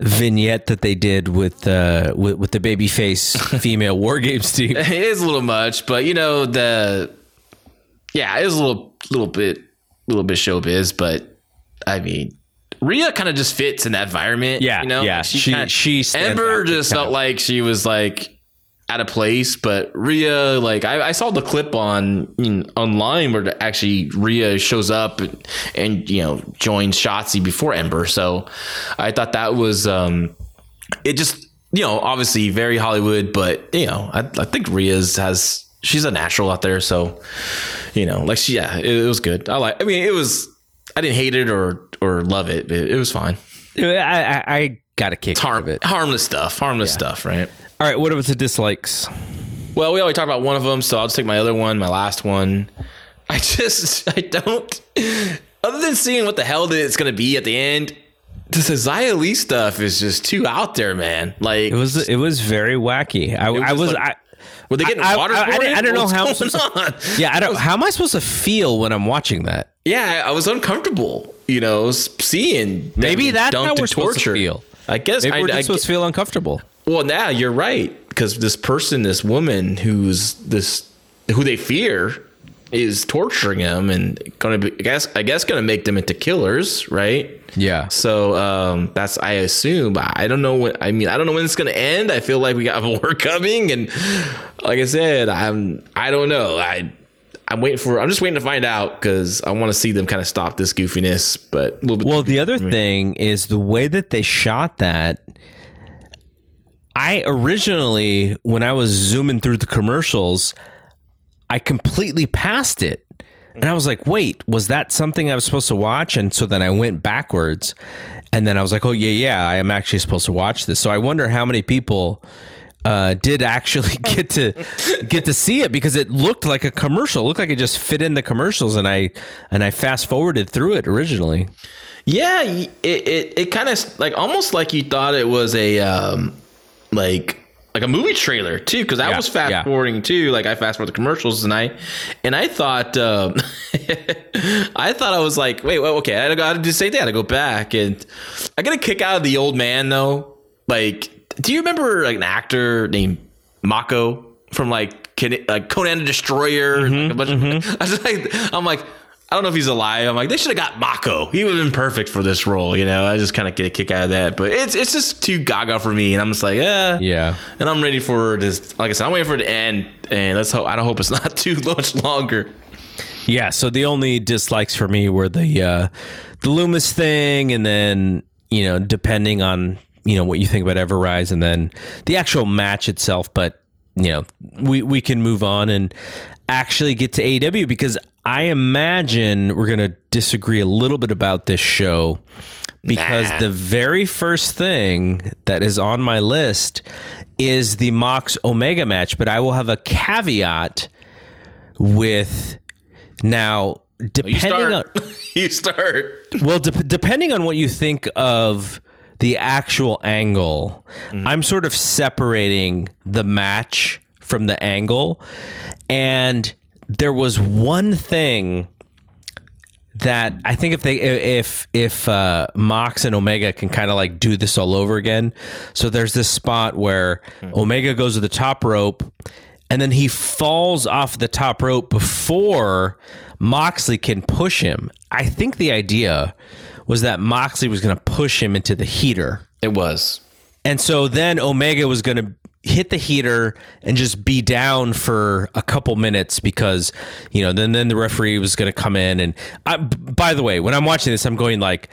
vignette that they did with uh, with, with the babyface (laughs) female war games team? (laughs) it is a little much but you know the yeah it was a little little bit little bit showbiz but i mean Rhea kind of just fits in that environment. Yeah, you know, yeah. She- kinda- she Ember just felt like she was like out of place, but Rhea, like I, I saw the clip on you know, online where actually Rhea shows up and, and you know joins Shotzi before Ember, so I thought that was um, it. Just you know, obviously very Hollywood, but you know, I, I think Rhea's has she's a natural out there, so you know, like she, yeah, it, it was good. I like. I mean, it was. I didn't hate it or or love it. It, it was fine. I, I, I got a kick out harm, of it. harmless stuff. Harmless stuff, right? All right, what about the dislikes? Well, we already talked about one of them, so I'll just take my other one, my last one. I just, (laughs) I don't. Other than seeing what the hell it's going to be at the end, this Xia Li stuff is just too out there, man. Like It was it was very wacky. I, was I was like- I, were they getting I- I- water? I- I didn't- I don't know how I'm supposed (laughs) yeah I don't. How am I supposed to feel when I'm watching that? Yeah, I was uncomfortable. You know, seeing Maybe that's how we're supposed to feel. I guess Maybe I, we're I, just supposed to feel uncomfortable. Well, now you're right because this person, this woman, who's this, who they fear, is torturing them and going to be, I guess, I guess, going to make them into killers, right? Yeah. So um, that's, I assume. I don't know when. I mean, I don't know when it's going to end. I feel like we got (laughs) more coming, and like I said, I'm, I don't know. I. I'm waiting for. I'm just waiting to find out because I want to see them kind of stop this goofiness. But a little bit. Well, the other thing is the way that they shot that. I originally, when I was zooming through the commercials, I completely passed it. And I was like, wait, was that something I was supposed to watch? And so then I went backwards. And then I was like, oh, yeah, yeah, I am actually supposed to watch this. So I wonder how many people uh, did actually (laughs) get to get to see it because it looked like a commercial. It looked like it just fit in the commercials. And I and I fast forwarded through it originally. Yeah, it it, it kind of like almost like you thought it was a um like like a movie trailer too because I Yeah, was fast yeah. forwarding too. Like I fast forward the commercials and I and I thought um (laughs) I thought I was like wait well okay I gotta go I had to do the same thing. I go back and I get a kick out of the old man though. Like do you remember like an actor named Mako from like Can- like Conan the Destroyer like a bunch of, (laughs) I was like I'm like I don't know if he's alive. I'm like, they should have got Mako. He would have been perfect for this role. You know, I just kind of get a kick out of that. But it's it's just too gaga for me, and I'm just like, yeah, Yeah. And I'm ready for this. Like I said, I'm waiting for it to end, and let's hope. I don't hope it's (laughs) not too much longer. Yeah, so the only dislikes for me were the uh, the Lumis thing, and then you know, depending on you know what you think about Everrise, and then the actual match itself. But you know, we we can move on and actually get to AEW because I imagine we're going to disagree a little bit about this show because Nah. the very first thing that is on my list is the Mox Omega match, but I will have a caveat with now You depending on start. (laughs) you start. well de- depending on what you think of the actual angle mm-hmm. i'm sort of separating the match from the angle and there was one thing that I think if they if if uh, Mox and Omega can kind of like do this all over again. So there's this spot where Omega goes to the top rope, and then he falls off the top rope before Moxley can push him. I think the idea was that Moxley was going to push him into the heater. It was. And so then Omega was going to hit the heater and just be down for a couple minutes because, you know, then then the referee was going to come in and I, by the way, when I'm watching this I'm going like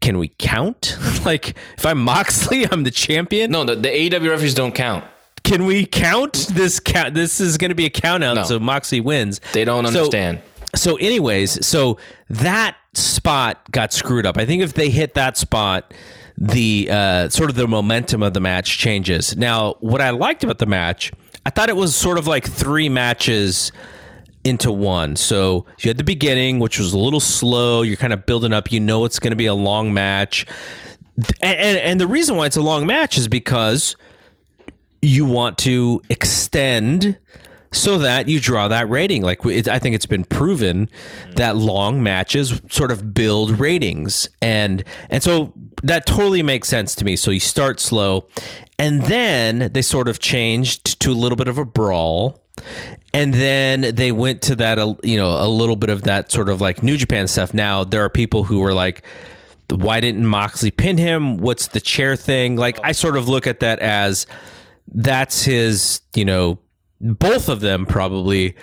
can we count? (laughs) like if I'm Moxley, (laughs) I'm the champion. No, the, the AEW referees don't count. Can we count this count? This is going to be a count out No. so Moxley wins. They don't So- understand. so anyways so that spot got screwed up i think if they hit that spot the uh, sort of the momentum of the match changes. Now what i liked about the match i thought it was sort of like three matches into one. So you had the beginning which was a little slow. You're kind of building up. You know it's going to be a long match. And, and, and the reason why it's a long match is because you want to extend so that you draw that rating. Like it, I think it's been proven that long matches sort of build ratings, and and so that totally makes sense to me. So you start slow, and then they sort of changed to a little bit of a brawl. And then they went to that, uh, you know, a little bit of that sort of like New Japan stuff. Now there are people who were like, why didn't Moxley pin him? What's the chair thing? Like, I sort of look at that as that's his, you know, both of them probably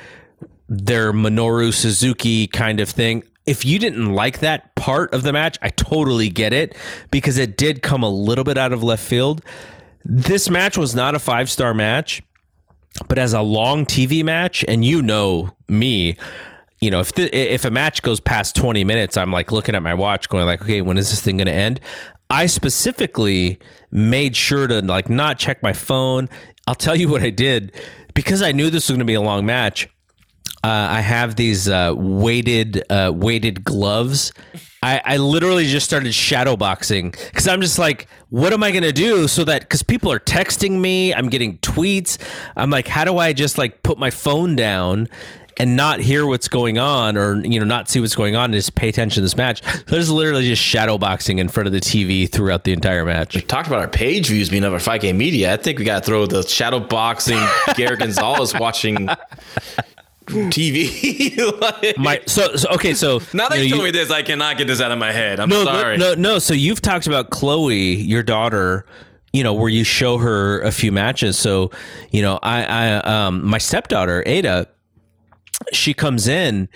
their Minoru Suzuki kind of thing. If you didn't like that part of the match, I totally get it because it did come a little bit out of left field. This match was not a five star match, but as a long TV match, and you know me, you know, if the, if a match goes past 20 minutes, I'm like looking at my watch going like, okay, when is this thing going to end? I specifically made sure to like not check my phone. I'll tell you what I did because I knew this was going to be a long match. Uh, I have these uh, weighted uh, weighted gloves. I, I literally just started shadow boxing because I'm just like, what am I gonna do so that because people are texting me, I'm getting tweets. I'm like, how do I just like put my phone down and not hear what's going on or you know not see what's going on and just pay attention to this match? So there's literally just shadow boxing in front of the TV throughout the entire match. We talked about our page views being over 5K media. I think we got to throw the shadow boxing (laughs) Garrett Gonzalez watching TV. (laughs) Like- My so, so okay so (laughs) now that you you, told you- me this, I cannot get this out of my head. I'm no, sorry. No, no, so you've talked about Chloe, your daughter, you know, where you show her a few matches. So, you know, I, I, um, my stepdaughter Ada, she comes in,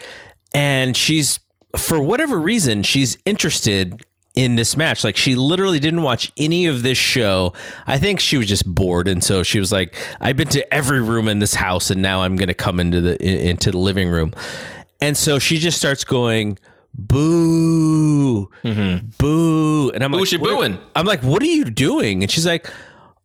and she's for whatever reason she's interested in this match. Like she literally didn't watch any of this show. I think she was just bored, and so she was like, "I've been to every room in this house, and now I'm going to come into the into the living room." And so she just starts going, "Boo, mm-hmm. boo!" And I'm like, Who's she booing? I'm like, "What are you doing?" And she's like,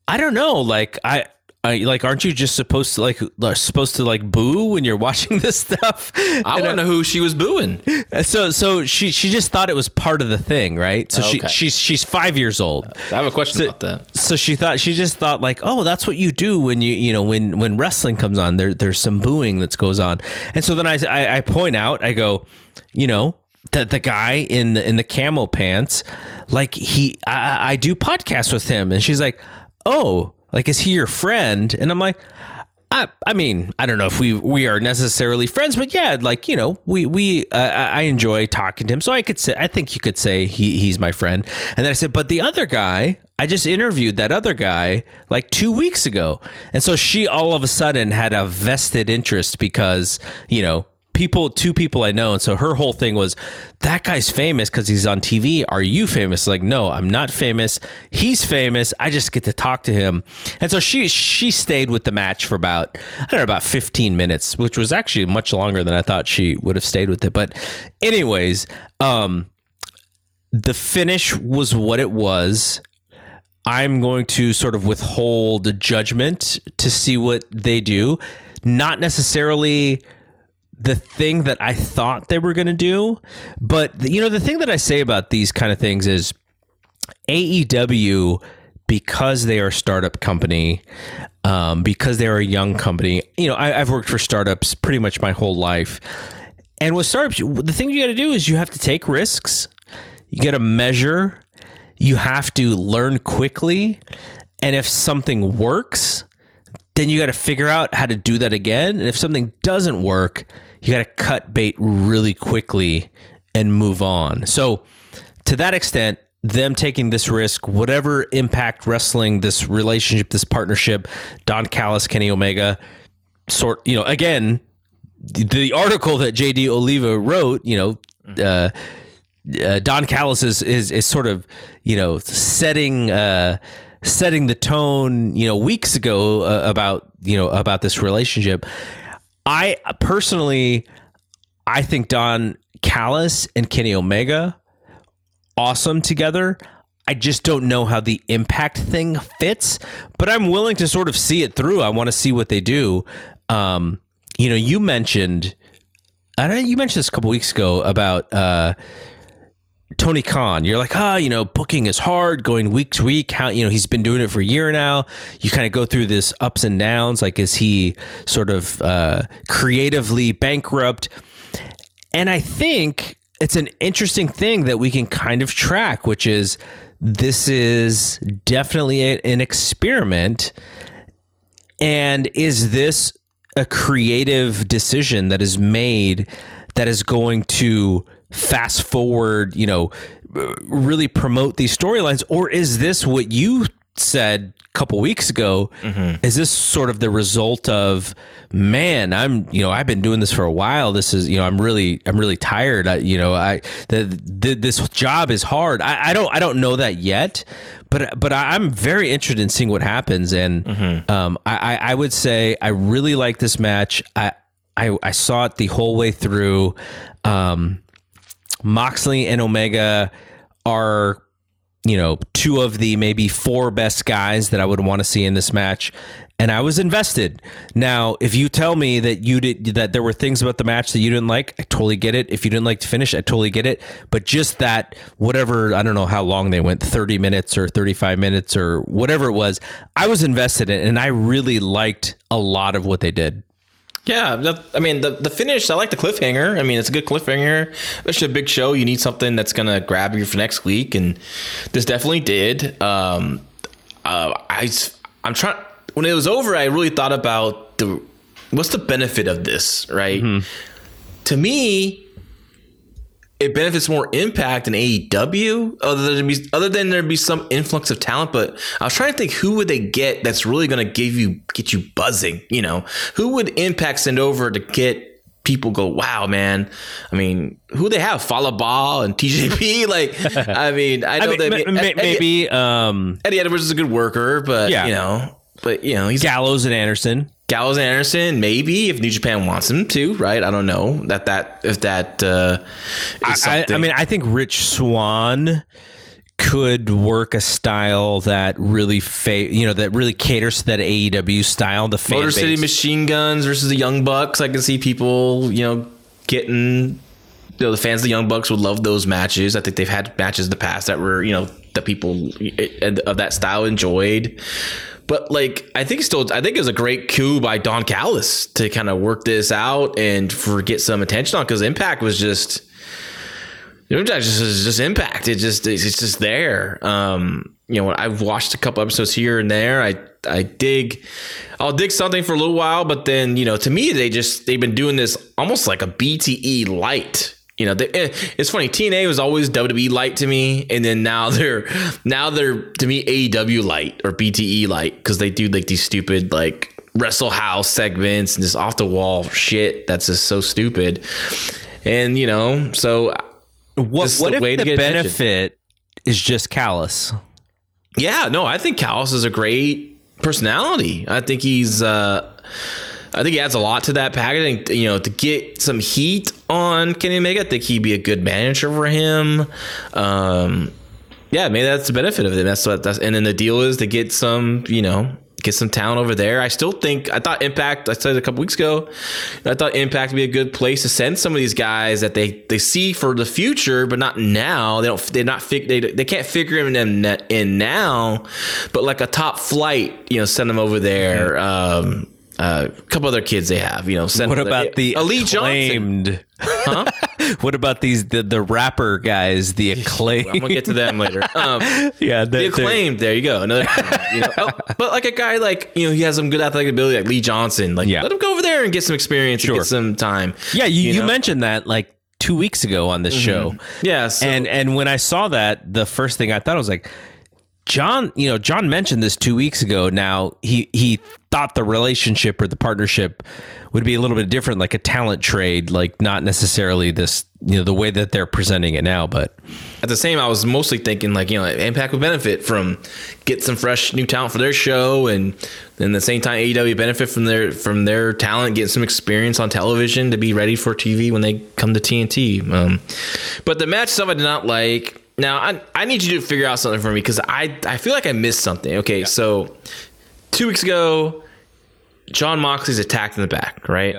"I don't know. Like I." I, like, aren't you just supposed to like supposed to like boo when you're (laughs) watching this stuff? I uh, want to know who she was booing. So, so she she just thought it was part of the thing, right? So Okay. she she's she's five years old. Uh, I have a question So- about that. So she thought she just thought like, oh, that's what you do when you you know when when wrestling comes on. There there's some booing that goes on, and so then I I, I point out, I go, you know. The, the guy in the in the camel pants, like he, I, I do podcasts with him, and she's like, "Oh, like is he your friend?" And I'm like, I, I mean, I don't know if we we are necessarily friends, but yeah, like you know, we we uh, I enjoy talking to him, so I could say I think you could say he he's my friend. And then I said, but the other guy, I just interviewed that other guy like two weeks ago, and so she all of a sudden had a vested interest because you know people, two people I know. And so her whole thing was that guy's famous because he's on TV. Are you famous? Like, no, I'm not famous. He's famous. I just get to talk to him. And so she she stayed with the match for about I don't know about 15 minutes, which was actually much longer than I thought she would have stayed with it. But anyways, um, the finish was what it was. I'm going to sort of withhold judgment to see what they do. Not necessarily the thing that I thought they were going to do. But, you know, the thing that I say about these kind of things is AEW, because they are a startup company, um, because they're a young company, you know, I, have worked for startups pretty much my whole life. And with startups, the thing you got to do is you have to take risks, you got to measure, you have to learn quickly. And if something works, then you got to figure out how to do that again. And if something doesn't work, you got to cut bait really quickly and move on. So, to that extent, them taking this risk, whatever impact wrestling, this relationship, this partnership, Don Callis, Kenny Omega, sort, you know, again, the, the article that JD Oliva wrote, you know, uh, uh, Don Callis is, is is sort of you know setting uh, setting the tone you know weeks ago uh, about you know about this relationship, I personally, I think Don Callis and Kenny Omega, awesome together. I just don't know how the impact thing fits, but I'm willing to sort of see it through. I want to see what they do. Um, you know, you mentioned, I know you mentioned this a couple weeks ago about uh, Tony Khan, you're like, ah, you know, booking is hard, going week to week. How you know he's been doing it for a year now. You kind of go through this ups and downs. Like, is he sort of uh, creatively bankrupt? And I think it's an interesting thing that we can kind of track, which is this is definitely a, an experiment. And is this a creative decision that is made that is going to fast forward, you know, really promote these storylines? Or is this what you said a couple weeks ago? Mm-hmm. Is this sort of the result of, man, I'm, you know, I've been doing this for a while. This is, you know, I'm really, I'm really tired. I, you know, I, the, the, this job is hard. I, I don't, I don't know that yet, but, but I'm very interested in seeing what happens. And, mm-hmm. um, I, I would say I really like this match. I, I, I saw it the whole way through. Um, Moxley and Omega are, you know, two of the maybe four best guys that I would want to see in this match. And I was invested. Now, if you tell me that you did that there were things about the match that you didn't like, I totally get it. If you didn't like to finish, I totally get it. But just that whatever, I don't know how long they went, 30 minutes or 35 minutes or whatever it was, I was invested in and I really liked a lot of what they did. Yeah, that, I mean the the finish. I like the cliffhanger. I mean, it's a good cliffhanger. Especially a big show, you need something that's gonna grab you for next week, and this definitely did. Um, uh, I I'm trying. When it was over, I really thought about the what's the benefit of this, right? Mm-hmm. To me, it benefits more impact in AEW other than be, other than there be some influx of talent. But I was trying to think who would they get that's really going to give you get you buzzing. You know, who would Impact send over to get people go, wow, man. I mean, who they have? Fallah Bahh and TJP. (laughs) (laughs) like, I mean, I know I mean, that m- Eddie, maybe um, Eddie Edwards is a good worker, but yeah. you know, but you know, he's Gallows and Anderson. Gallows and Anderson, maybe if New Japan wants him to, right? I don't know that that if that. Uh, I, I, mean, I think Rich Swann could work a style that really fa- you know that really caters to that AEW style. The Motor base. City Machine Guns versus the Young Bucks. I can see people you know getting. You know, the fans of the Young Bucks would love those matches. I think they've had matches in the past that were, you know, that people of that style enjoyed. But like, I think still, I think it was a great coup by Don Callis to kind of work this out and for get some attention on because Impact was just. Impact just just impact. It just it's just there. Um, you know, I've watched a couple episodes here and there. I I dig, I'll dig something for a little while, but then you know, to me, they just they've been doing this almost like a BTE light. You know, they, eh, it's funny. TNA was always WWE light to me, and then now (laughs) they're now they're to me AEW light or BTE light because they do like these stupid like wrestle house segments and just off the wall shit that's just so stupid. And you know, so What, what the if way to the get attention. benefit is just Callis? Yeah, no, I think Callis is a great personality. I think he's uh I think he adds a lot to that package. You know, to get some heat on Kenny Omega, I think he'd be a good manager for him. Um yeah, maybe that's the benefit of it. That's what that's and then the deal is to get some, you know, get some talent over there. I still think I thought Impact. I said a couple weeks ago. I thought Impact would be a good place to send some of these guys that they they see for the future, but not now. They don't. They're not. They they can't figure them in, in now. But like a top flight, you know, send them over there. Um, uh, a couple other kids they have, you know. What about the Elite Johnson? acclaimed? (laughs) what about these the, the rapper guys? The acclaimed. I'm gonna get to them later. Um, (laughs) yeah, the acclaimed. There you go. Another, you know, oh, but like a guy like you know, he has some good athletic ability, like Lee Johnson. Like, Yeah. let him go over there and get some experience, and Sure. get some time. Yeah, you, you, know? Mm-hmm. mentioned that like two weeks ago on this show. Yeah, so, and and when I saw that, the first thing I thought was like, John, you know, John mentioned this two weeks ago. Now he he thought the relationship or the partnership would be a little bit different, like a talent trade, like not necessarily this, you know, the way that they're presenting it now. But at the same, I was mostly thinking like you know, Impact would benefit from get some fresh new talent for their show, and then the same time, AEW benefit from their from their talent, getting some experience on television to be ready for TV when they come to TNT. Um, but the match stuff I did not like. Now I I need you to figure out something for me because I I feel like I missed something. Okay, so two weeks ago, John Moxley's attacked in the back, right?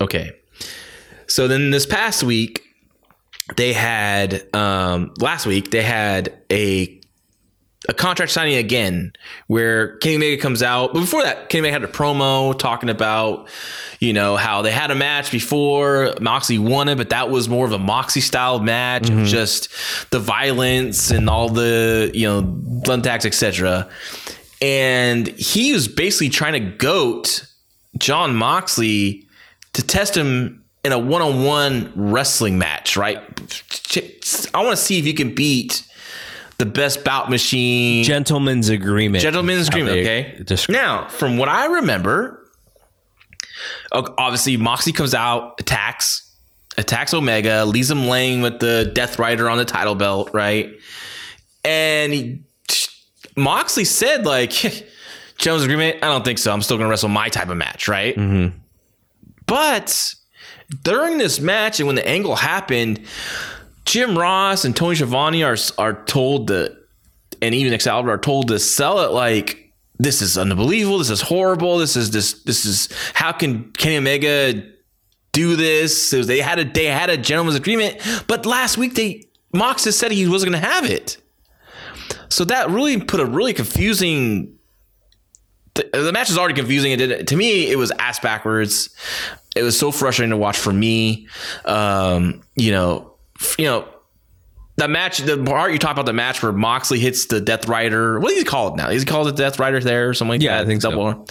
Okay. So then this past week, they had um last week they had a a contract signing again where Kenny Omega comes out. But before that, Kenny Omega had a promo talking about, you know, how they had a match before Moxley won it, but that was more of a Moxley style match, of mm-hmm. just the violence and all the, you know, blunt attacks, etc. And he was basically trying to goat John Moxley to test him in a one-on-one wrestling match, right? I want to see if you can beat the best bout machine. gentleman's agreement. Gentleman's agreement, okay? describe- Now, from what I remember, obviously Moxley comes out, attacks, attacks Omega, leaves him laying with the Death Rider on the title belt, right? And he, Moxley said, like, (laughs) Gentleman's agreement, I don't think so. I'm still going to wrestle my type of match, right? Mm-hmm. But during this match and when the angle happened, Jim Ross and Tony Schiavone are are told to, and even Excalibur are told to sell it like this is unbelievable, this is horrible, this is this this is how can Kenny Omega do this? Was- they had a they had a gentleman's agreement, but last week they Mox has said he wasn't going to have it, so that really put a really confusing. The, the match is already confusing. It did to me. It was ass backwards. It was so frustrating to watch for me. Um, you know, you know, that match, the part you talk about the match where Moxley hits the Death Rider. What do you call it now? Is he called the Death Rider there or something like Yeah, that? I think so. double arm,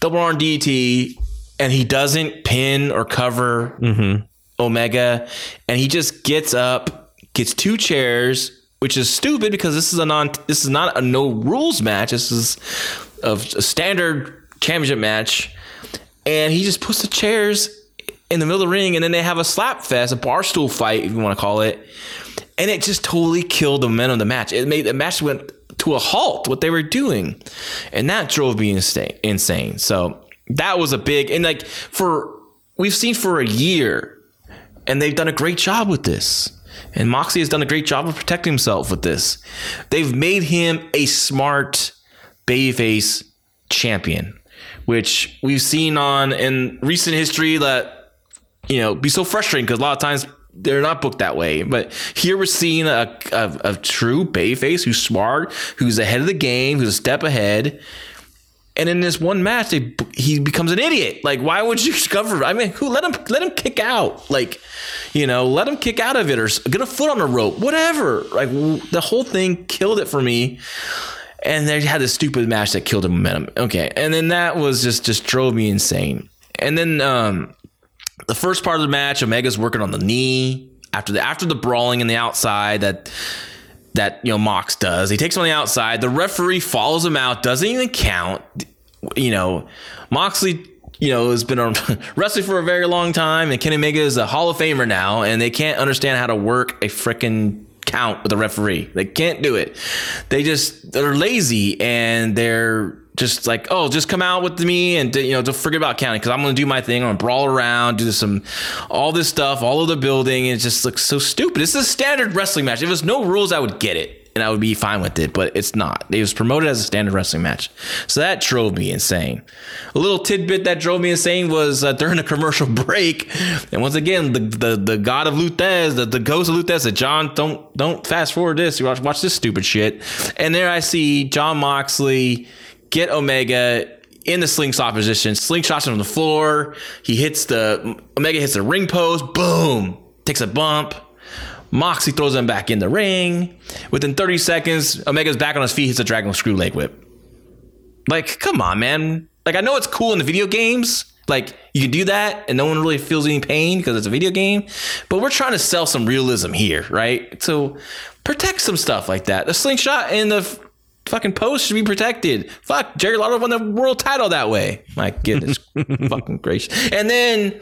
double arm DT, and he doesn't pin or cover mm-hmm. Omega, and he just gets up, gets two chairs, which is stupid because this is a non, this is not a no rules match. This is a, a standard championship match, and he just puts the chairs in the middle of the ring, and then they have a slap fest, a bar stool fight, if you want to call it, and it just totally killed the momentum of the match. It made the match went to a halt. What they were doing, and that drove me insane. Insane. So that was a big and like for we've seen for a year, and they've done a great job with this. And Moxie has done a great job of protecting himself with this. They've made him a smart babyface champion, which we've seen on in recent history that you know be so frustrating because a lot of times they're not booked that way. But here we're seeing a, a, a true babyface who's smart, who's ahead of the game, who's a step ahead. And in this one match, they, he becomes an idiot. Like, why would you (laughs) cover? I mean, who let him let him kick out? Like, you know, let him kick out of it or get a foot on the rope, whatever. Like the whole thing killed it for me. and they had this stupid match that killed the momentum. Okay, and then that was just just drove me insane. And then um, the first part of the match, Omega's working on the knee after the after the brawling in the outside that that you know Mox does. He takes him on the outside. The referee follows him out, doesn't even count. You know, Moxley. You know, has been (laughs) wrestling for a very long time, and Kenny Omega is a Hall of Famer now, and they can't understand how to work a freaking count with a referee. They can't do it. They just they're lazy and they're just like, oh, just come out with me and you know, don't forget about counting because I'm to do my thing. I'm to brawl around, do some, all this stuff, all of the building. It just looks so stupid. It's a standard wrestling match. If there's no rules, I would get it and I would be fine with it, but it's not. It was promoted as a standard wrestling match, so that drove me insane. A little tidbit that drove me insane was uh, during a commercial (laughs) break, and once again, the the, the god of Lou the, the ghost of Lou said, "John, don't don't fast forward this. You watch watch this stupid shit." And there I see john Moxley get Omega in the slingshot position, slingshots him on the floor. He hits the Omega hits the ring post, boom, takes a bump. Moxie throws him back in the ring. Within 30 seconds, Omega's back on his feet, hits a dragon screw leg whip. Like, come on, man. Like, I know it's cool in the video games. Like, you can do that and no one really feels any pain because it's a video game. But we're trying to sell some realism here, right? So protect some stuff like that. The slingshot and the fucking post should be protected. Fuck, Jerry Lawler won the world title that way. My goodness, (laughs) fucking gracious. And then,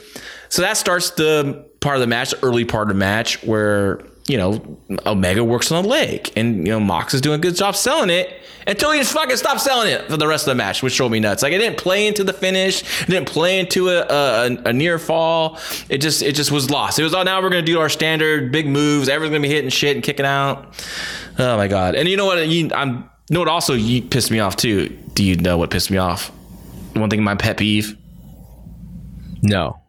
so that starts the part of the match, the early part of the match, where you know Omega works on a leg, and you know Mox is doing a good job selling it until he just fucking stopped selling it for the rest of the match, which drove me nuts. Like it didn't play into the finish, it didn't play into a, a, a near fall. It just it just was lost. It was oh now we're gonna do our standard big moves. Everyone's gonna be hitting shit and kicking out. Oh my god! And you know what? You, I'm you it also you pissed me off too? Do you know what pissed me off? One thing my pet peeve. No.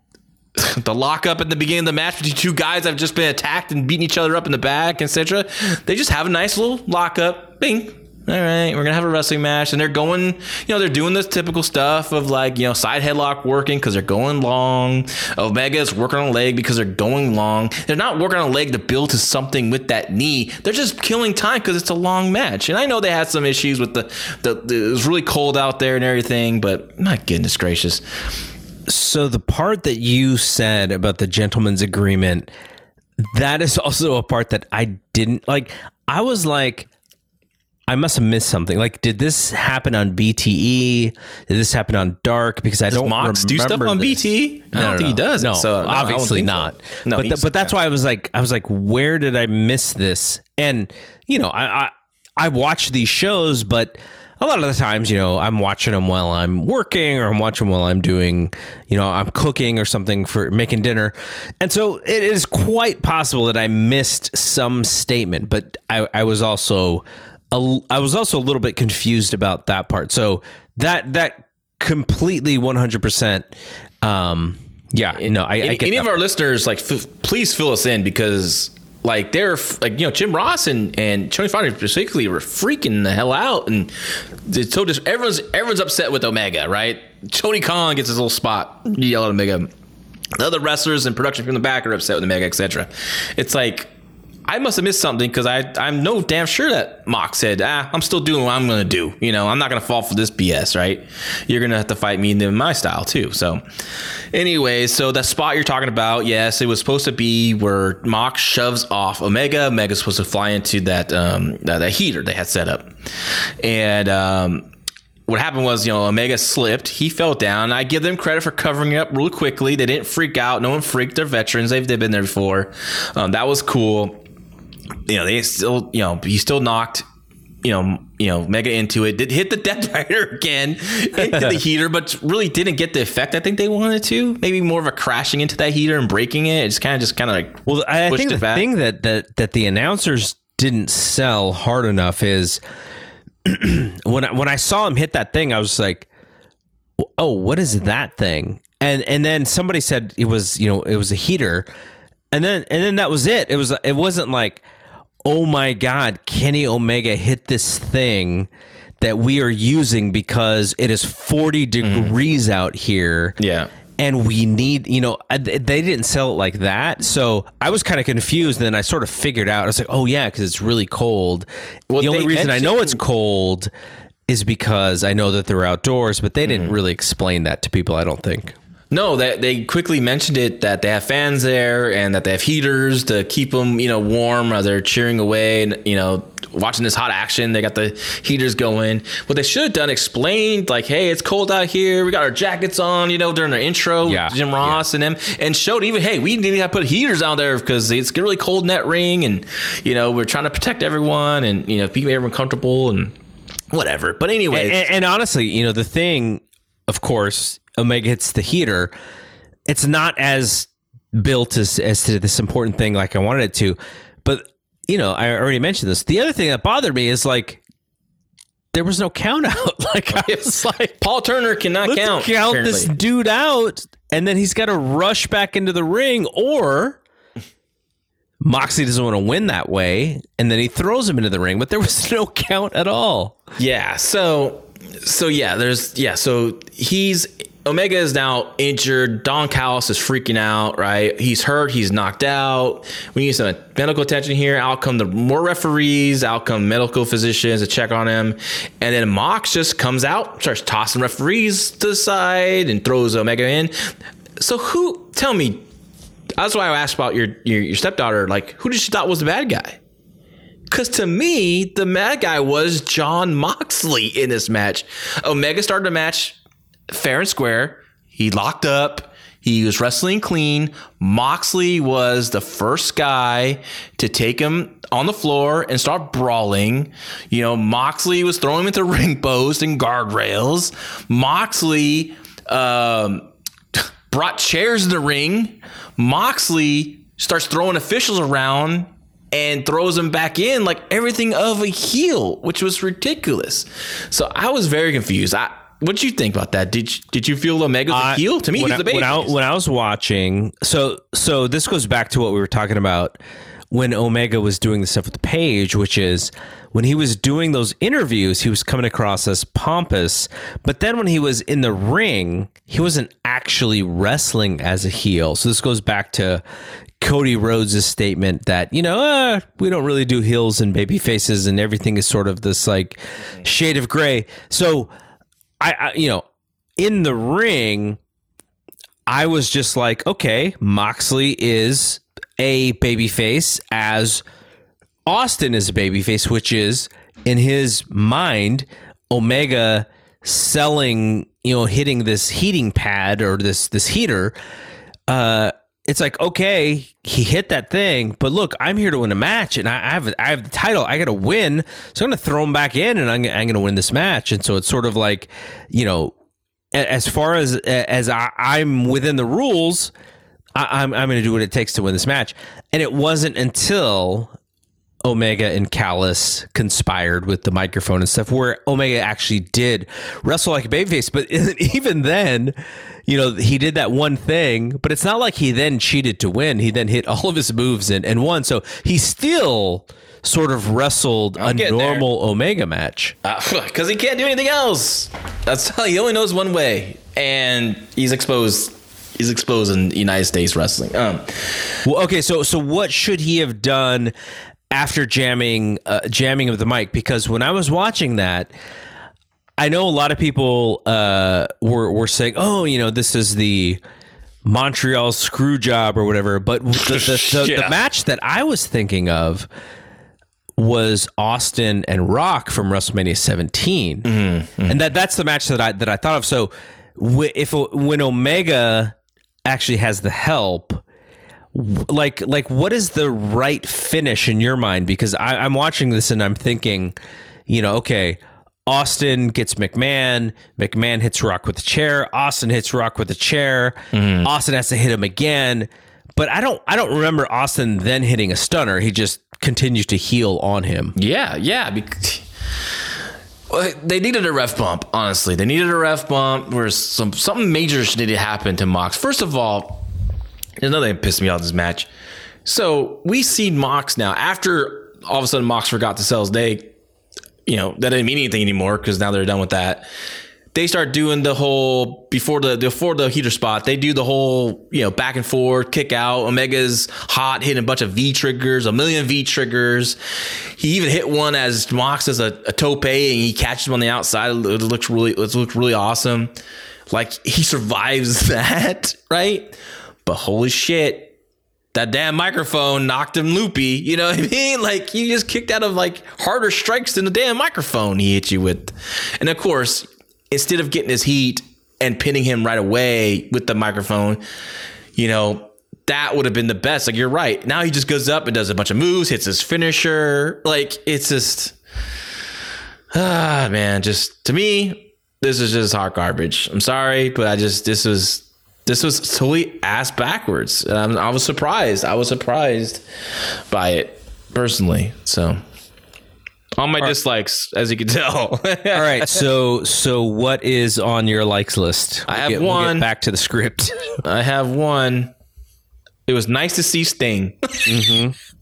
(laughs) the lockup at the beginning of the match between two guys that have just been attacked and beating each other up in the back, etc. They just have a nice little lockup. Bing. All right, we're gonna have a wrestling match, and they're going. You know, they're doing this typical stuff of like you know side headlock working because they're going long. Omega is working on a leg because they're going long. They're not working on a leg to build to something with that knee. They're just killing time because it's a long match. And I know they had some issues with the, the, the it was really cold out there and everything, but my goodness gracious. So the part that you said about the gentleman's agreement, that is (laughs) also a part that I didn't like. I was like, I must have missed something. Like, did this happen on BTE? Did this happen on Dark? Because I Does don't Mox do stuff on this. BT? I No, don't no, think he does. No, So, no, I obviously so. not. No, but he's- th- but that's why I was like, I was like, where did I miss this? And you know, I I, I watch these shows, but a lot of the times, you know, I'm watching them while I'm working, or I'm watching while I'm doing, you know, I'm cooking or something for making dinner, and so it is quite possible that I missed some statement. But I, I was also, a, I was also a little bit confused about that part. So that that completely 100. percent um yeah no i, I any, of our listeners like f- please fill us in because like they're like you know Jim Ross and and Tony Fowler particularly were freaking the hell out and it's so just everyone's everyone's upset with Omega right Tony Khan gets his little spot you yell at Omega the other wrestlers and production from the back are upset with Omega etc it's like I must have missed something because I I'm no damn sure that Mox said ah I'm still doing what I'm gonna do you know I'm not gonna fall for this BS right you're gonna have to fight me in my style too so anyway so that spot you're talking about yes it was supposed to be where Mox shoves off Omega Omega's supposed to fly into that um that, that heater they had set up and um what happened was, you know, Omega slipped. He fell down. I give them credit for covering it up real quickly. They didn't freak out. No one freaked. They're veterans. They've, they've been there before. Um, that was cool. You know, they still, you know, he still knocked, you know, you know, Mega into it. Did hit the (laughs) Death Rider again into the (laughs) heater, but really didn't get the effect I think they wanted to. Maybe more of a crashing into that heater and breaking it. It's just kind of, just kind of like Well, I I think the back. thing that, that that the announcers didn't sell hard enough is (clears throat) when I, when I saw him hit that thing, I was like, "Oh, what is that thing?" And and then somebody said it was you know it was a heater, and then and then that was it. It was it wasn't like, "Oh my God, Kenny Omega hit this thing." That we are using because it is 40 degrees out here Yeah. and we need you know they didn't sell it like that so i was kind of confused and then i sort of figured out i was like oh yeah because it's really cold Well, the only reason i know it's cold is because i know that they're outdoors but they Mm-hmm. didn't really explain that to people i don't think No, that they quickly mentioned it that they have fans there and that they have heaters to keep them, you know, warm while they're cheering away and you know watching this hot action. They got the heaters going. What they should have done explained like, hey, it's cold out here. We got our jackets on, you know, during their intro, Yeah, Jim Ross and them, and showed even, hey, we need to put heaters out there because it's really cold in that ring, and you know we're trying to protect everyone and you know keep everyone comfortable and whatever. But anyway, and, and honestly you know the thing of course omega hits the heater it's not as built as as to this important thing like i wanted it to but you know i already mentioned this the other thing that bothered me is like there was no count (laughs) out like i was (laughs) like Paul Turner cannot count. count this dude out and then he's got to rush back into the ring or Moxley doesn't want to win that way, and then he throws him into the ring, but there was (laughs) no count at all. Yeah. So, so yeah, there's yeah. So he's Omega is now injured. Don Callis is freaking out. Right. He's hurt. He's knocked out. We need some medical attention here. Out come the more referees. Out come medical physicians to check on him. And then Mox just comes out, starts tossing referees to the side, and throws Omega in. So who? Tell me. That's why I asked about your, your your stepdaughter. Like, who did she thought was the bad guy? Because to me, the bad guy was John Moxley in this match. Omega started the match fair and square. He locked up. He was wrestling clean. Moxley was the first guy to take him on the floor and start brawling. You know, Moxley was throwing him into (laughs) ring posts and guardrails. Moxley um, (laughs) brought chairs in the ring. Moxley starts throwing officials around and throws them back in like everything of a heel, which was ridiculous. So I was very confused. I, what did you think about that? Did you, did you feel Omega was a heel? To me, when he's I, the baby. when, I, when I was watching, so so this goes back to what we were talking about when Omega was doing the stuff with Page, which is when he was doing those interviews, he was coming across as pompous, but then when he was in the ring, he wasn't actually wrestling as a heel. So this goes back to Cody Rhodes' statement that you know uh, we don't really do heels and baby faces, and everything is sort of this like shade of gray. So I, I you know in the ring, I was just like, okay, Moxley is a babyface as Austin is a babyface, which is in his mind, Omega selling, you know, hitting this heating pad or this this heater. Uh, it's like okay, he hit that thing, but look, I'm here to win a match, and I, I have I have the title. I got to win, so I'm going to throw him back in, and I'm, I'm going to win this match. And so it's sort of like, you know, as far as as I, I'm within the rules, I, I'm I'm going to do what it takes to win this match. And it wasn't until Omega and Callis conspired with the microphone and stuff, where Omega actually did wrestle like a babyface. But (laughs) even then, you know, he did that one thing, but it's not like he then cheated to win. He then hit all of his moves and, and won. So he still sort of wrestled a getting there. normal Omega match. (laughs) because he can't do anything else. That's how he only knows one way, and he's exposed. He's exposed in United States wrestling. Um, Well, okay, so so what should he have done after jamming uh, jamming of the mic? Because when I was watching that, I know a lot of people uh, were were saying, "Oh, you know, this is the Montreal screw job or whatever." But the (laughs) the, the, Yeah. the match that I was thinking of was Austin and Rock from WrestleMania 17, and that that's the match that I that I thought of. So if when Omega actually has the help like like what is the right finish in your mind because I, i'm watching this and i'm thinking you know okay austin gets mcmahon mcmahon hits rock with the chair austin hits rock with the chair mm-hmm. austin has to hit him again but i don't i don't remember austin then hitting a stunner he just continues to heal on him yeah, yeah. Because, Well, they needed a ref bump. Honestly, they needed a ref bump. Where some something major needed to happen to Mox. First of all, another thing that pissed me off this match. So we see Mox now after all of a sudden Mox forgot to sell his day. You know that didn't mean anything anymore because now they're done with that. they start doing the whole before the before the heater spot. They do the whole you know back and forth kick out. Omega's hot, hitting a bunch of V triggers, a million V triggers. He even hit one as Mox as a, a tope, and he catches him on the outside. It looks really it looks really awesome. Like he survives (laughs) that, right? But holy shit, that damn microphone knocked him loopy. You know what I mean? (laughs) Like you just kicked out of like harder strikes than the damn microphone he hit you with. And of course, instead of getting his heat and pinning him right away with the microphone, you know, that would have been the best. Like you're right. Now he just goes up and does a bunch of moves, hits his finisher. Like it's just (sighs) ah man, just to me, this is just hot garbage. I'm sorry, but I just this was this was totally ass backwards. Um, I was surprised. I was surprised by it personally. So all my dislikes, as you can tell. (laughs) All right. So so what is on your likes list? I have We'll get- we'll one. back to the script. (laughs) I have one. It was nice to see Sting. (laughs)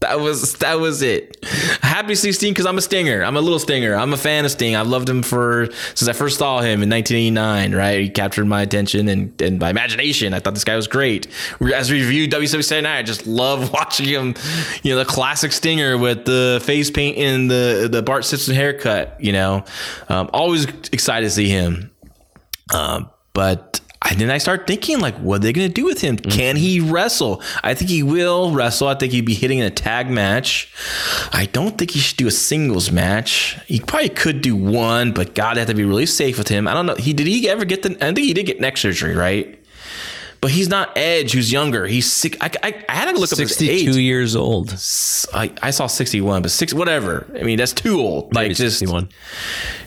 that was that was it. Happy to see Sting because I'm a Stinger. I'm a little Stinger. I'm a fan of Sting. I've loved him for since I first saw him in 1989. Right, he captured my attention and, and my imagination. I thought this guy was great. As we reviewed WCW I just love (laughs) watching him. You know, the classic Stinger with the face paint and the the Bart Simpson haircut. You know, um, always excited to see him. Um, but and then I start thinking, like, what are they going to do with him? Can he wrestle? I think he will wrestle. I think he'd be hitting in a tag match. I don't think he should do a singles match. He probably could do one, but God, I have to be really safe with him. I don't know. He did he ever get the? I think he did get neck surgery, right? But he's not Edge, who's younger. He's sick. I, I, I had to look up his age. Sixty-two years old. I, I saw 61, but six, whatever. I mean, that's too old. Like, Maybe just, 61.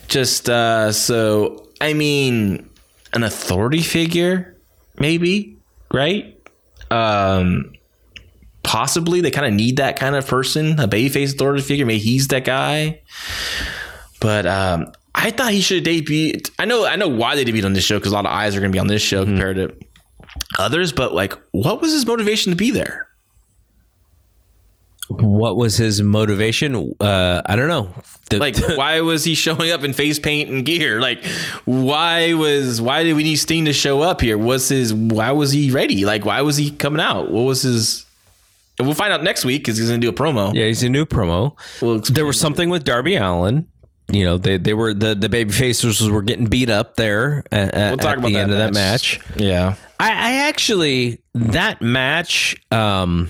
just, uh, so, I mean, an authority figure, maybe, right? Um, possibly they kind of need that kind of person, a babyface authority figure. Maybe he's that guy. But, um, I thought he should have debuted. I know, I know why they debuted on this show because a lot of eyes are going to be on this show compared to others. But like, what was his motivation to be there? What was his motivation? Uh, I don't know. The- Like, (laughs) why was he showing up in face paint and gear? Like, why was why did we need Sting to show up here? Was his why was he ready? Like, why was he coming out? What was his? And we'll find out next week because he's gonna do a promo. yeah, he's a new promo. We'll there was something with Darby Allin. You know, they they were the the baby faces were getting beat up there at, at, We'll talk at about the that end of that match. match. Yeah, I, I actually that match. Um,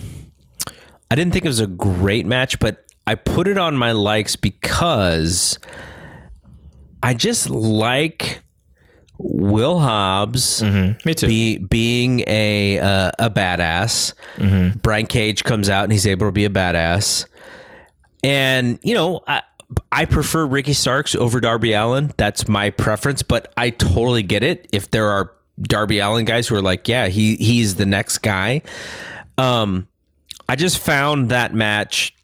I didn't think it was a great match, but I put it on my likes because I just like Will Hobbs me too. be, being a uh, a badass. Brian Cage comes out and he's able to be a badass. And you know, I, I prefer Ricky Starks over Darby Allin. That's my preference, but I totally get it if there are Darby Allin guys who are like, yeah, he he's the next guy. Um, I just found that match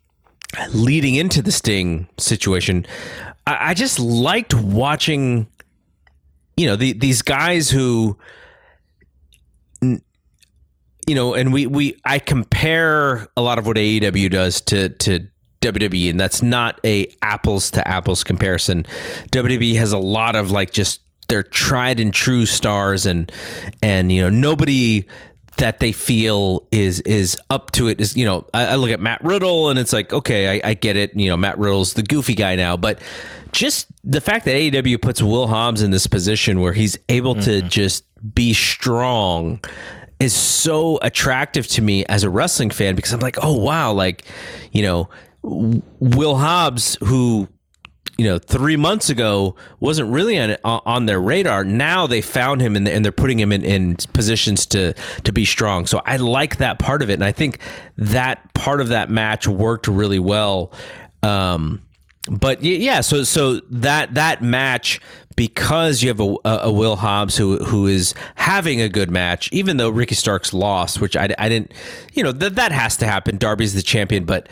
leading into the Sting situation. I, I just liked watching you know the, these guys who you know and we we I compare a lot of what AEW does to to WWE and that's not a apples to apples comparison WWE has a lot of like just their tried and true stars and and you know nobody that they feel is is up to it is you know I, I look at Matt Riddle and it's like okay I, I get it. You know Matt Riddle's the goofy guy now but just the fact that AEW puts Will Hobbs in this position where he's able to mm-hmm. just be strong is so attractive to me as a wrestling fan because I'm like oh wow. Like you know Will Hobbs who you know, three months ago wasn't really on on their radar. Now they found him and, and they're putting him in, in positions to to be strong. So I like that part of it, and I think that part of that match worked really well. Um, but yeah, so so that that match because you have a, a, Will Hobbs who who is having a good match, even though Ricky Starks lost, which I, I didn't, you know, that that has to happen. Darby's the champion, but.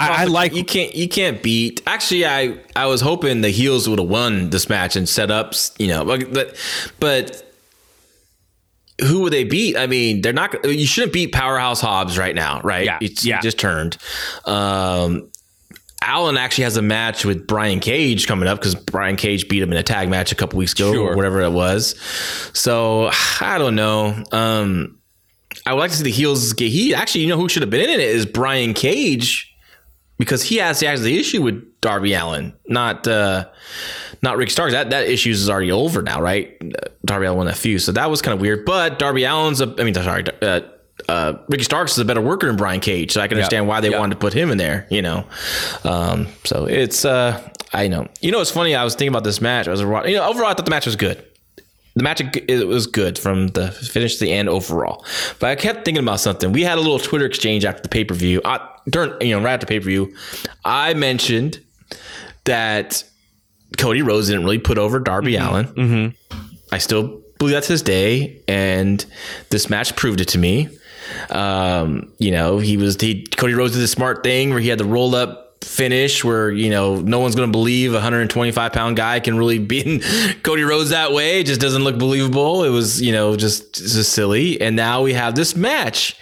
I, I like you can't you can't beat. Actually, I I was hoping the heels would have won this match and set up. You know, but but, who would they beat? I mean, they're not. You shouldn't beat Powerhouse Hobbs right now, right? Yeah, It's, yeah. Just turned. Um, Allin actually has a match with Brian Cage coming up because Brian Cage beat him in a tag match a couple weeks ago Sure. or whatever it was. So I don't know. Um, I would like to see the heels get heat. Actually, you know who should have been in it is Brian Cage because he has, he the issue with Darby Allin, not uh, not Rick Starks. That that issue is already over now, right? Darby Allin won that feud, so that was kind of weird. But Darby Allin's a, I mean, sorry, uh, uh, Ricky Starks is a better worker than Brian Cage, so I can understand why they wanted to put him in there. You know, um, so it's uh, I know. You know, it's funny. I was thinking about this match. I was you know overall, I thought the match was good. The match it was good from the finish to the end overall. But I kept thinking about something. We had a little Twitter exchange after the pay per view. During you know right after pay per view, I mentioned that Cody Rhodes didn't really put over Darby Allin. Mm-hmm. I still believe that to this day, and this match proved it to me. Um, you know, he was he Cody Rhodes did the smart thing where he had the roll up finish where you know no one's going to believe a 125 pound guy can really (laughs) beat Cody Rhodes that way. It just doesn't look believable. It was you know just just silly. And now we have this match.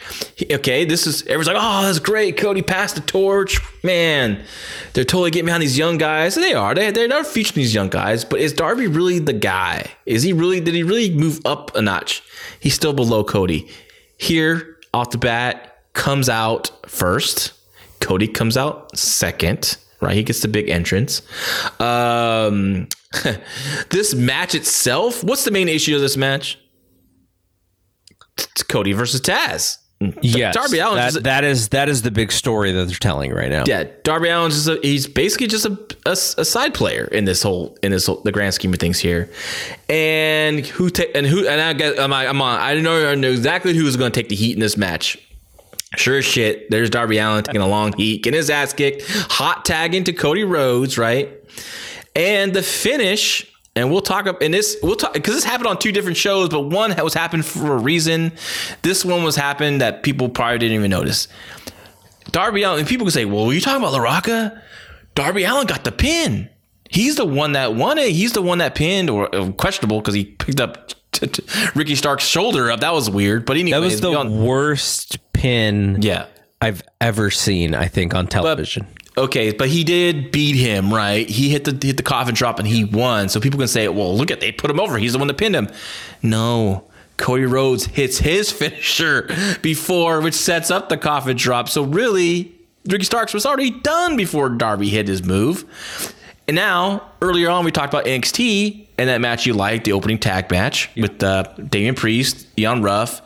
Okay, this is everyone's like, oh, that's great. Cody passed the torch. Man, they're totally getting behind these young guys. And they are. They they're not featuring these young guys. But is Darby really the guy? Is he really? Did he really move up a notch? He's still below Cody. Here off the bat comes out first. Cody comes out second, right? He gets the big entrance. Um, (laughs) this match itself, what's the main issue of this match? It's Cody versus Taz. Yes, Darby Allin. that, that is that is the big story that they're telling right now. Yeah, Darby Allin's just a, he's basically just a, a, a side player in this whole in this whole, the grand scheme of things here. And who ta- and who and I guess I'm, I'm on I know I know exactly who is going to take the heat in this match. Sure shit, there's Darby Allin taking a long heat, getting his ass kicked, hot tagging to Cody Rhodes, right? And the finish, and we'll talk up in this, we'll talk because this happened on two different shows, but one was happened for a reason. This one was happened that people probably didn't even notice. Darby Allin, and people can say, well, were you talking about LaRocca? Darby Allin got the pin. He's the one that won it. He's the one that pinned, or uh, questionable because he picked up (laughs) Ricky Stark's shoulder up. That was weird. But anyway, That was the worst pin yeah. I've ever seen. I think on television. Okay, but he did beat him, right? He hit the hit the coffin drop and he won. So people can say, "Well, look at they put him over. He's the one that pinned him." No, Cody Rhodes hits his (laughs) finisher before, which sets up the coffin drop. So really, Ricky Starks was already done before Darby hit his move. And now, earlier on, we talked about NXT and that match you liked, the opening tag match with uh, Damian Priest, Leon Ruff,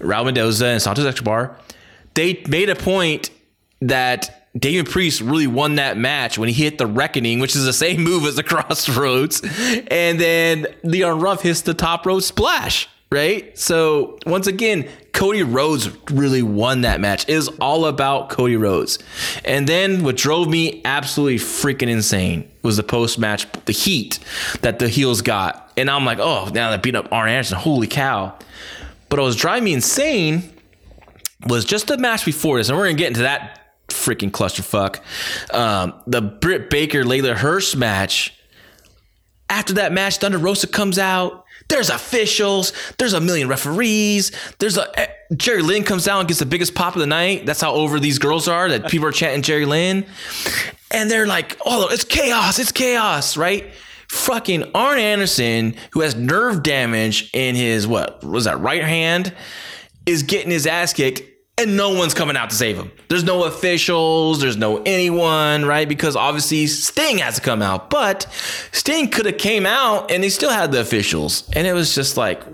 Raul Mendoza, and Santos Escobar. They made a point that Damian Priest really won that match when he hit the Reckoning, which is the same (laughs) move as the Cross Rhodes. And then Leon Ruff hits the top rope splash, right? So once again, Cody Rhodes really won that match. It was all about Cody Rhodes. And then what drove me absolutely freaking insane was the post match, the heat that the heels got. And I'm like, oh, now they beat up Arn Anderson. Holy cow. But what was driving me insane was just the match before this, and we're gonna get into that freaking clusterfuck. Um, the Britt Baker Leyla Hirsch match. After that match, Thunder Rosa comes out. There's officials. There's a million referees. There's a eh, Jerry Lynn comes out and gets the biggest pop of the night. That's how over these girls are. That people are chanting Jerry Lynn, and they're like, "Oh, it's chaos! It's chaos!" Right? Fucking Arn Anderson, who has nerve damage in his what was that right hand, is getting his ass kicked and no one's coming out to save him. There's no officials, there's no anyone, right? Because obviously Sting has to come out, but Sting could have came out and they still had the officials, and it was just like. (laughs)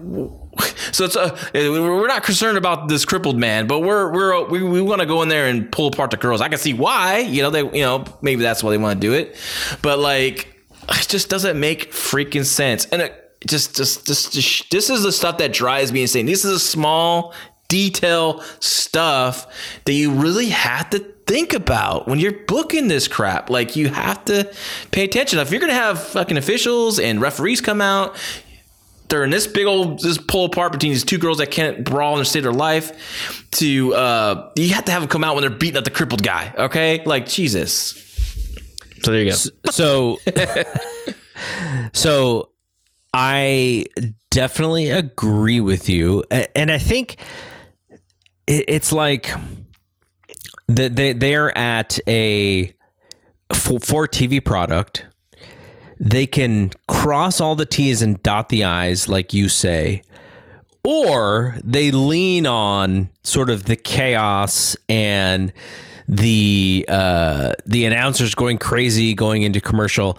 So it's a, we're not concerned about this crippled man, but we're we're we, we want to go in there and pull apart the girls. I can see why, you know they you know maybe that's why they want to do it, but like it just doesn't make freaking sense. And it just just just, just this is the stuff that drives me insane. This is a small detail stuff that you really have to think about when you're booking this crap. Like you have to pay attention. If you're gonna have fucking officials and referees come out, in this big old this pull apart between these two girls that can't brawl and save their life. To uh, you have to have them come out when they're beating up the crippled guy. Okay, like Jesus. So there you go. So, (laughs) so I definitely agree with you, and I think it's like that they they're at a for TV product, they can cross all the T's and dot the I's, like you say, or they lean on sort of the chaos and the uh, the announcers going crazy going into commercial.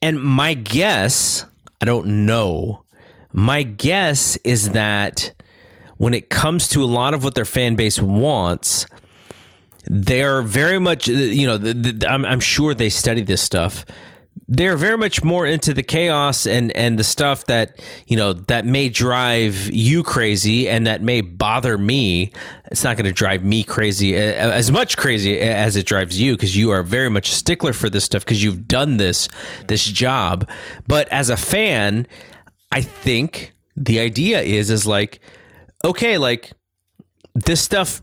And my guess, I don't know, my guess is that when it comes to a lot of what their fan base wants, they're very much, you know, the, the, I'm, I'm sure they study this stuff they're very much more into the chaos and and the stuff that you know that may drive you crazy and that may bother me. It's not going to drive me crazy as much crazy as it drives you because you are very much a stickler for this stuff because you've done this this job. But as a fan i think the idea is is like okay like this stuff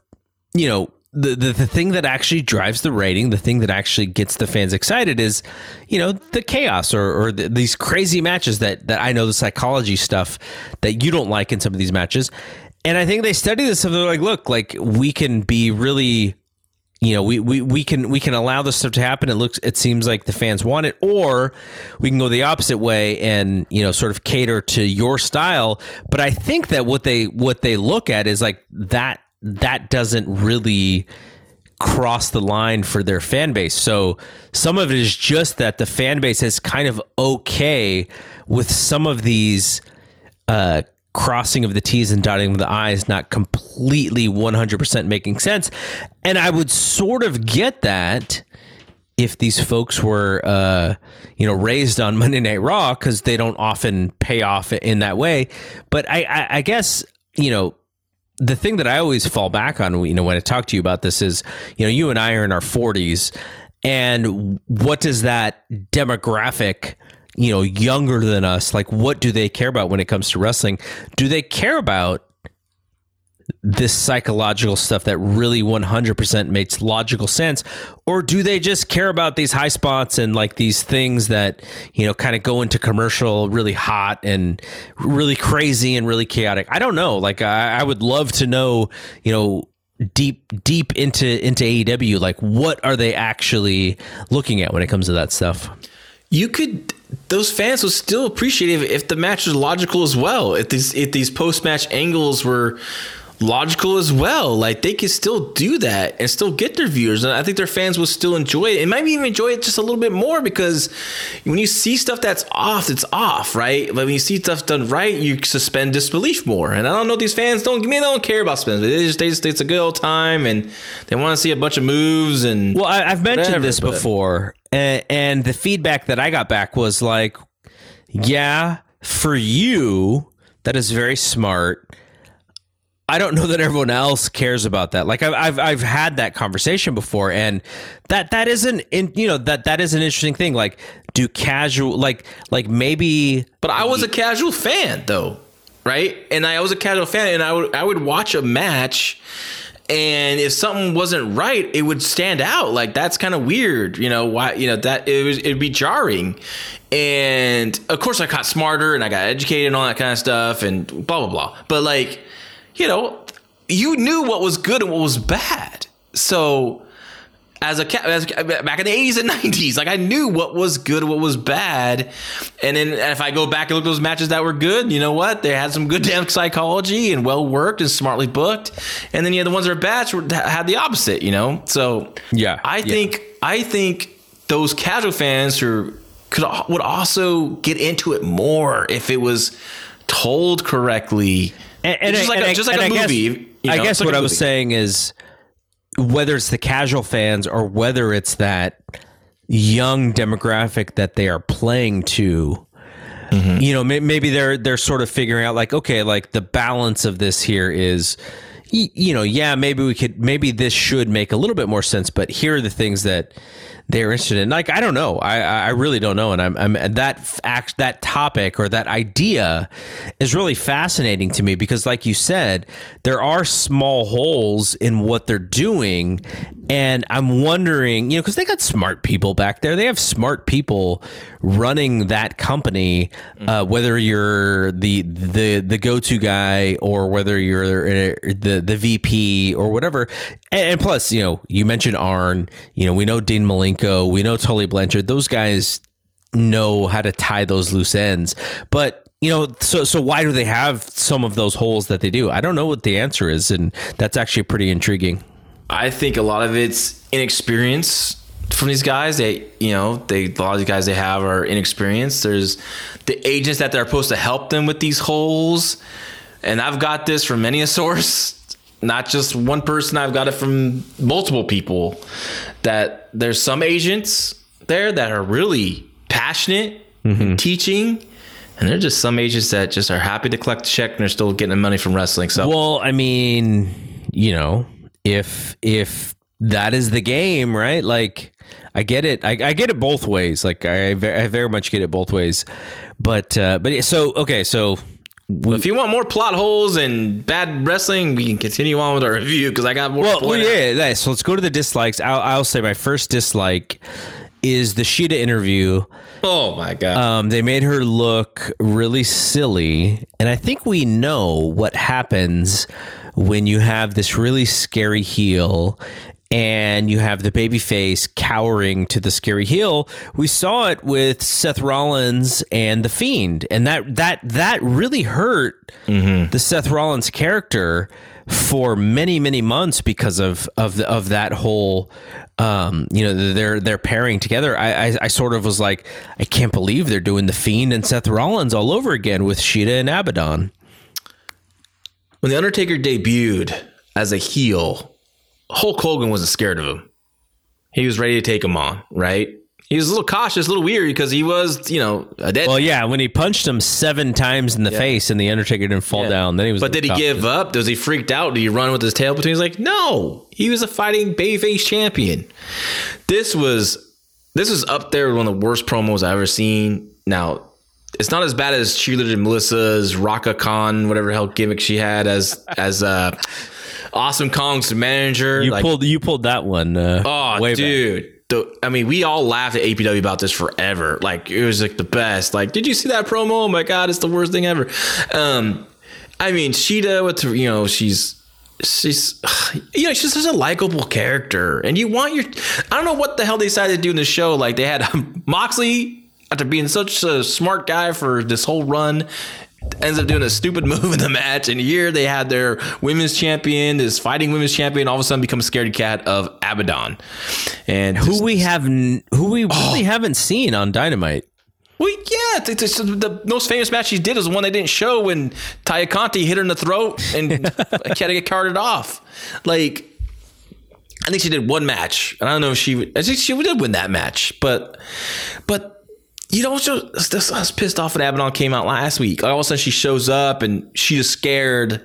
you know the, the the thing that actually drives the rating, the thing that actually gets the fans excited is, you know, the chaos or, or the, these crazy matches that that I know the psychology stuff that you don't like in some of these matches. And I think they study this and they're like, look, like we can be really, you know, we, we, we can we can allow this stuff to happen. It looks it seems like the fans want it, or we can go the opposite way and, you know, sort of cater to your style. But I think that what they what they look at is like that that doesn't really cross the line for their fan base. So some of it is just that the fan base is kind of okay with some of these uh, crossing of the T's and dotting of the I's not completely 100% making sense. And I would sort of get that if these folks were, uh, you know, raised on Monday Night Raw because they don't often pay off in that way. But I, I, I guess, you know, the thing that I always fall back on, you know, when I talk to you about this is, you know, you and I are in our 40s, and what does that demographic, you know, younger than us, like, what do they care about when it comes to wrestling? Do they care about this psychological stuff that really 100% makes logical sense? Or do they just care about these high spots and like these things that you know kind of go into commercial really hot and really crazy and really chaotic? I don't know. Like i, I would love to know you know deep deep into into aew like what are they actually looking at when it comes to that stuff? You could those fans would still appreciate it if the match was logical as well. If these if these post-match angles were logical as well. Like they could still do that and still get their viewers. And I think their fans will still enjoy it. And maybe even enjoy it just a little bit more because when you see stuff that's off, it's off, right? But when you see stuff done right, you suspend disbelief more. And I don't know these fans don't me they don't care about spins. They just, they just it's a good old time and they want to see a bunch of moves and Well, I, have mentioned whatever, this but. before. And, and the feedback that I got back was like, yeah, for you, that is very smart I don't know that everyone else cares about that. Like I've, I've I've had that conversation before, and that that isn't in you know that that is an interesting thing. Like, do casual like like maybe? But I was a casual fan though, right? And I was a casual fan, and I would I would watch a match. And if something wasn't right, it would stand out. Like that's kind of weird, you know. Why, you know that it was it'd be jarring, and of course I got smarter and I got educated and all that kind of stuff, and blah blah blah. But like, you know, you knew what was good and what was bad. So as a as, back in the 80s and 90s like i knew what was good what was bad and then if i go back and look at those matches that were good you know what they had some good damn psychology and well worked and smartly booked and then you had the ones that were bad had the opposite you know so yeah i yeah. think i think those casual fans who could would also get into it more if it was told correctly and, and just, like a, just like a movie. I guess, you know, I guess like what I was saying is whether it's the casual fans or whether it's that young demographic that they are playing to. Mm-hmm. You know, maybe they're they're sort of figuring out like, okay, like the balance of this here is, you know, yeah, maybe we could, maybe this should make a little bit more sense, but here are the things that they're interested in. Like I don't know, I I really don't know, and I'm, I'm that act that topic or that idea is really fascinating to me because, like you said, there are small holes in what they're doing, and I'm wondering, you know, because they got smart people back there. They have smart people running that company, uh, whether you're the the the go to guy or whether you're the the VP or whatever. And, and plus, you know, you mentioned Arn. You know, we know Dean Malenko Malenko, we know Tully Blanchard. Those guys know how to tie those loose ends. But you know, so so why do they have some of those holes that they do? I don't know what the answer is, and that's actually pretty intriguing. I think a lot of it's inexperience from these guys. They, you know, they a lot of the guys they have are inexperienced. There's the agents that they're supposed to help them with these holes, and I've got this from many a source, (laughs) not just one person. I've got it from multiple people. That there's some agents there that are really passionate in mm-hmm. teaching. And they're just some agents that just are happy to collect a check and they're still getting the money from wrestling. So Well, I mean, you know, if if that is the game, right? Like, I get it. I, I get it both ways. Like, I, I very much get it both ways. But uh, but so okay, so if you want more plot holes and bad wrestling, we can continue on with our review because I got more. well, well yeah, yeah. So let's go to the dislikes. I'll, I'll say my first dislike is the Shida interview. Oh my god. Um, they made her look really silly, and I think we know what happens when you have this really scary heel and you have the baby face cowering to the scary heel. We saw it with Seth Rollins and the Fiend, and that that that really hurt the Seth Rollins character for many many months because of of of that whole um you know they're they're pairing together. I, I i sort of was like i can't believe they're doing the fiend and seth rollins all over again with shida and abadon when the Undertaker debuted as a heel, Hulk Hogan wasn't scared of him. He was ready to take him on. Right. He was a little cautious, a little weird because he was, you know, a dead. well yeah when he punched him seven times in the face and the undertaker didn't fall down then he was But did he give up? Was he freaked out? Did he run with his tail between? He's like, no, he was a fighting babyface champion. This was this was up there with one of the worst promos I've ever seen. Now, it's not as bad as cheerleader Melissa's Raka Khan, whatever hell gimmick she had as (laughs) as uh, Awesome Kong's manager. you Like, pulled you pulled that one uh, Oh, way back. dude. The, I mean, we all laughed at APW about this forever. Like, it was like the best. Like, did you see that promo? Oh my God, it's the worst thing ever. Um, I mean, Shida, with, you know, she's, she's, (sighs) you know, she's such a likable character. And you want your, I don't know what the hell they decided to do in the show. Like, they had Moxley, after being such a smart guy for this whole run, ends up doing a stupid (laughs) move in the match. And here they had their women's champion, this fighting women's champion, all of a sudden becomes a scaredy cat of Abadon. And who we have, who we really oh. haven't seen on dynamite well, yeah, it's, it's, the most famous match she did is the one they didn't show when Tay Conti hit her in the throat and (laughs) (laughs) to get carted off. Like, I think she did one match, and I don't know if she. I think she did win that match, but, but you know, so I was pissed off when Abadon came out last week. All of a sudden, she shows up and she is scared,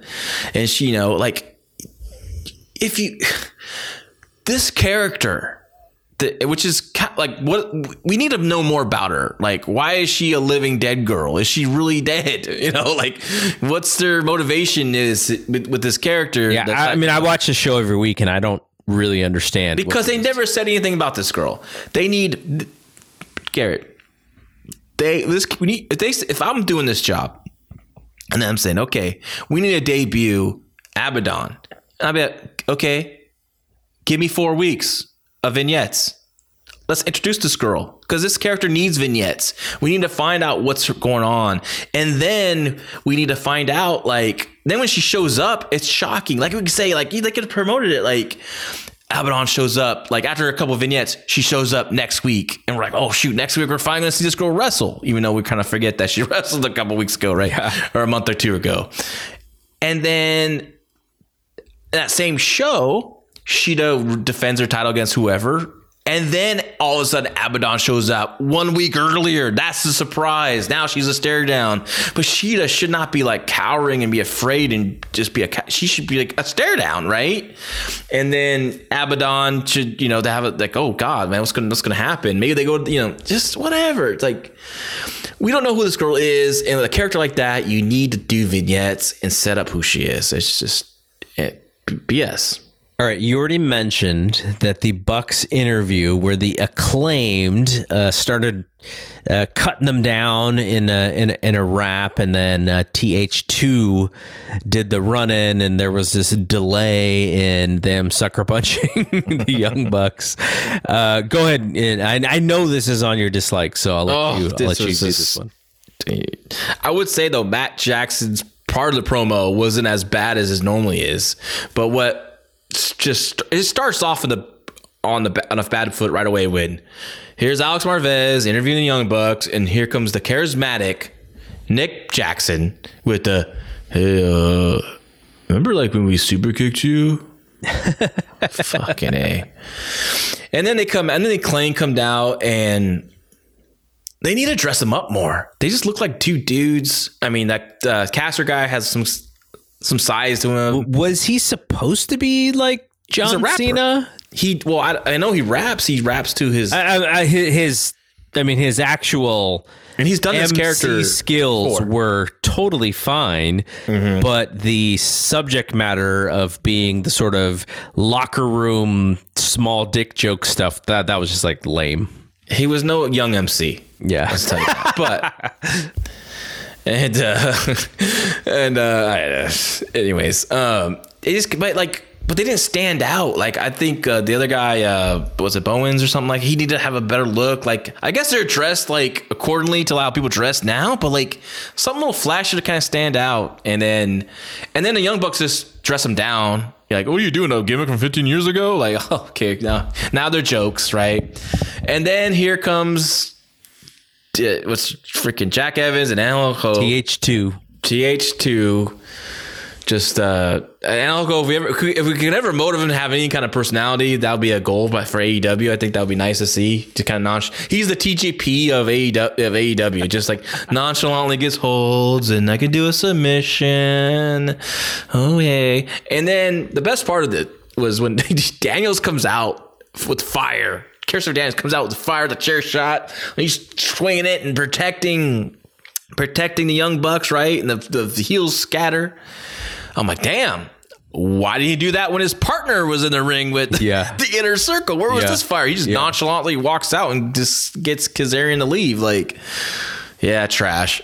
and she, you know, like, if you, (sighs) this character the, which is like what we need to know more about her. Like, why is she a living dead girl? Is she really dead? (laughs) You know, like what's their motivation is with, with this character? yeah I, I mean i watch the show every week and i don't really understand because they never said anything about this girl. They need Garrett. They this we need if they if I'm doing this job, and I'm saying okay, we need a debut Abadon. I bet okay, give me four weeks of vignettes. Let's introduce this girl because this character needs vignettes. We need to find out what's going on, and then we need to find out like then when she shows up, it's shocking. Like we could say, like they could have promoted it like. Abadon shows up like after a couple vignettes. She shows up next week, and we're like, "Oh shoot! Next week we're finally gonna see this girl wrestle." Even though we kind of forget that she (laughs) wrestled a couple weeks ago, right, or a month or two ago. And then that same show, Shida defends her title against whoever. And then all of a sudden, Abadon shows up one week earlier. That's the surprise. Now she's a stare down. But Shida should not be like cowering and be afraid and just be a. She should be like a stare down, right? And then Abadon should, you know, to have it like, oh God, man, what's gonna what's gonna happen? Maybe they go, you know, just whatever. It's like we don't know who this girl is, and with a character like that, you need to do vignettes and set up who she is. It's just eh, BS. All right, you already mentioned that the Bucks interview, where the acclaimed uh, started uh, cutting them down in a, in a, in a rap, and then uh, TH2 did the run in, and there was this delay in them sucker punching (laughs) the Young Bucks. Uh, go ahead, and I, I know this is on your dislike, so I'll let Oh, you, I'll let you do this one. I would say though Matt Jackson's part of the promo wasn't as bad as it normally is, but what just it starts off in the on the on a bad foot right away when here's Alex Marvez interviewing the Young Bucks, and here comes the charismatic Nick Jackson with the hey, uh, remember like when we super kicked you? (laughs) Fucking a. And then they come, and then they claim come down, and they need to dress them up more. They just look like two dudes. I mean, that uh, Caster guy has some some size to him. Was he supposed to be like John. Cena? He well, I, I know he raps. He raps to his, I, I, I- his, I mean, his actual and he's done his MC character skills before. were totally fine, mm-hmm. but the subject matter of being the sort of locker room small dick joke stuff that that was just like lame. He was no young MC. Yeah, Let's tell you (laughs) but and uh (laughs) and uh I- anyways um it just but like but they didn't stand out like i think uh, the other guy uh was it bowens or something like he needed to have a better look like i guess they're dressed like accordingly to how people dress now but like something a little flashy to kind of stand out and then and then the young bucks just dress them down you're like, what are you doing? A gimmick from 15 years ago? Like, (laughs) okay, now now they're jokes, right? And then here comes uh, what's freaking Jack Evans and Alan Ho. TH two. TH2 just uh and if we ever if we could ever motivate him to have any kind of personality that would be a goal but for AEW I think that would be nice to see to kind of nonch he's the TJP of AEW of AEW just like nonchalantly gets holds and I could do a submission. Oh yeah and then the best part of it was when (laughs) Daniels comes out with fire Kirsten Daniels comes out with the fire the chair shot he's swinging it and protecting protecting the young bucks, right? And the, the, the heels scatter. I'm like, damn. Why did he do that when his partner was in the ring with Yeah. the inner circle? Where was Yeah. this fire? He just Yeah. nonchalantly walks out and just gets Kazarian to leave. Like, yeah, trash.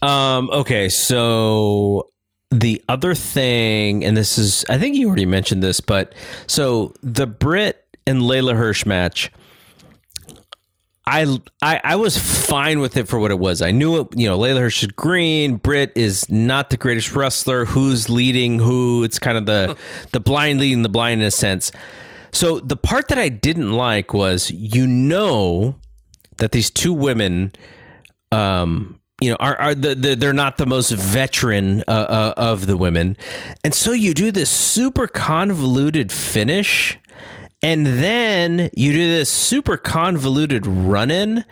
Um, okay, so the other thing, and this is, I think you already mentioned this, but so the Britt and Leyla Hirsch match, I, I I was fine with it for what it was. I knew it, you know, Leyla Hirsch is green. Britt is not the greatest wrestler. Who's leading who? It's kind of the the blind leading the blind in a sense. So the part that I didn't like was you know that these two women um you know are, are the, the they're not the most veteran uh, uh, of the women and so you do this super convoluted finish and then you do this super convoluted run in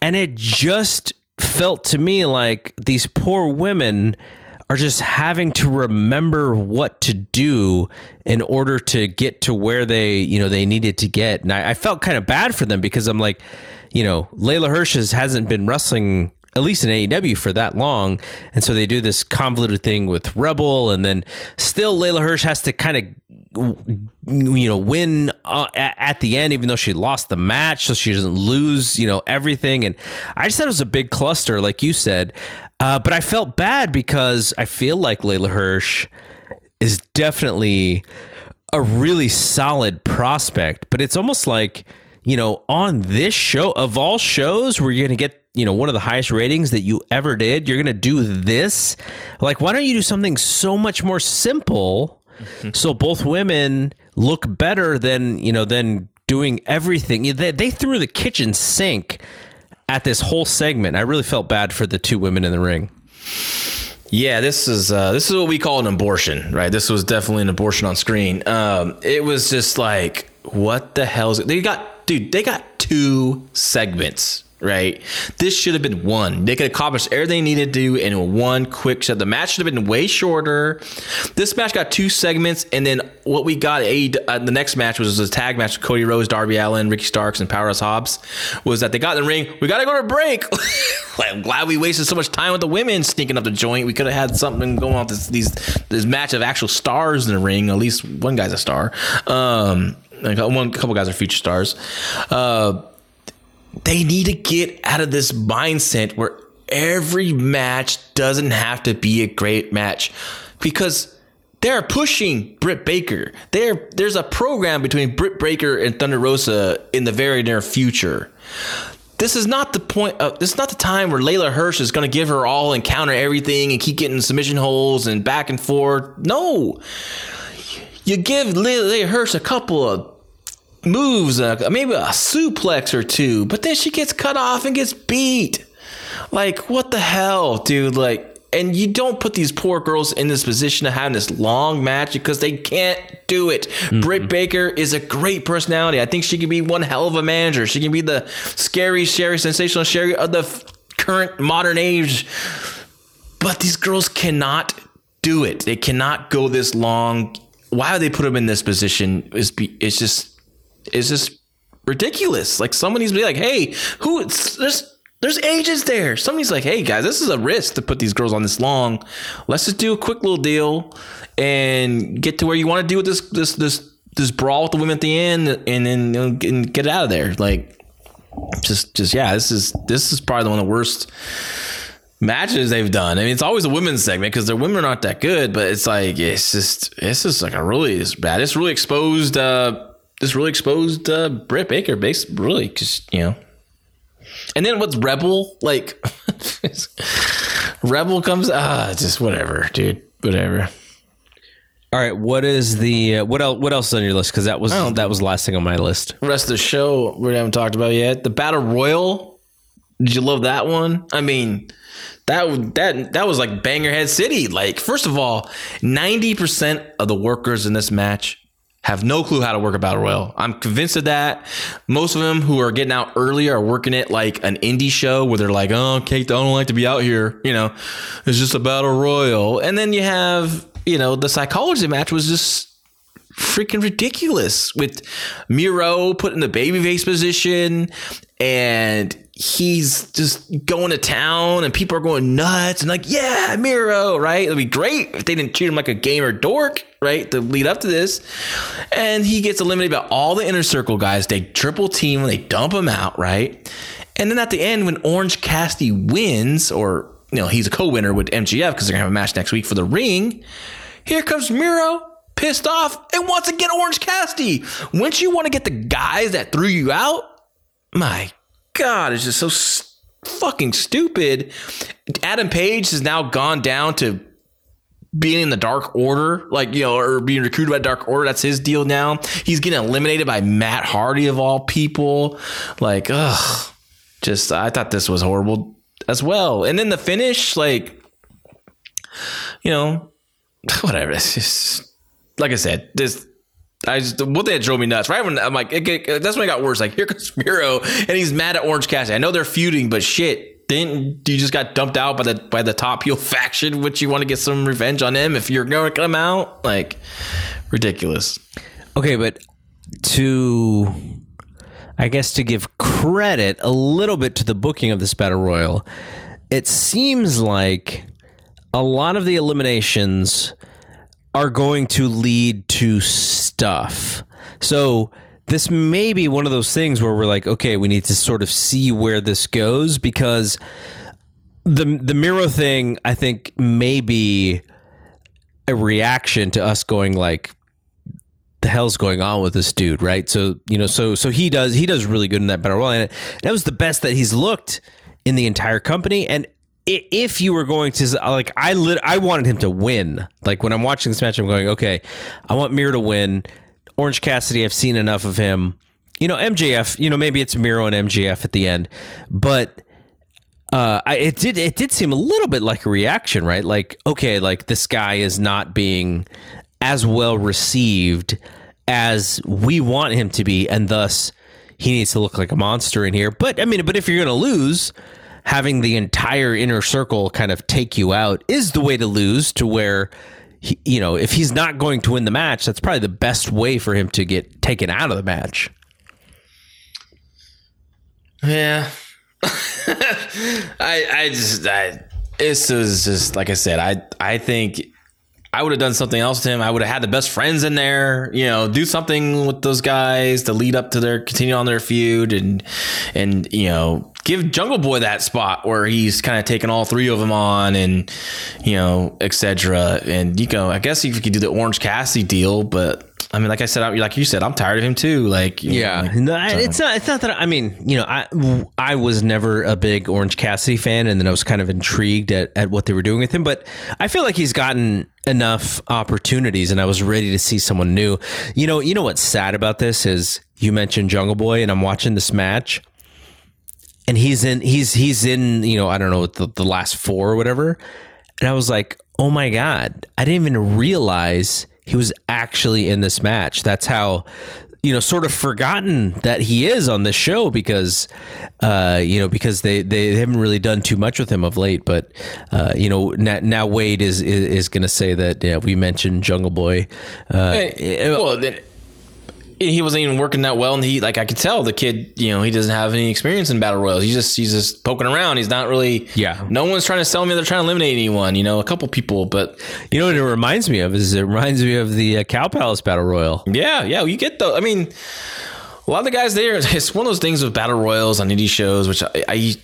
and it just felt to me like these poor women are just having to remember what to do in order to get to where they you know they needed to get. And i, I felt kind of bad for them because i'm like you know leyla hirsch has, hasn't been wrestling at least in AEW for that long. And so they do this convoluted thing with Rebel, and then still Leyla Hirsch has to kind of, you know, win uh, at, the end, even though she lost the match, so she doesn't lose, you know, everything. And I just thought it was a big cluster, like you said. Uh, but I felt bad because I feel like Leyla Hirsch is definitely a really solid prospect, but it's almost like, you know, on this show of all shows where you're going to get, you know, one of the highest ratings that you ever did, you're going to do this. Like, why don't you do something so much more simple so both women look better than, you know, than doing everything? They, they threw the kitchen sink at this whole segment. I really felt bad for the two women in the ring. Yeah, this is uh, this is what we call an abortion, right? This was definitely an abortion on screen. Um, it was just like, what the hell's it? They got, dude, they got two segments right? This should have been one. They could accomplish everything they needed to do in one quick shot. The match should have been way shorter. This match got two segments, and then what we got a, uh, the next match was a tag match with Cody Rhodes, Darby Allin, Ricky Starks, and Powerhouse Hobbs. Was that they got in the ring? We got to go to break. (laughs) I'm glad we wasted so much time with the women sneaking up the joint. We could have had something going on this these this match of actual stars in the ring. At least one guy's a star. Um, one couple guys are future stars. Uh, they need to get out of this mindset where every match doesn't have to be a great match because they're pushing Britt Baker. There, there's a program between Britt Baker and Thunder Rosa in the very near future. This is not the point. Of, this is not the time where Leyla Hirsch is going to give her all and counter everything and keep getting submission holes and back and forth. No, you give Leyla Hirsch a couple of moves, uh, maybe a suplex or two, but then she gets cut off and gets beat. Like, what the hell, dude? Like, and you don't put these poor girls in this position of having this long match because they can't do it. Mm-hmm. Britt Baker is a great personality. I think she can be one hell of a manager. She can be the scary Sherri, sensational Sherri of the f- current modern age. But these girls cannot do it. They cannot go this long. Why would they put them in this position? Is it's just is just ridiculous. Like someone needs to be like, hey, who there's there's ages there. Somebody's like, hey guys, this is a risk to put these girls on this long. Let's just do a quick little deal and get to where you want to do with this this this this brawl with the women at the end and then and get out of there. Like just just yeah, this is this is probably one of the worst matches they've done. I mean, it's always a women's segment because their women are not that good, but it's like it's just it's just like a really bad. It's really exposed uh this really exposed uh, Britt Baker, base really, because you know. And then what's Rebel like? (laughs) Rebel comes ah, just whatever, dude, whatever. All right, what is the uh, what else? What else is on your list? Because that was that was the last thing on my list. Rest of the show we haven't talked about yet. The Battle Royal. Did you love that one? I mean, that that that was like Bangerhead City. Like, first of all, ninety percent of the workers in this match have no clue how to work a battle royal. I'm convinced of that. Most of them who are getting out early are working it like an indie show where they're like, "Oh, Kate, I don't like to be out here." You know, it's just a battle royal. And then you have, you know, the psychology match was just freaking ridiculous with Miro put in the babyface position and he's just going to town and people are going nuts and like, yeah, Miro, right? It'd be great if they didn't treat him like a gamer dork, right? To lead up to this. And he gets eliminated by all the inner circle guys. They triple team him, they dump him out, right? And then at the end, when Orange Cassidy wins, or you know, he's a co-winner with MJF because they're gonna have a match next week for the ring. Here comes Miro, pissed off, and wants to get Orange Cassidy. Wouldn't you want to get the guys that threw you out? My God, it's just so st- fucking stupid. Adam Page has now gone down to being in the Dark Order, like, you know, or being recruited by Dark Order. That's his deal now. He's getting eliminated by Matt Hardy, of all people. Like, ugh. Just, I thought this was horrible as well. And then the finish, like, you know, (laughs) whatever. It's just, like I said, this I just thing that drove me nuts. Right when I'm like, it, it, that's when it got worse. Like here comes (laughs) Miro, and he's mad at Orange Cassidy. I know they're feuding, but shit, didn't you just got dumped out by the by the top heel (laughs) faction? Which you want to get some revenge on him if you're going to come out? Like ridiculous. Okay, but to I guess to give credit a little bit to the booking of this battle royal, it seems like a lot of the eliminations are going to lead to stuff. So this may be one of those things where we're like, okay, we need to sort of see where this goes because the the Miro thing, I think, may be a reaction to us going like, the hell's going on with this dude, right? So you know, so so he does he does really good in that battle royal, and that was the best that he's looked in the entire company, and if you were going to like I lit, I wanted him to win. Like when I'm watching this match, I'm going, okay, I want Miro to win. Orange Cassidy, I've seen enough of him. You know, MJF. You know, maybe it's Miro and MJF at the end, but uh, I, it did it did seem a little bit like a reaction, right? Like, okay, like this guy is not being as well received as we want him to be, and thus he needs to look like a monster in here. But I mean, but if you're to lose, having the entire inner circle kind of take you out is the way to lose. To where, he, you know, if he's not going to win the match, that's probably the best way for him to get taken out of the match. Yeah. (laughs) I I just I this was just like I said, I I think I would have done something else to him. I would have had the best friends in there, you know, do something with those guys to lead up to their continue on their feud and and you know, give Jungle Boy that spot where he's kind of taking all three of them on and you know, etc. And you go, I guess if you could do the Orange Cassidy deal, but I mean, like I said, like you said, I'm tired of him too. Like, Yeah, know, like- no, I- it's not. It's not that. I mean, you know, I I was never a big Orange Cassidy fan, and then I was kind of intrigued at, at what they were doing with him. But I feel like he's gotten enough opportunities, and I was ready to see someone new. You know, you know what's sad about this is you mentioned Jungle Boy, and I'm watching this match, and he's in he's he's in you know I don't know the, the last four or whatever, and I was like, oh my god, I didn't even realize he was actually in this match. That's how you know sort of forgotten that he is on this show because uh you know because they they haven't really done too much with him of late. But uh you know now, now Wade is is, is going to say that yeah we mentioned Jungle Boy uh And- well, then he wasn't even working that well, and he like I could tell the kid, you know, he doesn't have any experience in battle royals. He's just he's just poking around. He's not really. Yeah. No one's trying to sell me. They're trying to eliminate anyone. You know, a couple people, but you know what it reminds me of is it reminds me of the uh, Cow Palace Battle Royal yeah, yeah, you get the. I mean, a lot of the guys there. It's one of those things with battle royals on indie shows, which I I,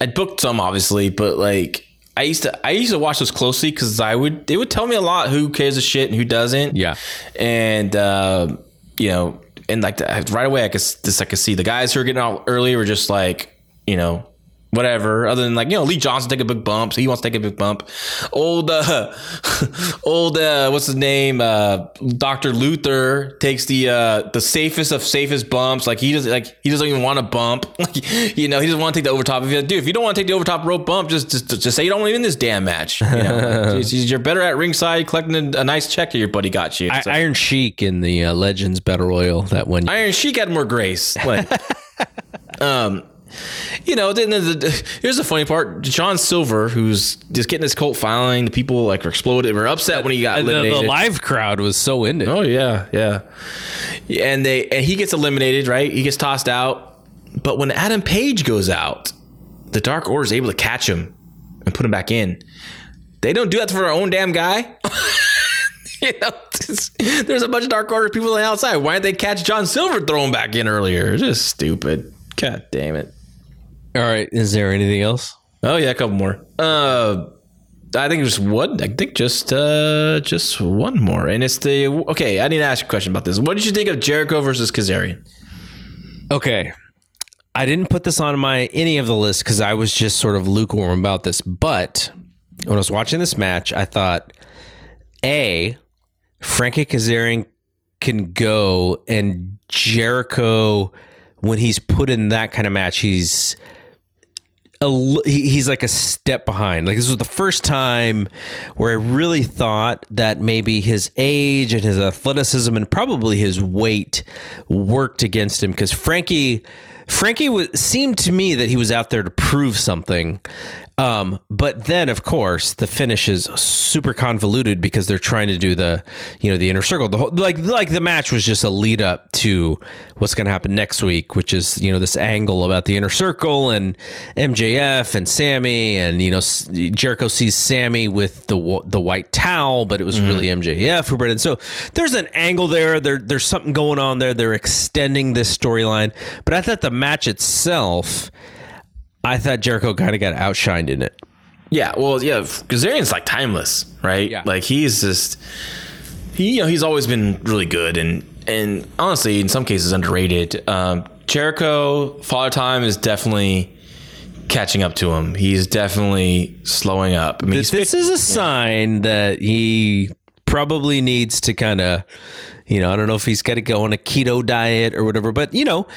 I booked some obviously, but like. I used to I used to watch those closely because I would they would tell me a lot who cares a shit and who doesn't Yeah. and uh, you know and like the, right away I could just I could see the guys who are getting out early were just like you know whatever other than like you know Lee Johnson take a big bump so he wants to take a big bump. Old uh (laughs) old uh what's his name uh Dr. Luther takes the uh the safest of safest bumps. Like he doesn't like he doesn't even want to bump. (laughs) Like you know he doesn't want to take the overtop. If you dude if you don't want to take the overtop rope bump just just, just say you don't want to be in this damn match you know? (laughs) You're better at ringside collecting a, a nice check that your buddy got you. I, So- Iron Sheik in the uh, Legends Battle Royal that one Iron Sheik had more grace. Like, um, you know, then the, the, here's the funny part: John Silver, who's just getting his cult following, the people like were exploded, were upset when he got the, the live crowd was so into oh yeah, yeah, and they and he gets eliminated, right? He gets tossed out. But when Adam Page goes out, the Dark Order is able to catch him and put him back in. They don't do that for their own damn guy. (laughs) you know, there's a bunch of Dark Order people on the outside. Why didn't they catch John Silver, throwing back in earlier? Just stupid. God damn it. All right, is there anything else? Oh yeah, a couple more. Uh, I think just one. I think just uh, just one more, and it's the okay. I need to ask you a question about this. What did you think of Jericho versus Kazarian? Okay. I didn't put this on my any of the list because I was just sort of lukewarm about this. But when I was watching this match, I thought, A, Frankie Kazarian can go and Jericho, when he's put in that kind of match, he's a, he's like a step behind. Like this was the first time where I really thought that maybe his age and his athleticism and probably his weight worked against him because Frankie Frankie was, seemed to me that he was out there to prove something. Um, but then, of course, the finish is super convoluted because they're trying to do the, you know, the inner circle. The whole, like, like the match was just a lead up to what's going to happen next week, which is, you know, this angle about the inner circle and MJF and Sammy, and you know, Jericho sees Sammy with the the white towel, but it was really MJF who brought it. in. So there's an angle there. There, there's something going on there. They're extending this storyline, but I thought the match itself. I thought Jericho kind of got outshined in it. Yeah, well, yeah, Kazarian's like timeless, right? Yeah. Like he's just he, you know, he's always been really good and and honestly, in some cases, underrated. Um, Jericho, Father Time is definitely catching up to him. He's definitely slowing up. I mean, This, this is a sign that he probably needs to kind of, you know, I don't know if he's got to go on a keto diet or whatever, but you know,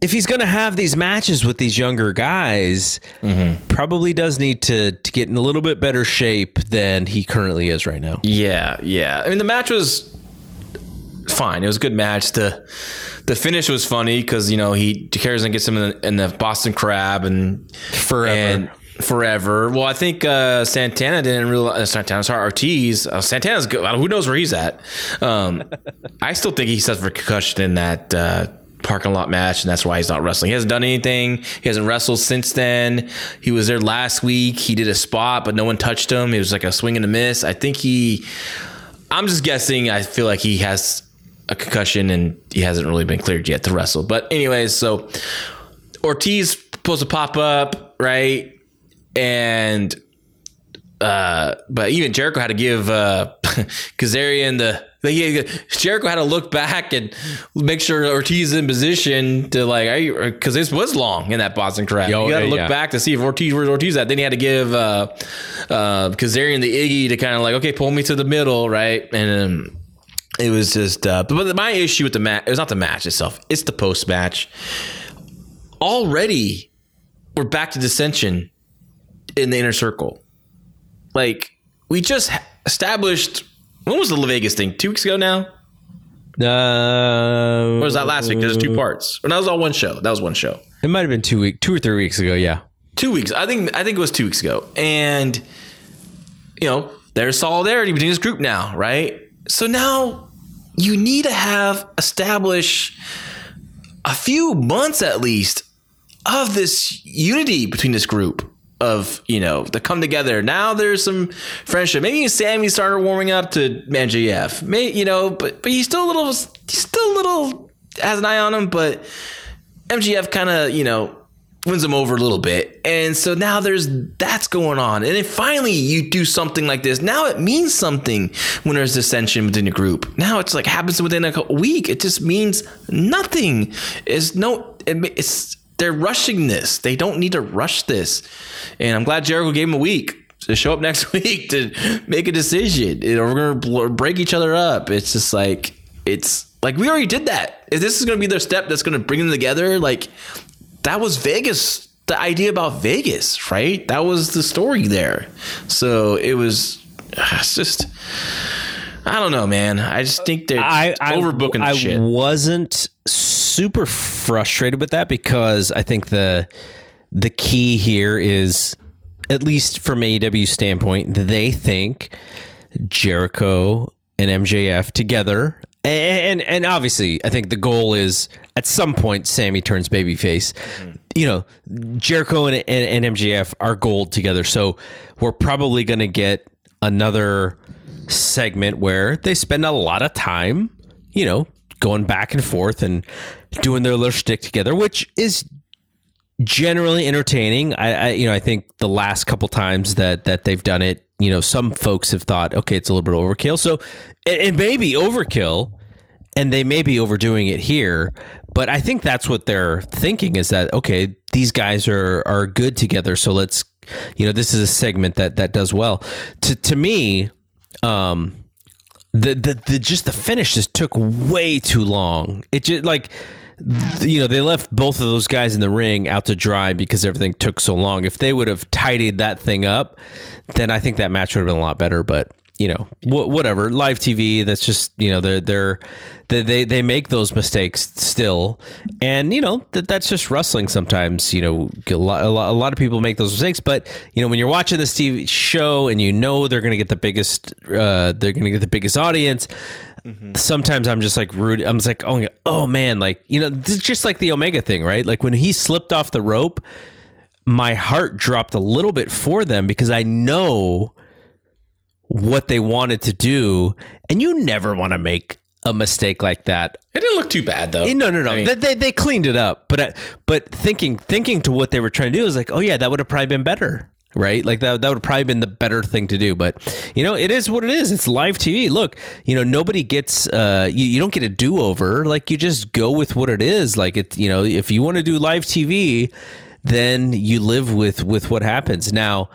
if he's going to have these matches with these younger guys, probably does need to to get in a little bit better shape than he currently is right now. Yeah, yeah. I mean, the match was fine. It was a good match. The the finish was funny because you know he Kazarian gets him in the, in the Boston Crab and Forever. and forever. Well, I think uh, Santana didn't realize uh, Santana. Sorry, Ortiz. Uh, Santana's good. Who knows where he's at? Um, (laughs) I still think he suffered concussion in that. Parking lot match, and that's why he's not wrestling. He hasn't done anything. He hasn't wrestled since then. He was there last week. He did a spot, but no one touched him. It was like a swing and a miss. I think he. I'm just guessing. I feel like he has a concussion and he hasn't really been cleared yet to wrestle. But anyways, so Ortiz supposed to pop up, right? And uh but even Jericho had to give uh (laughs) Kazarian the he, Jericho had to look back and make sure Ortiz is in position to like, because this was long in that Boston crab. Yo, you got to yeah, look yeah. back to see if Ortiz where's Ortiz at. Then he had to give uh, uh, Kazarian the Iggy to kind of like, okay, pull me to the middle, right? And um, it was just, uh, but my issue with the match, it was not the match itself, it's the post match. Already, we're back to dissension in the inner circle. Like, we just established, when was the La Vegas thing? Two weeks ago now? Uh, Or was that last week? There's two parts. Or that was all one show. That was one show. It might have been two week, two or three weeks ago. Yeah. Two weeks. I think I think it was two weeks ago. And you know, there's solidarity between this group now, right? So now you need to have establish a few months at least of this unity between this group of you know to come together. Now there's some friendship. Maybe Sammy started warming up to MJF. May you know, but but he's still a little he's still a little has an eye on him, but MJF kind of, you know, wins him over a little bit. And so now there's that's going on. And then finally you do something like this. Now it means something when there's dissension within the group. Now it's like happens within a week. It just means nothing. It's no it, it's they're rushing this. They don't need to rush this. And I'm glad Jericho gave him a week to show up (laughs) next week to make a decision. Know, we're bl- break each other up. It's just like it's like we already did that. If this is to be their step that's to bring them together, like that was Vegas. The idea about Vegas, right? That was the story there. So it was. (sighs) It's just. I don't know, man. I just think they're I, I overbooking the I shit. wasn't super frustrated with that because I think the the key here is at least from AEW standpoint, they think Jericho and MJF together. And and obviously, I think the goal is at some point Sammy turns babyface. You know, Jericho and, and, and MJF are gold together, so we're probably going to get another segment where they spend a lot of time, you know, going back and forth and doing their little shtick together, which is generally entertaining. I, I you know, I think the last couple times that that they've done it, you know, some folks have thought, okay, it's a little bit overkill. So it, it may be overkill, and they may be overdoing it here. But I think that's what they're thinking is that okay, these guys are are good together, so let's you know, this is a segment that that does well. To to me, um the the, the just the finish just took way too long. It just like you know they left both of those guys in the ring out to dry because everything took so long. If they would have tidied that thing up, then I think that match would have been a lot better. But you know, wh- whatever. Live TV. That's just you know they're they're they they, they make those mistakes still, and you know that that's just wrestling. Sometimes you know a lot, a lot a lot of people make those mistakes, but you know when you're watching this TV show and you know they're going to get the biggest uh, they're going to get the biggest audience. Sometimes I'm just like rude. I'm just like, oh, oh man, like you know, this is just like the Omega thing, right? Like when he slipped off the rope, my heart dropped a little bit for them because I know what they wanted to do, and you never want to make a mistake like that. It didn't look too bad though. Eh, No, no, no. I mean- they, they they cleaned it up, but uh, but thinking thinking to what they were trying to do is like, oh yeah, that would have probably been better, right? Like that that would have probably been the better thing to do. But you know, it is what it is. It's live TV. Look, you know, nobody gets uh, you, you don't get a do over. Like you just go with what it is. Like it, you know, if you want to do live TV, then you live with with what happens. Now,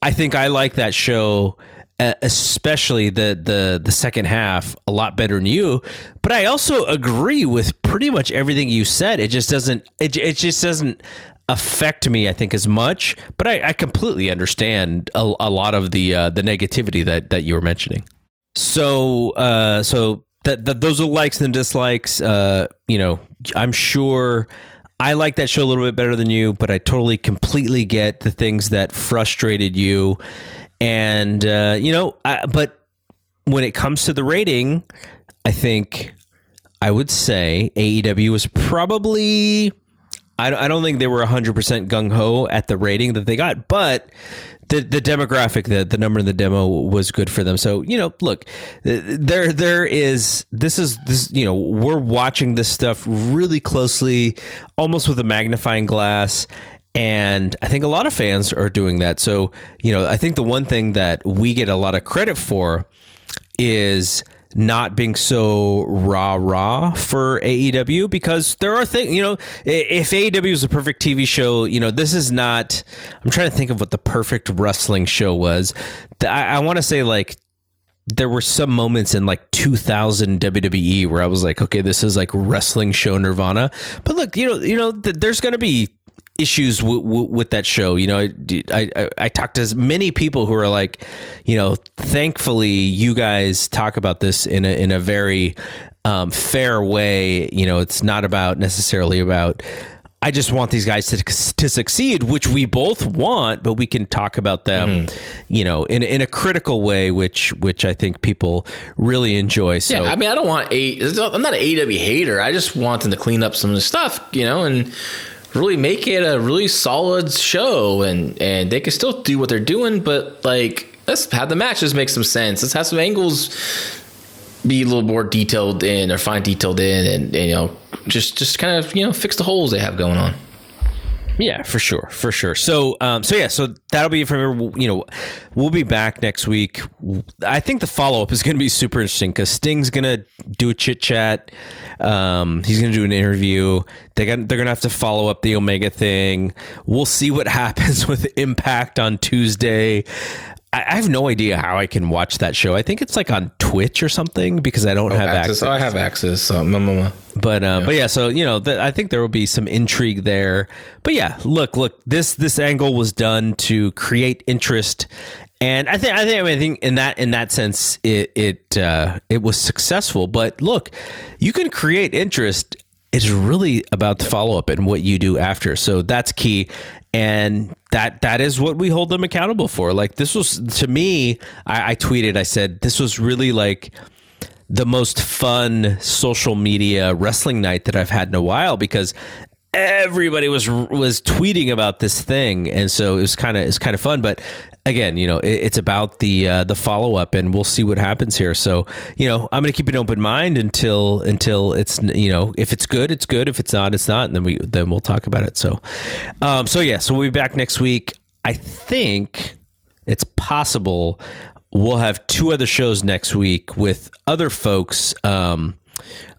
I think I like that show especially the the the second half a lot better than you but i also agree with pretty much everything you said it just doesn't it, it just doesn't affect me i think as much but i, I completely understand a, a lot of the uh, the negativity that that you were mentioning so uh so that, that those are likes and dislikes. Uh, you know, I'm sure I like that show a little bit better than you, but I totally completely get the things that frustrated you. And uh, you know, I, but when it comes to the rating, I think I would say AEW was probably. I don't, I don't think they were 100% gung ho at the rating that they got, but the the demographic, the the number in the demo was good for them. So you know, look, there there is this is this you know we're watching this stuff really closely, almost with a magnifying glass. And I think a lot of fans are doing that. So, you know, I think the one thing that we get a lot of credit for is not being so rah rah for AEW because there are things, you know, if AEW is a perfect TV show, you know, this is not, I'm trying to think of what the perfect wrestling show was. I, I want to say like, there were some moments in like 2000 WWE where I was like, okay, this is like wrestling show Nirvana. But look, you know, you know, th- there's going to be issues w- w- with that show. You know, I, I, I talked to as many people who are like, you know, thankfully you guys talk about this in a in a very um, fair way. You know, it's not about necessarily about. I just want these guys to, to succeed, which we both want, but we can talk about them, mm-hmm. you know, in in a critical way, which which I think people really enjoy. So, yeah, I mean, I don't want a. I'm not an AW hater. I just want them to clean up some of the stuff, you know, and really make it a really solid show and and they can still do what they're doing but like let's have the matches make some sense. Let's have some angles be a little more detailed in or fine detailed in and, and you know just just kind of you know fix the holes they have going on yeah, for sure, for sure. So, um, so yeah, so that'll be from you know, we'll be back next week. I think the follow up is going to be super interesting because Sting's going to do a chit chat. Um, he's going to do an interview. They got, they're going to have to follow up the Omega thing. We'll see what (laughs) happens with Impact on Tuesday. I have no idea how I can watch that show. I think it's like on Twitch or something because I don't oh, have access. access. Oh, I have access. So, but uh, yeah. but yeah, so you know, th- I think there will be some intrigue there. But yeah, look, look, this this angle was done to create interest, and I think I think I, mean, I think in that in that sense it it uh, it was successful. But look, you can create interest it's really about the follow up and what you do after. So that's key. And that that is what we hold them accountable for. Like this was to me, I, I tweeted, I said, this was really like the most fun social media wrestling night that I've had in a while because everybody was was tweeting about this thing, and so it was kind of it's kind of fun. But again, you know, it, it's about the uh, the follow up, and we'll see what happens here. So, you know, I'm going to keep an open mind until until it's you know, if it's good, it's good. If it's not, it's not, and then we then we'll talk about it. So, um, so yeah, so we'll be back next week. I think it's possible we'll have two other shows next week with other folks. Um,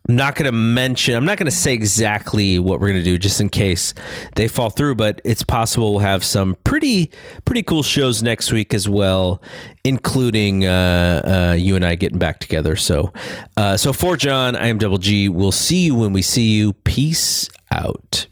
I'm not going to mention, I'm not going to say exactly what we're going to do just in case they fall through, but it's possible we'll have some pretty, pretty cool shows next week as well, including uh, uh, you and I getting back together. So, uh, so for John, I am Double G. We'll see you when we see you. Peace out.